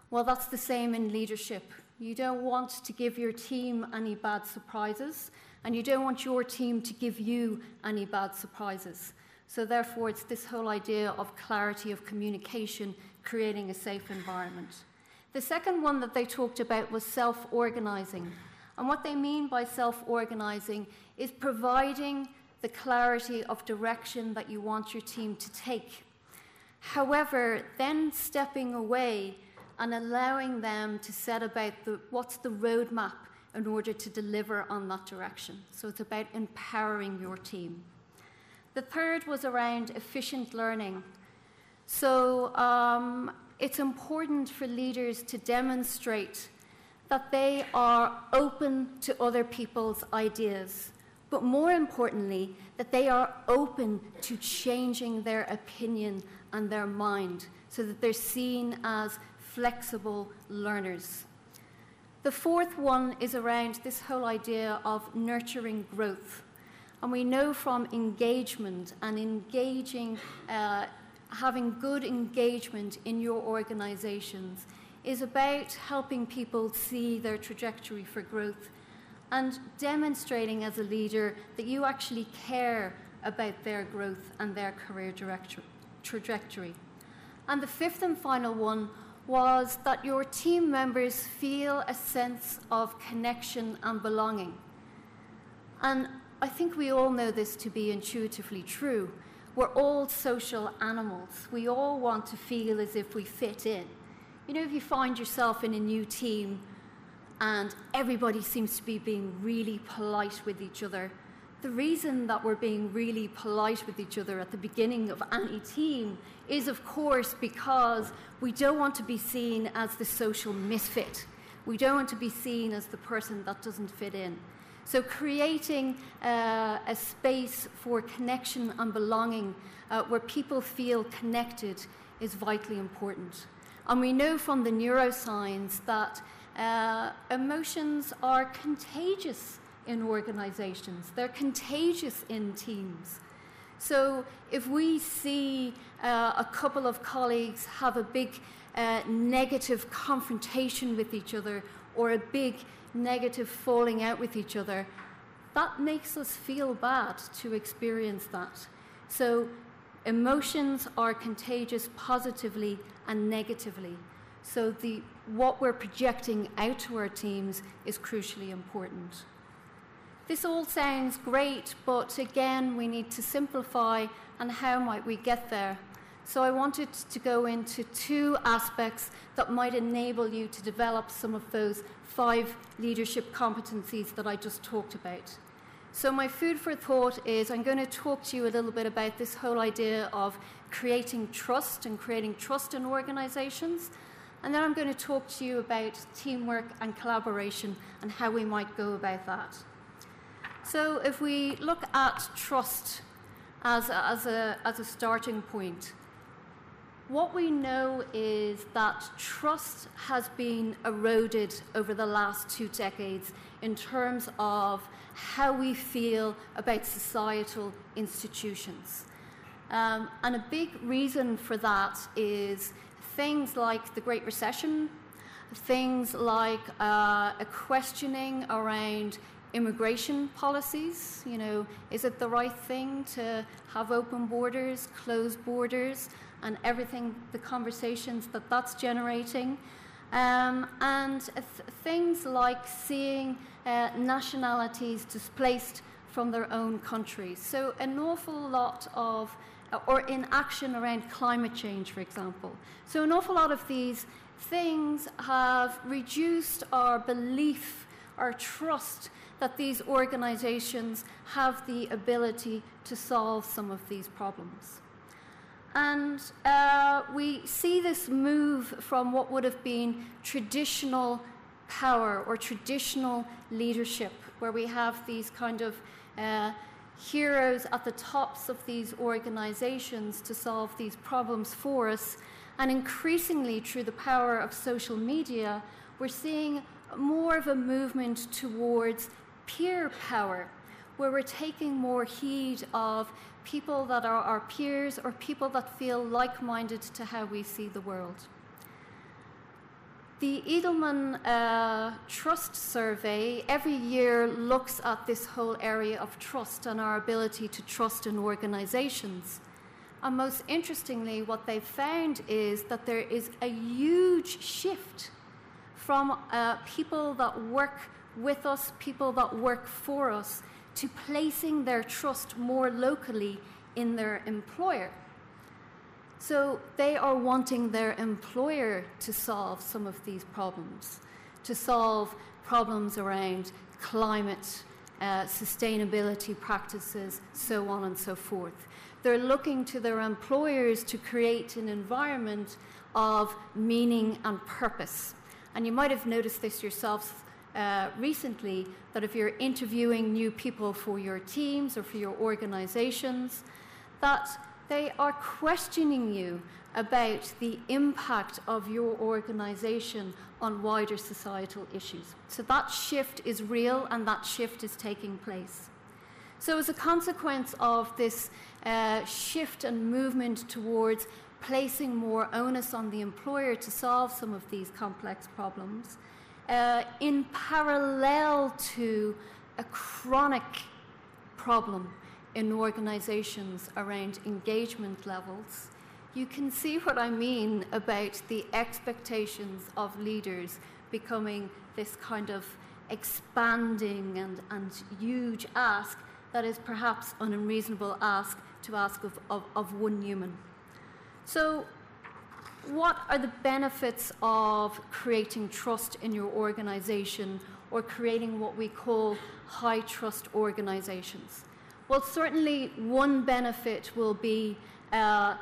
Well, that's the same in leadership. You don't want to give your team any bad surprises, and you don't want your team to give you any bad surprises. So, therefore, it's this whole idea of clarity of communication, creating a safe environment. The second one that they talked about was self organizing. And what they mean by self organizing is providing the clarity of direction that you want your team to take. However, then stepping away and allowing them to set about the, what's the roadmap in order to deliver on that direction. So it's about empowering your team. The third was around efficient learning. So um, it's important for leaders to demonstrate that they are open to other people's ideas, but more importantly, that they are open to changing their opinion and their mind so that they're seen as flexible learners. The fourth one is around this whole idea of nurturing growth. And we know from engagement and engaging uh, having good engagement in your organizations is about helping people see their trajectory for growth and demonstrating as a leader that you actually care about their growth and their career trajectory. And the fifth and final one was that your team members feel a sense of connection and belonging. And I think we all know this to be intuitively true. We're all social animals. We all want to feel as if we fit in. You know, if you find yourself in a new team and everybody seems to be being really polite with each other, the reason that we're being really polite with each other at the beginning of any team is, of course, because we don't want to be seen as the social misfit. We don't want to be seen as the person that doesn't fit in. So, creating uh, a space for connection and belonging uh, where people feel connected is vitally important. And we know from the neuroscience that uh, emotions are contagious in organizations, they're contagious in teams. So, if we see uh, a couple of colleagues have a big uh, negative confrontation with each other or a big negative falling out with each other, that makes us feel bad to experience that. So, emotions are contagious positively and negatively. So, the, what we're projecting out to our teams is crucially important. This all sounds great, but again, we need to simplify and how might we get there? So, I wanted to go into two aspects that might enable you to develop some of those five leadership competencies that I just talked about. So, my food for thought is I'm going to talk to you a little bit about this whole idea of creating trust and creating trust in organizations. And then I'm going to talk to you about teamwork and collaboration and how we might go about that. So, if we look at trust as as a, as a starting point, what we know is that trust has been eroded over the last two decades in terms of how we feel about societal institutions. Um, and a big reason for that is things like the Great Recession, things like uh, a questioning around immigration policies. You know, is it the right thing to have open borders, closed borders? And everything, the conversations that that's generating. Um, and th- things like seeing uh, nationalities displaced from their own countries. So, an awful lot of, uh, or inaction around climate change, for example. So, an awful lot of these things have reduced our belief, our trust that these organizations have the ability to solve some of these problems. And uh, we see this move from what would have been traditional power or traditional leadership, where we have these kind of uh, heroes at the tops of these organizations to solve these problems for us. And increasingly, through the power of social media, we're seeing more of a movement towards peer power, where we're taking more heed of people that are our peers or people that feel like minded to how we see the world. The Edelman uh, Trust Survey every year looks at this whole area of trust and our ability to trust in organizations. And most interestingly, what they've found is that there is a huge shift from uh, people that work with us, people that work for us, to placing their trust more locally in their employer. So they are wanting their employer to solve some of these problems, to solve problems around climate, uh, sustainability practices, so on and so forth. They're looking to their employers to create an environment of meaning and purpose. And you might have noticed this yourselves uh, recently that if you're interviewing new people for your teams or for your organizations, that they are questioning you about the impact of your organization on wider societal issues. So that shift is real and that shift is taking place. So, as a consequence of this uh, shift and movement towards placing more onus on the employer to solve some of these complex problems, uh, in parallel to a chronic problem in organizations around engagement levels, you can see what I mean about the expectations of leaders becoming this kind of expanding and, and huge ask that is perhaps an unreasonable ask to ask of, of, of one human. So, what are the benefits of creating trust in your organization or creating what we call high trust organizations? Well, certainly one benefit will be uh,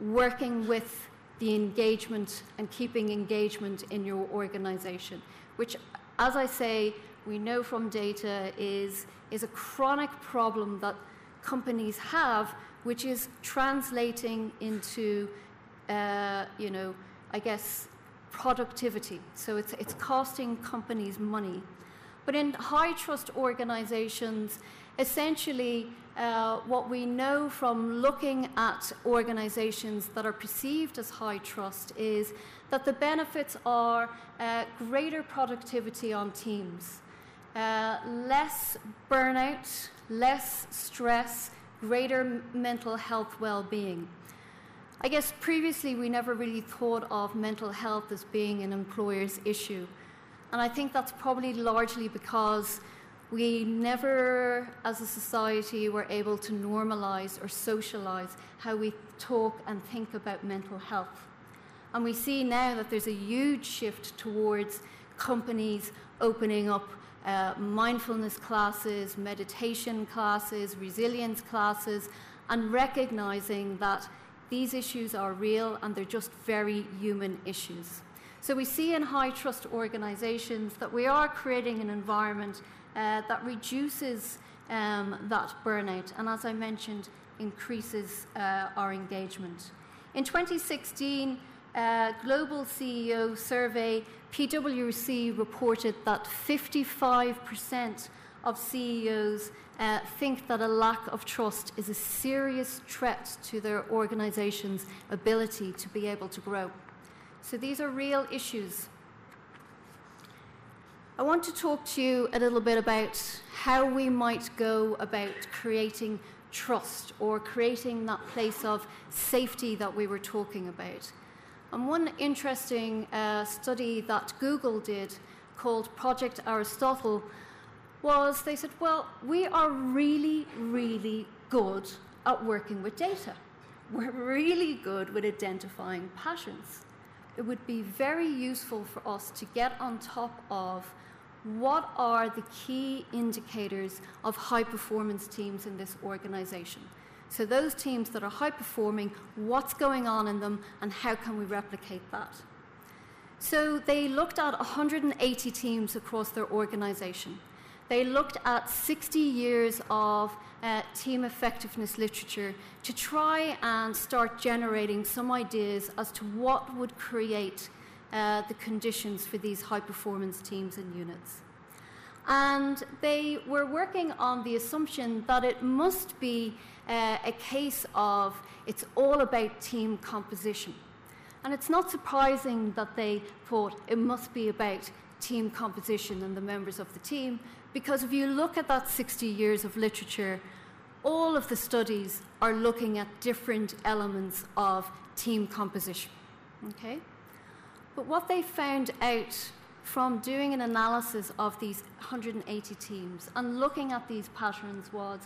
working with the engagement and keeping engagement in your organization, which, as I say, we know from data is, is a chronic problem that companies have, which is translating into, uh, you know, I guess, productivity. So it's, it's costing companies money. But in high trust organizations, essentially, uh, what we know from looking at organizations that are perceived as high trust is that the benefits are uh, greater productivity on teams, uh, less burnout, less stress, greater mental health well being. I guess previously we never really thought of mental health as being an employer's issue. And I think that's probably largely because we never, as a society, were able to normalize or socialize how we talk and think about mental health. And we see now that there's a huge shift towards companies opening up uh, mindfulness classes, meditation classes, resilience classes, and recognizing that these issues are real and they're just very human issues. So we see in high trust organizations that we are creating an environment uh, that reduces um, that burnout and, as I mentioned, increases uh, our engagement. In 2016, uh, Global CEO survey, PwC reported that 55% of CEOs uh, think that a lack of trust is a serious threat to their organisation's ability to be able to grow. So these are real issues. I want to talk to you a little bit about how we might go about creating trust or creating that place of safety that we were talking about. And one interesting uh, study that Google did called Project Aristotle was they said, well, we are really, really good at working with data. We're really good with identifying patterns it would be very useful for us to get on top of what are the key indicators of high performance teams in this organization. So, those teams that are high performing, what's going on in them, and how can we replicate that? So, they looked at 180 teams across their organization. They looked at 60 years of uh, team effectiveness literature to try and start generating some ideas as to what would create uh, the conditions for these high performance teams and units. And they were working on the assumption that it must be uh, a case of it's all about team composition. And it's not surprising that they thought it must be about team composition and the members of the team, because if you look at that 60 years of literature, all of the studies are looking at different elements of team composition. Okay? But what they found out from doing an analysis of these 180 teams and looking at these patterns was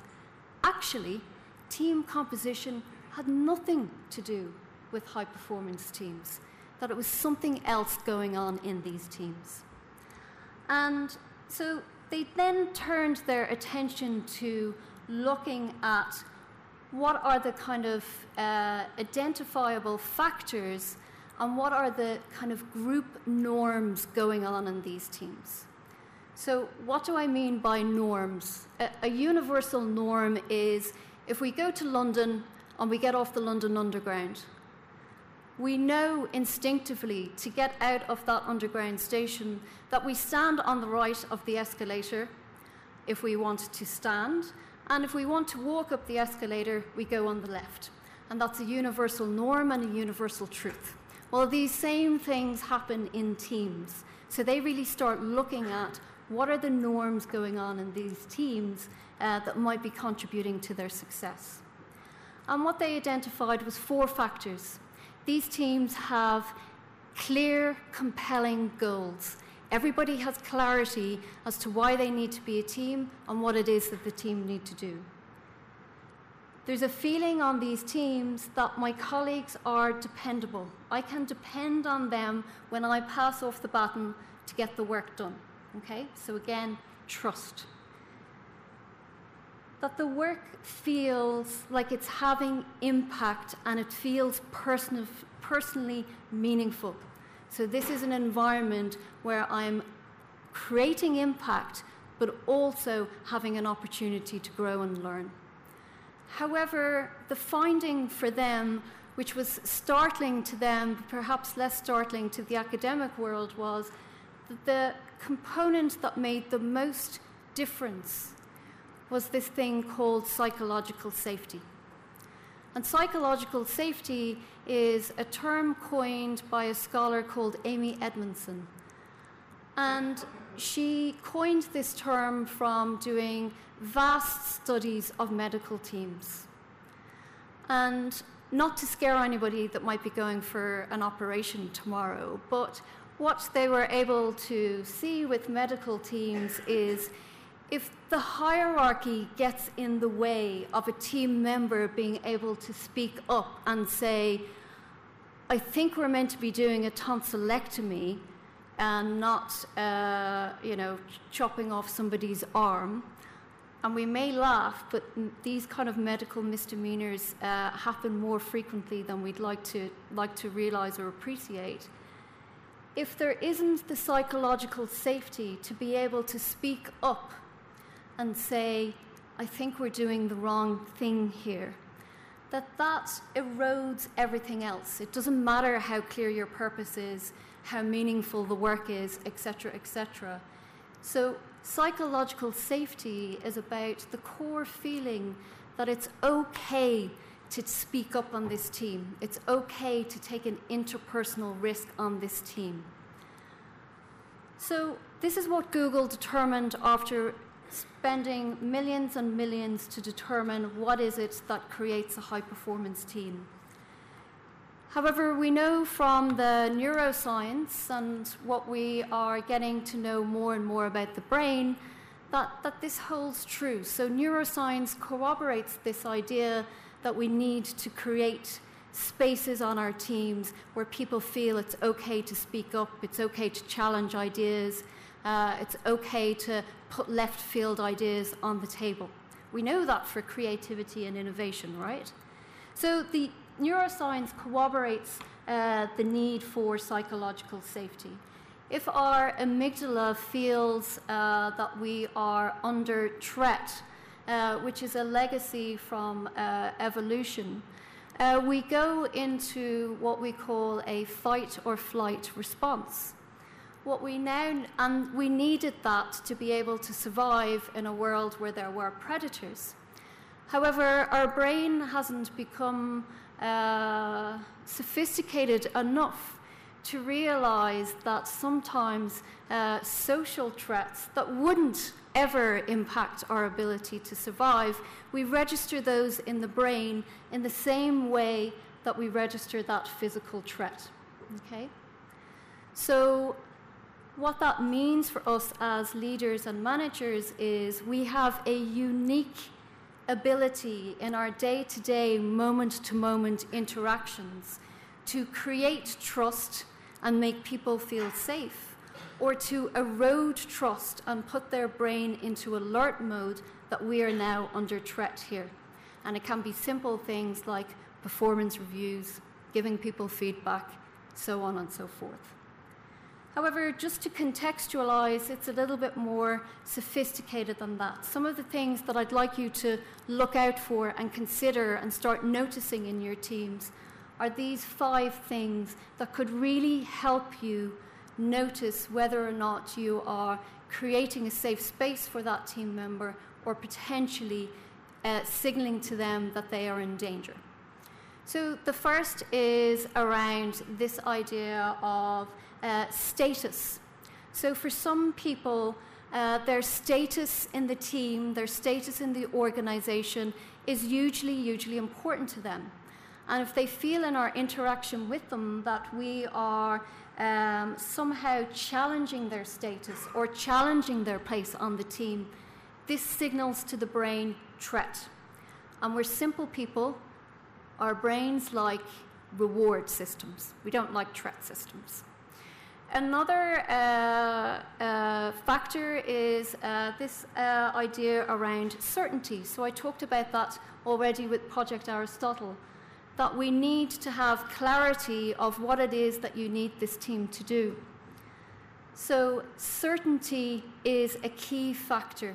actually team composition had nothing to do with high performance teams, that it was something else going on in these teams. And so they then turned their attention to looking at what are the kind of uh, identifiable factors and what are the kind of group norms going on in these teams. So, what do I mean by norms? A, a universal norm is if we go to London and we get off the London Underground, we know instinctively to get out of that underground station that we stand on the right of the escalator if we want to stand, and if we want to walk up the escalator, we go on the left. And that's a universal norm and a universal truth. Well, these same things happen in teams. So they really start looking at what are the norms going on in these teams uh, that might be contributing to their success. And what they identified was four factors these teams have clear, compelling goals. Everybody has clarity as to why they need to be a team and what it is that the team need to do. There's a feeling on these teams that my colleagues are dependable. I can depend on them when I pass off the baton to get the work done. Okay? So again, trust. That the work feels like it's having impact and it feels person- personally meaningful. So, this is an environment where I'm creating impact, but also having an opportunity to grow and learn. However, the finding for them, which was startling to them, perhaps less startling to the academic world, was that the component that made the most difference was this thing called psychological safety. And psychological safety is a term coined by a scholar called Amy Edmondson. And she coined this term from doing vast studies of medical teams. And not to scare anybody that might be going for an operation tomorrow, but what they were able to see with medical teams is if the hierarchy gets in the way of a team member being able to speak up and say, I think we're meant to be doing a tonsillectomy and not, uh, you know, chopping off somebody's arm. And we may laugh, but these kind of medical misdemeanors uh, happen more frequently than we'd like to, like to realize or appreciate. If there isn't the psychological safety to be able to speak up and say, I think we're doing the wrong thing here, that that erodes everything else. It doesn't matter how clear your purpose is, how meaningful the work is, etc., etc. So, psychological safety is about the core feeling that it's okay to speak up on this team. It's okay to take an interpersonal risk on this team. So, this is what Google determined after spending millions and millions to determine what is it that creates a high performance team. However, we know from the neuroscience and what we are getting to know more and more about the brain that, that this holds true. So, neuroscience corroborates this idea that we need to create spaces on our teams where people feel it's okay to speak up, it's okay to challenge ideas, uh, it's okay to put left field ideas on the table. We know that for creativity and innovation, right? So the neuroscience corroborates uh, the need for psychological safety. If our amygdala feels uh, that we are under threat, uh, which is a legacy from uh, evolution, uh, we go into what we call a fight or flight response. What we now, and we needed that to be able to survive in a world where there were predators. However, our brain hasn't become uh, sophisticated enough to realize that sometimes uh, social threats that wouldn't ever impact our ability to survive, we register those in the brain in the same way that we register that physical threat. Okay? So, what that means for us as leaders and managers is we have a unique ability in our day to day, moment to moment interactions to create trust and make people feel safe or to erode trust and put their brain into alert mode that we are now under threat here. And it can be simple things like performance reviews, giving people feedback, so on and so forth. However, just to contextualize, it's a little bit more sophisticated than that. Some of the things that I'd like you to look out for and consider and start noticing in your teams are these five things that could really help you notice whether or not you are creating a safe space for that team member or potentially uh, signaling to them that they are in danger. So, the first is around this idea of uh, status. So, for some people, uh, their status in the team, their status in the organization is hugely, hugely important to them. And if they feel in our interaction with them that we are um, somehow challenging their status or challenging their place on the team, this signals to the brain threat. And we're simple people. Our brains like reward systems. We don't like threat systems. Another uh, uh, factor is uh, this idea around certainty. So I talked about that already with Project Aristotle that we need to have clarity of what it is that you need this team to do. So, certainty is a key factor.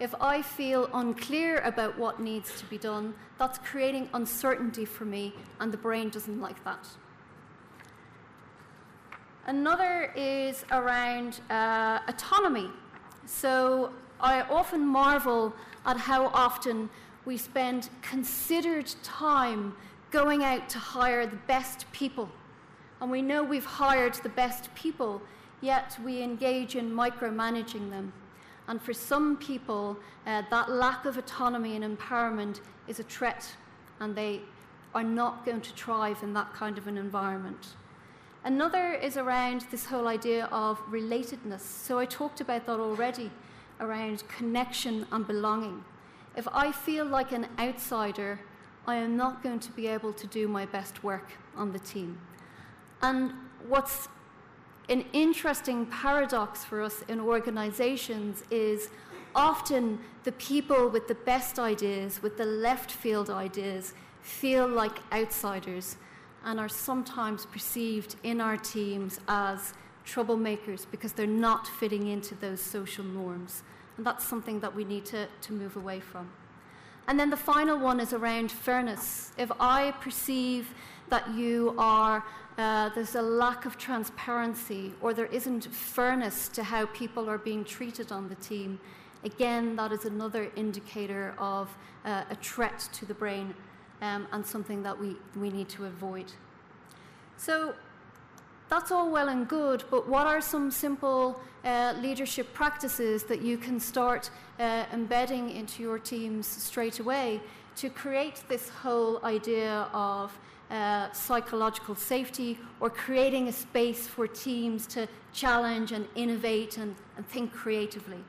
If I feel unclear about what needs to be done, that's creating uncertainty for me, and the brain doesn't like that. Another is around uh, autonomy. So, I often marvel at how often we spend considered time going out to hire the best people. And we know we've hired the best people, yet we engage in micromanaging them. And for some people, uh, that lack of autonomy and empowerment is a threat, and they are not going to thrive in that kind of an environment. Another is around this whole idea of relatedness. So I talked about that already around connection and belonging. If I feel like an outsider I am not going to be able to do my best work on the team. And what's an interesting paradox for us in organizations is often the people with the best ideas, with the left field ideas, feel like outsiders and are sometimes perceived in our teams as troublemakers because they're not fitting into those social norms. And that's something that we need to, to move away from. And then the final one is around fairness. If I perceive that you are, uh, there's a lack of transparency or there isn't fairness to how people are being treated on the team, again, that is another indicator of uh, a threat to the brain um, and something that we, we need to avoid. So that's all well and good, but what are some simple uh, leadership practices that you can start uh, embedding into your teams straight away to create this whole idea of uh, psychological safety or creating a space for teams to challenge and innovate and, and think creatively?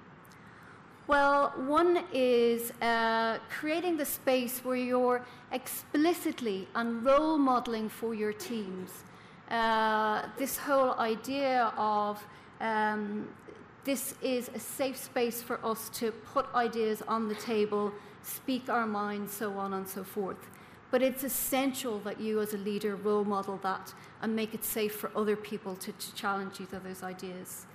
Well, one is uh, creating the space where you're explicitly and role modeling for your teams uh, this whole idea of um, this is a safe space for us to put ideas on the table, speak our minds, so on and so forth. But it's essential that you, as a leader, role model that and make it safe for other people to, to challenge each other's ideas.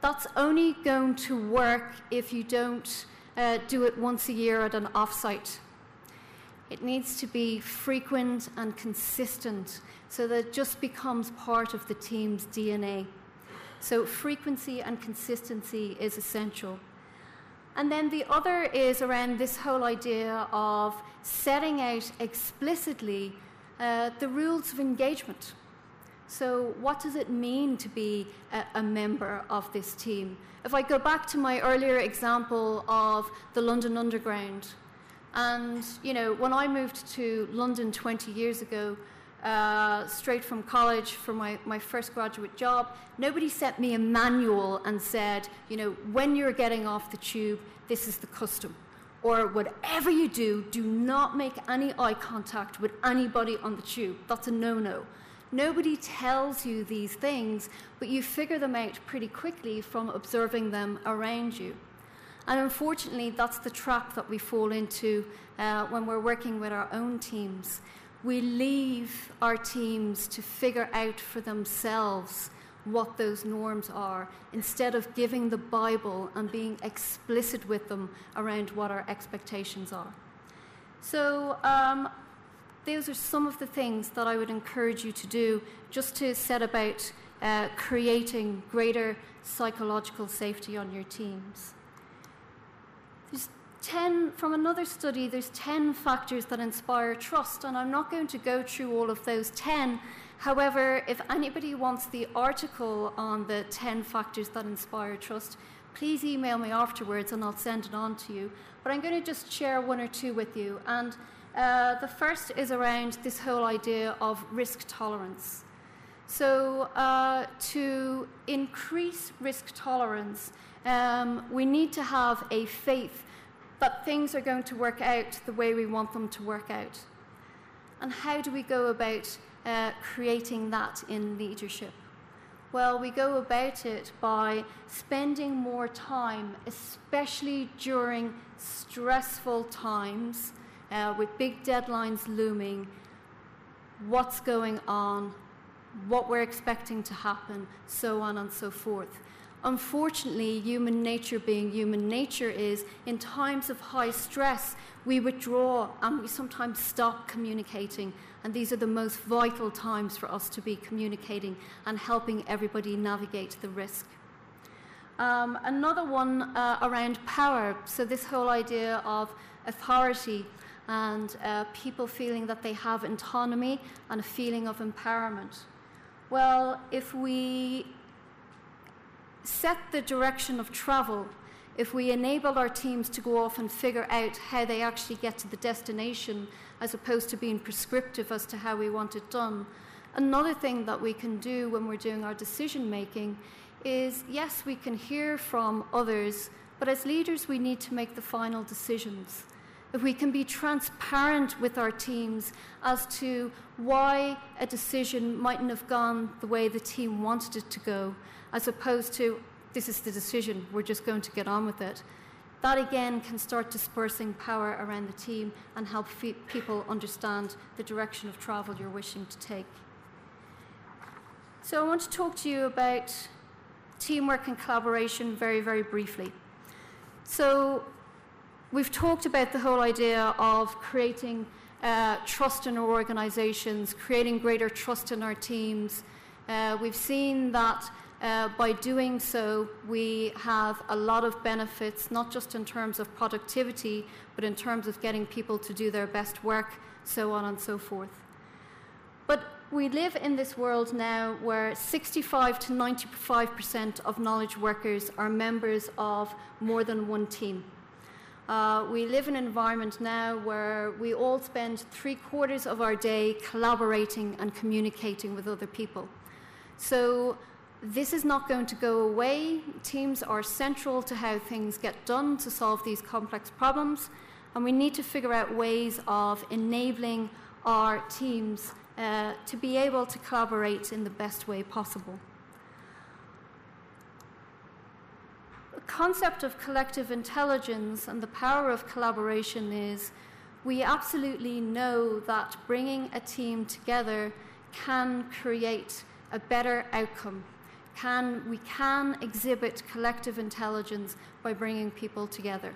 That's only going to work if you don't uh, do it once a year at an offsite It needs to be frequent and consistent so that it just becomes part of the team's DNA. So, frequency and consistency is essential. And then the other is around this whole idea of setting out explicitly uh, the rules of engagement. So, what does it mean to be a, a, member of this team? If I go back to my earlier example of the London Underground, and you know, when I moved to London 20 years ago, uh, straight from college for my, my first graduate job, nobody sent me a manual and said, you know, when you're getting off the tube, this is the custom. Or whatever you do, do not make any eye contact with anybody on the tube. That's a no no. Nobody tells you these things, but you figure them out pretty quickly from observing them around you. And unfortunately, that's the trap that we fall into uh, when we're working with our own teams we leave our teams to figure out for themselves what those norms are instead of giving the Bible and being explicit with them around what our expectations are. So, um, those are some of the things that I would encourage you to do just to set about uh, creating greater psychological safety on your teams. There's 10, from another study, there's 10 factors that inspire trust, and I'm not going to go through all of those 10. However, if anybody wants the article on the 10 factors that inspire trust, please email me afterwards and I'll send it on to you. But I'm going to just share one or two with you. And uh, the first is around this whole idea of risk tolerance. So, uh, to increase risk tolerance, um, we need to have a faith that things are going to work out the way we want them to work out. And how do we go about uh, creating that in leadership? Well, we go about it by spending more time, especially during stressful times uh, with big deadlines looming, what's going on, what we're expecting to happen, so on and so forth. Unfortunately, human nature being human nature is in times of high stress, we withdraw and we sometimes stop communicating. And these are the most vital times for us to be communicating and helping everybody navigate the risk. Um, another one uh, around power. So, this whole idea of authority and uh, people feeling that they have autonomy and a feeling of empowerment. Well, if we set the direction of travel if we enable our teams to go off and figure out how they actually get to the destination as opposed to being prescriptive as to how we want it done. Another thing that we can do when we're doing our decision making is yes, we can hear from others, but as leaders, we need to make the final decisions. If we can be transparent with our teams as to why a decision mightn't have gone the way the team wanted it to go, as opposed to this is the decision, we're just going to get on with it. That again can start dispersing power around the team and help people understand the direction of travel you're wishing to take. So, I want to talk to you about teamwork and collaboration very, very briefly. So, we've talked about the whole idea of creating uh, trust in our organizations, creating greater trust in our teams. Uh, we've seen that uh, by doing so, we have a lot of benefits, not just in terms of productivity, but in terms of getting people to do their best work, so on and so forth. But we live in this world now where 65 to 95% of knowledge workers are members of more than one team. Uh, we live in an environment now where we all spend three quarters of our day collaborating and communicating with other people. So this is not going to go away. Teams are central to how things get done to solve these complex problems, and we need to figure out ways of enabling our teams uh, to be able to collaborate in the best way possible. Concept of collective intelligence and the power of collaboration is we absolutely know that bringing a team together can create a better outcome can, we can exhibit collective intelligence by bringing people together.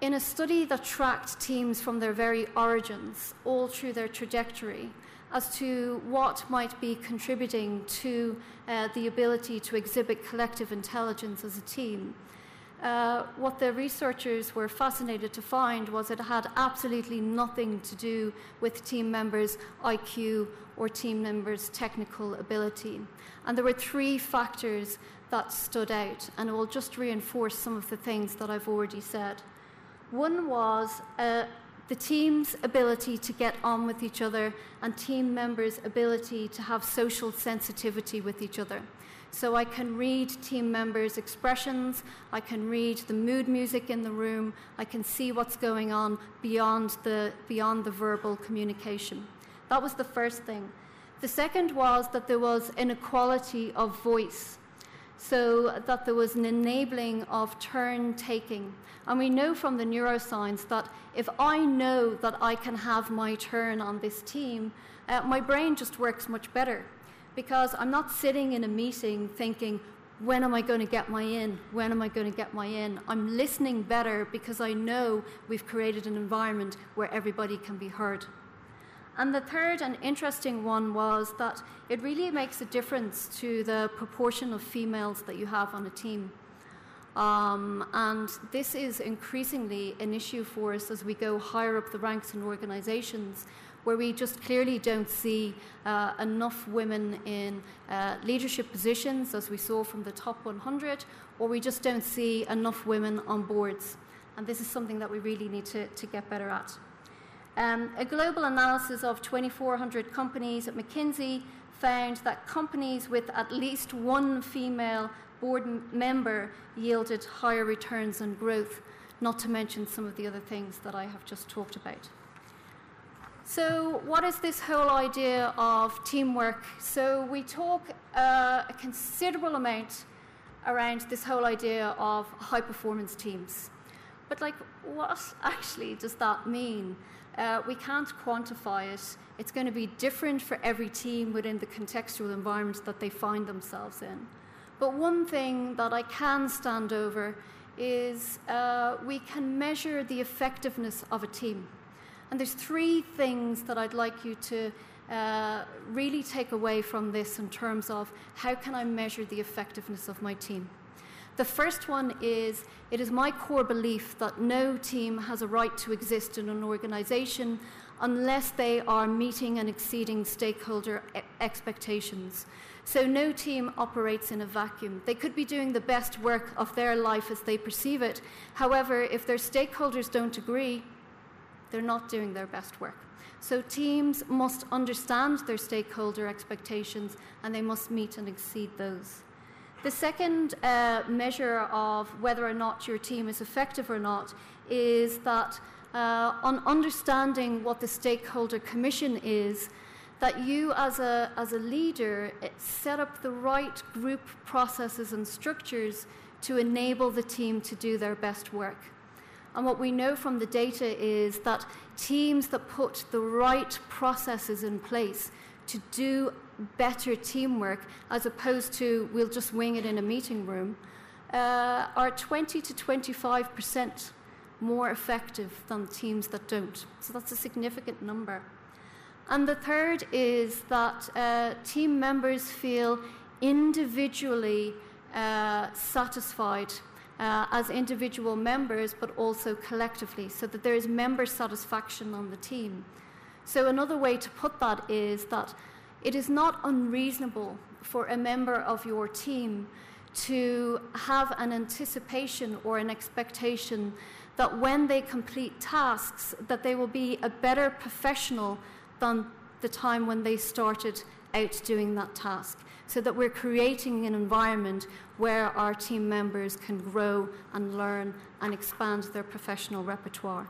in a study that tracked teams from their very origins, all through their trajectory, as to what might be contributing to uh, the ability to exhibit collective intelligence as a team. Uh, what the researchers were fascinated to find was it had absolutely nothing to do with team members' IQ or team members' technical ability. And there were three factors that stood out, and it will just reinforce some of the things that I've already said. One was uh, the team's ability to get on with each other and team members' ability to have social sensitivity with each other. So I can read team members' expressions, I can read the mood music in the room, I can see what's going on beyond the, beyond the verbal communication. That was the first thing. The second was that there was inequality of voice, so that there was an enabling of turn taking. And we know from the neuroscience that if I know that I can have my turn on this team, uh, my brain just works much better because I'm not sitting in a meeting thinking, when am I going to get my in? When am I going to get my in? I'm listening better because I know we've created an environment where everybody can be heard. And the third and interesting one was that it really makes a difference to the proportion of females that you have on a team. Um, and this is increasingly an issue for us as we go higher up the ranks in organizations where we just clearly don't see uh, enough women in uh, leadership positions, as we saw from the top 100, or we just don't see enough women on boards. And this is something that we really need to, to get better at. Um, a global analysis of 2,400 companies at McKinsey found that companies with at least one female board member yielded higher returns and growth, not to mention some of the other things that I have just talked about. So, what is this whole idea of teamwork? So, we talk uh, a considerable amount around this whole idea of high performance teams. But, like, what [LAUGHS] actually does that mean? Uh, we can't quantify it. It's going to be different for every team within the contextual environment that they find themselves in. But one thing that I can stand over is uh, we can measure the effectiveness of a team. And there's three things that I'd like you to uh, really take away from this in terms of how can I measure the effectiveness of my team. The first one is it is my core belief that no team has a right to exist in an organization unless they are meeting and exceeding stakeholder e- expectations. So no team operates in a vacuum. They could be doing the best work of their life as they perceive it. However, if their stakeholders don't agree, they're not doing their best work. So teams must understand their stakeholder expectations and they must meet and exceed those. The second uh, measure of whether or not your team is effective or not is that uh, on understanding what the stakeholder commission is, that you as a, as a leader eh, set up the right group processes and structures to enable the team to do their best work. And what we know from the data is that teams that put the right processes in place to do better teamwork, as opposed to we'll just wing it in a meeting room, uh, are 20 to 25 percent more effective than teams that don't. So that's a significant number. And the third is that uh, team members feel individually uh, satisfied uh, as individual members, but also collectively, so that there is member satisfaction on the team. So, another way to put that is that it is not unreasonable for a member of your team to have an anticipation or an expectation that when they complete tasks that they will be a better professional than the time when they started out doing that task so that we're creating an environment where our team members can grow and learn and expand their professional repertoire.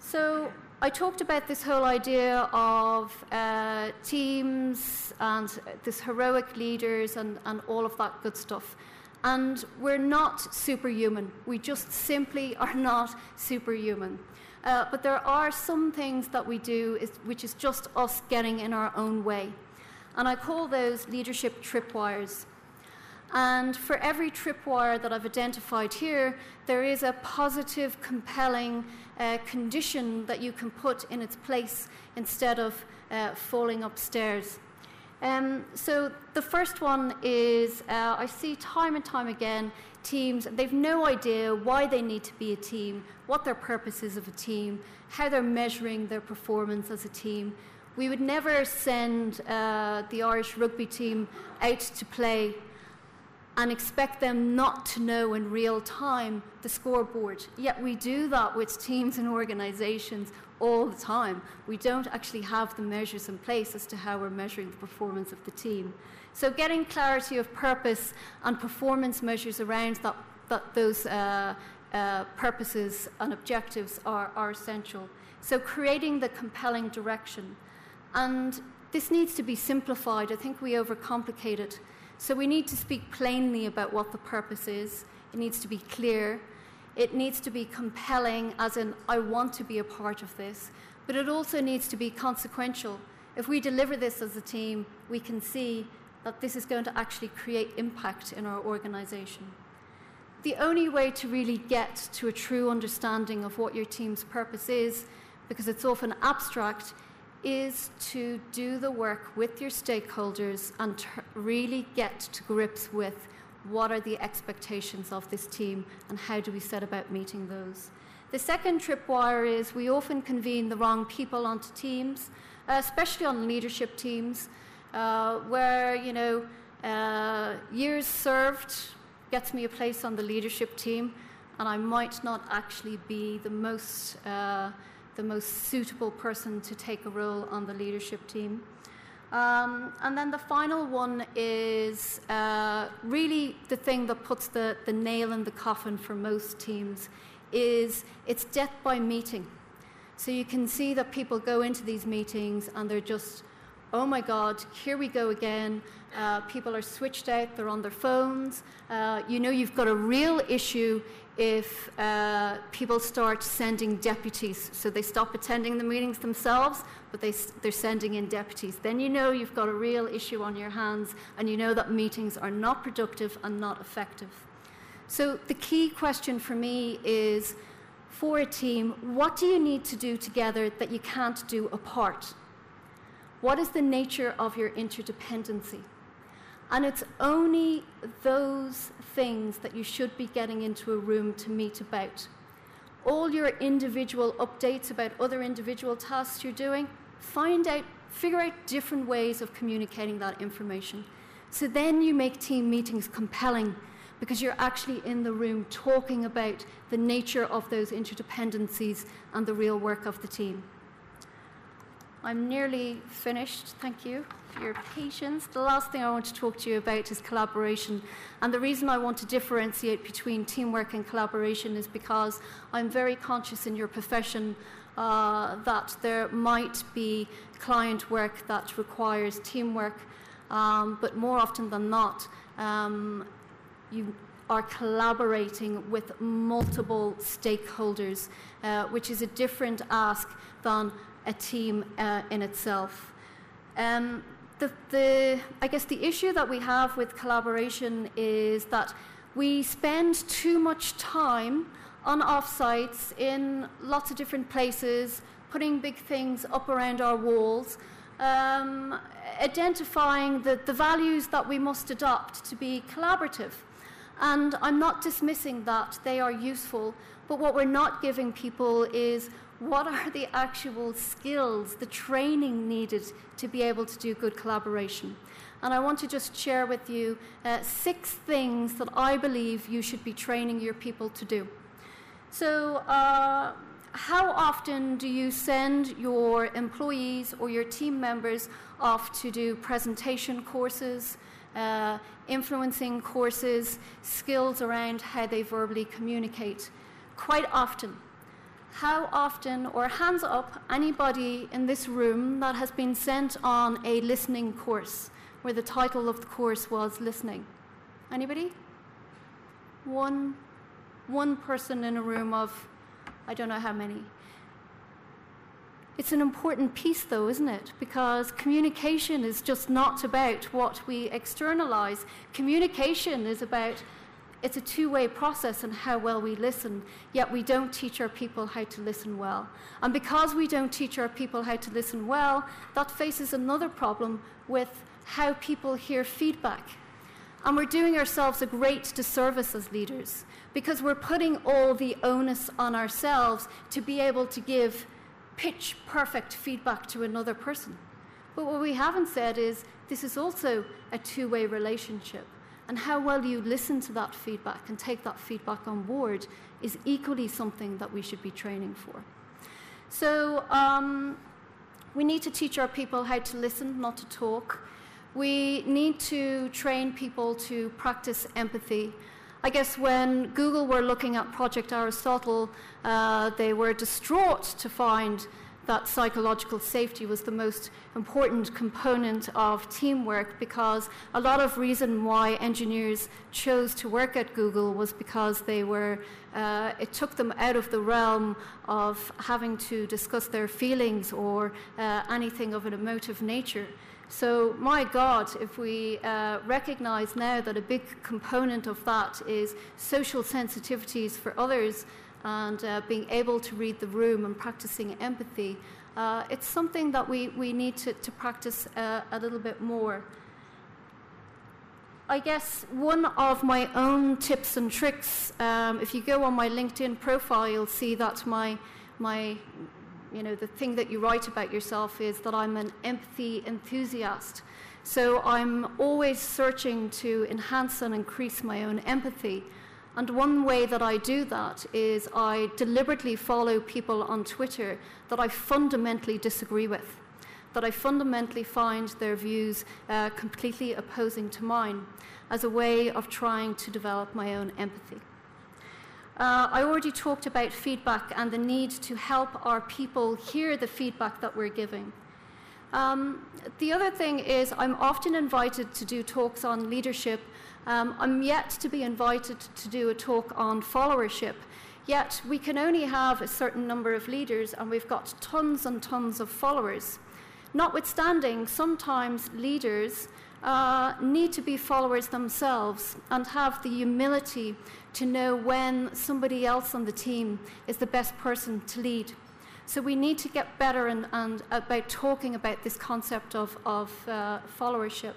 So, I talked about this whole idea of uh, teams and this heroic leaders and, and all of that good stuff. And we're not superhuman. We just simply [LAUGHS] are not superhuman. Uh, but there are some things that we do is, which is just us getting in our own way. And I call those leadership tripwires. And for every tripwire that I've identified here, there is a positive, compelling uh, condition that you can put in its place instead of uh, falling upstairs. Um, so the first one is uh, I see time and time again teams, they've no idea why they need to be a team, what their purpose is of a team, how they're measuring their performance as a team. We would never send uh, the Irish rugby team out to play and expect them not to know in real time the scoreboard. Yet we do that with teams and organisations all the time. We don't actually have the measures in place as to how we're measuring the performance of the team. So getting clarity of purpose and performance measures around that, that those uh, uh, purposes and objectives are, are essential. So creating the compelling direction. And this needs to be simplified. I think we overcomplicate it. So we need to speak plainly about what the purpose is. It needs to be clear. It needs to be compelling, as in, I want to be a part of this. But it also needs to be consequential. If we deliver this as a team, we can see that this is going to actually create impact in our organization. The only way to really get to a true understanding of what your team's purpose is, because it's often abstract, is to do the work with your stakeholders and really get to grips with what are the expectations of this team and how do we set about meeting those. The second tripwire is we often convene the wrong people onto teams, especially on leadership teams, uh, where, you know, uh, years served gets me a place on the leadership team, and I might not actually be the most uh, the most suitable person to take a role on the leadership team. Um, and then the final one is uh, really the thing that puts the, the nail in the coffin for most teams is it's death by meeting. So you can see that people go into these meetings and they're just, oh my God, here we go again. Uh, people are switched out, they're on their phones. Uh, you know you've got a real issue if uh, people start sending deputies. So they stop attending the meetings themselves, but they, they're sending in deputies. Then you know you've got a real issue on your hands, and you know that meetings are not productive and not effective. So the key question for me is for a team, what do you need to do together that you can't do apart? What is the nature of your interdependency? And it's only those things that you should be getting into a room to meet about. All your individual updates about other individual tasks you're doing, find out, figure out different ways of communicating that information. So then you make team meetings compelling because you're actually in the room talking about the nature of those interdependencies and the real work of the team. I'm nearly finished. Thank you for your patience. The last thing I want to talk to you about is collaboration. And the reason I want to differentiate between teamwork and collaboration is because I'm very conscious in your profession uh, that there might be client work that requires teamwork, um, but more often than not, um, you are collaborating with multiple stakeholders, uh, which is a different ask than a team uh, in itself. Um, the, the, I guess the issue that we have with collaboration is that we spend too much time on offsites in lots of different places, putting big things up around our walls, um, identifying the, the values that we must adopt to be collaborative. And I'm not dismissing that, they are useful, but what we're not giving people is what are the actual skills, the training needed to be able to do good collaboration? And I want to just share with you uh, six things that I believe you should be training your people to do. So, uh, how often do you send your employees or your team members off to do presentation courses, uh, influencing courses, skills around how they verbally communicate? Quite often how often, or hands up, anybody in this room that has been sent on a listening course where the title of the course was listening? Anybody? One, one person in a room of I don't know how many. It's an important piece, though, isn't it? Because communication is just not about what we externalize. Communication is about it's a two way process and how well we listen, yet we don't teach our people how to listen well. And because we don't teach our people how to listen well, that faces another problem with how people hear feedback. And we're doing ourselves a great disservice as leaders because we're putting all the onus on ourselves to be able to give pitch perfect feedback to another person. But what we haven't said is this is also a two way relationship. And how well you listen to that feedback and take that feedback on board is equally something that we should be training for. So, um, we need to teach our people how to listen, not to talk. We need to train people to practice empathy. I guess when Google were looking at Project Aristotle, uh, they were distraught to find that psychological safety was the most important component of teamwork because a lot of reason why engineers chose to work at Google was because they were uh, it took them out of the realm of having to discuss their feelings or uh, anything of an emotive nature. So, my God, if we uh, recognize now that a big component of that is social sensitivities for others, and uh, being able to read the room and practicing empathy, uh, it's something that we, we need to, to practice uh, a little bit more. I guess one of my own tips and tricks, um, if you go on my LinkedIn profile, you'll see that my, my, you know, the thing that you write about yourself is that I'm an empathy enthusiast. So I'm always searching to enhance and increase my own empathy. And one way that I do that is I deliberately follow people on Twitter that I fundamentally disagree with, that I fundamentally find their views uh, completely opposing to mine, as a way of trying to develop my own empathy. Uh, I already talked about feedback and the need to help our people hear the feedback that we're giving. Um, the other thing is, I'm often invited to do talks on leadership um, I'm yet to be invited to do a talk on followership. Yet we can only have a certain number of leaders, and we've got tons and tons of followers. Notwithstanding, sometimes leaders uh, need to be followers themselves and have the humility to know when somebody else on the team is the best person to lead. So we need to get better and, and about talking about this concept of, of uh, followership.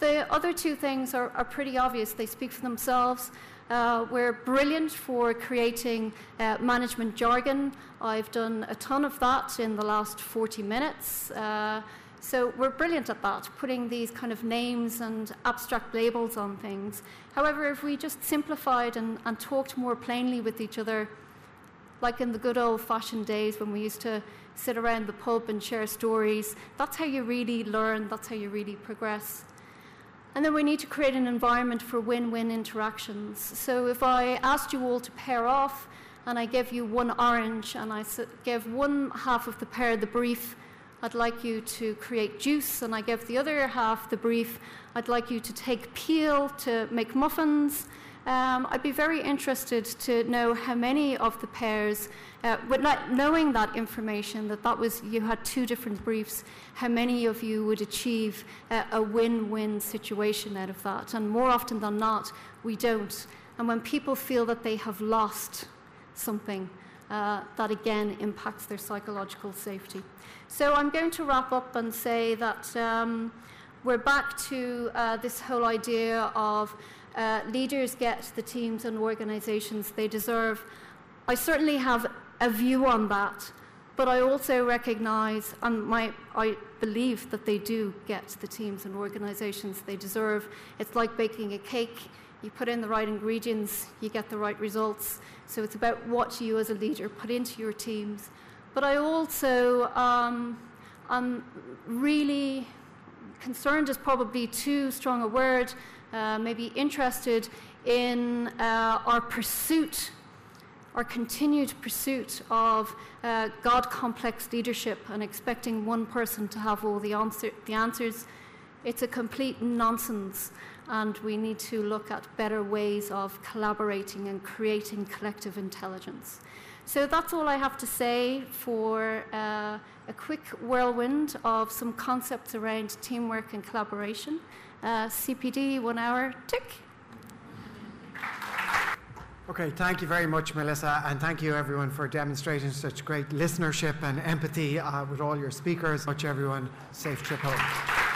The other two things are, are pretty obvious, they speak for themselves. Uh, we're brilliant for creating uh, management jargon. I've done a ton of that in the last 40 minutes. Uh, so we're brilliant at that, putting these kind of names and abstract labels on things. However, if we just simplified and, and talked more plainly with each other, like in the good old fashioned days when we used to sit around the pub and share stories, that's how you really learn, that's how you really progress. And then we need to create an environment for win win interactions. So if I asked you all to pair off and I gave you one orange and I gave one half of the pair the brief, I'd like you to create juice, and I gave the other half the brief, I'd like you to take peel to make muffins. Um, I'd be very interested to know how many of the pairs, uh, not knowing that information, that that was you had two different briefs, how many of you would achieve uh, a win-win situation out of that? And more often than not, we don't. And when people feel that they have lost something, uh, that again impacts their psychological safety. So I'm going to wrap up and say that um, we're back to uh, this whole idea of uh, leaders get the teams and organizations they deserve. I certainly have a view on that, but I also recognize and my, I believe that they do get the teams and organizations they deserve. It's like baking a cake. You put in the right ingredients, you get the right results. So it's about what you as a leader put into your teams. But I also um, am really concerned is probably too strong a word uh, maybe interested in uh, our pursuit, our continued pursuit of uh, God complex leadership and expecting one person to have all the, answer, the answers. It's a complete nonsense. and we need to look at better ways of collaborating and creating collective intelligence. So that's all I have to say for uh, a quick whirlwind of some concepts around teamwork and collaboration. Uh, CPD, one hour, tick. Okay, thank you very much, Melissa, and thank you everyone for demonstrating such great listenership and empathy uh, with all your speakers. Much everyone, safe trip home.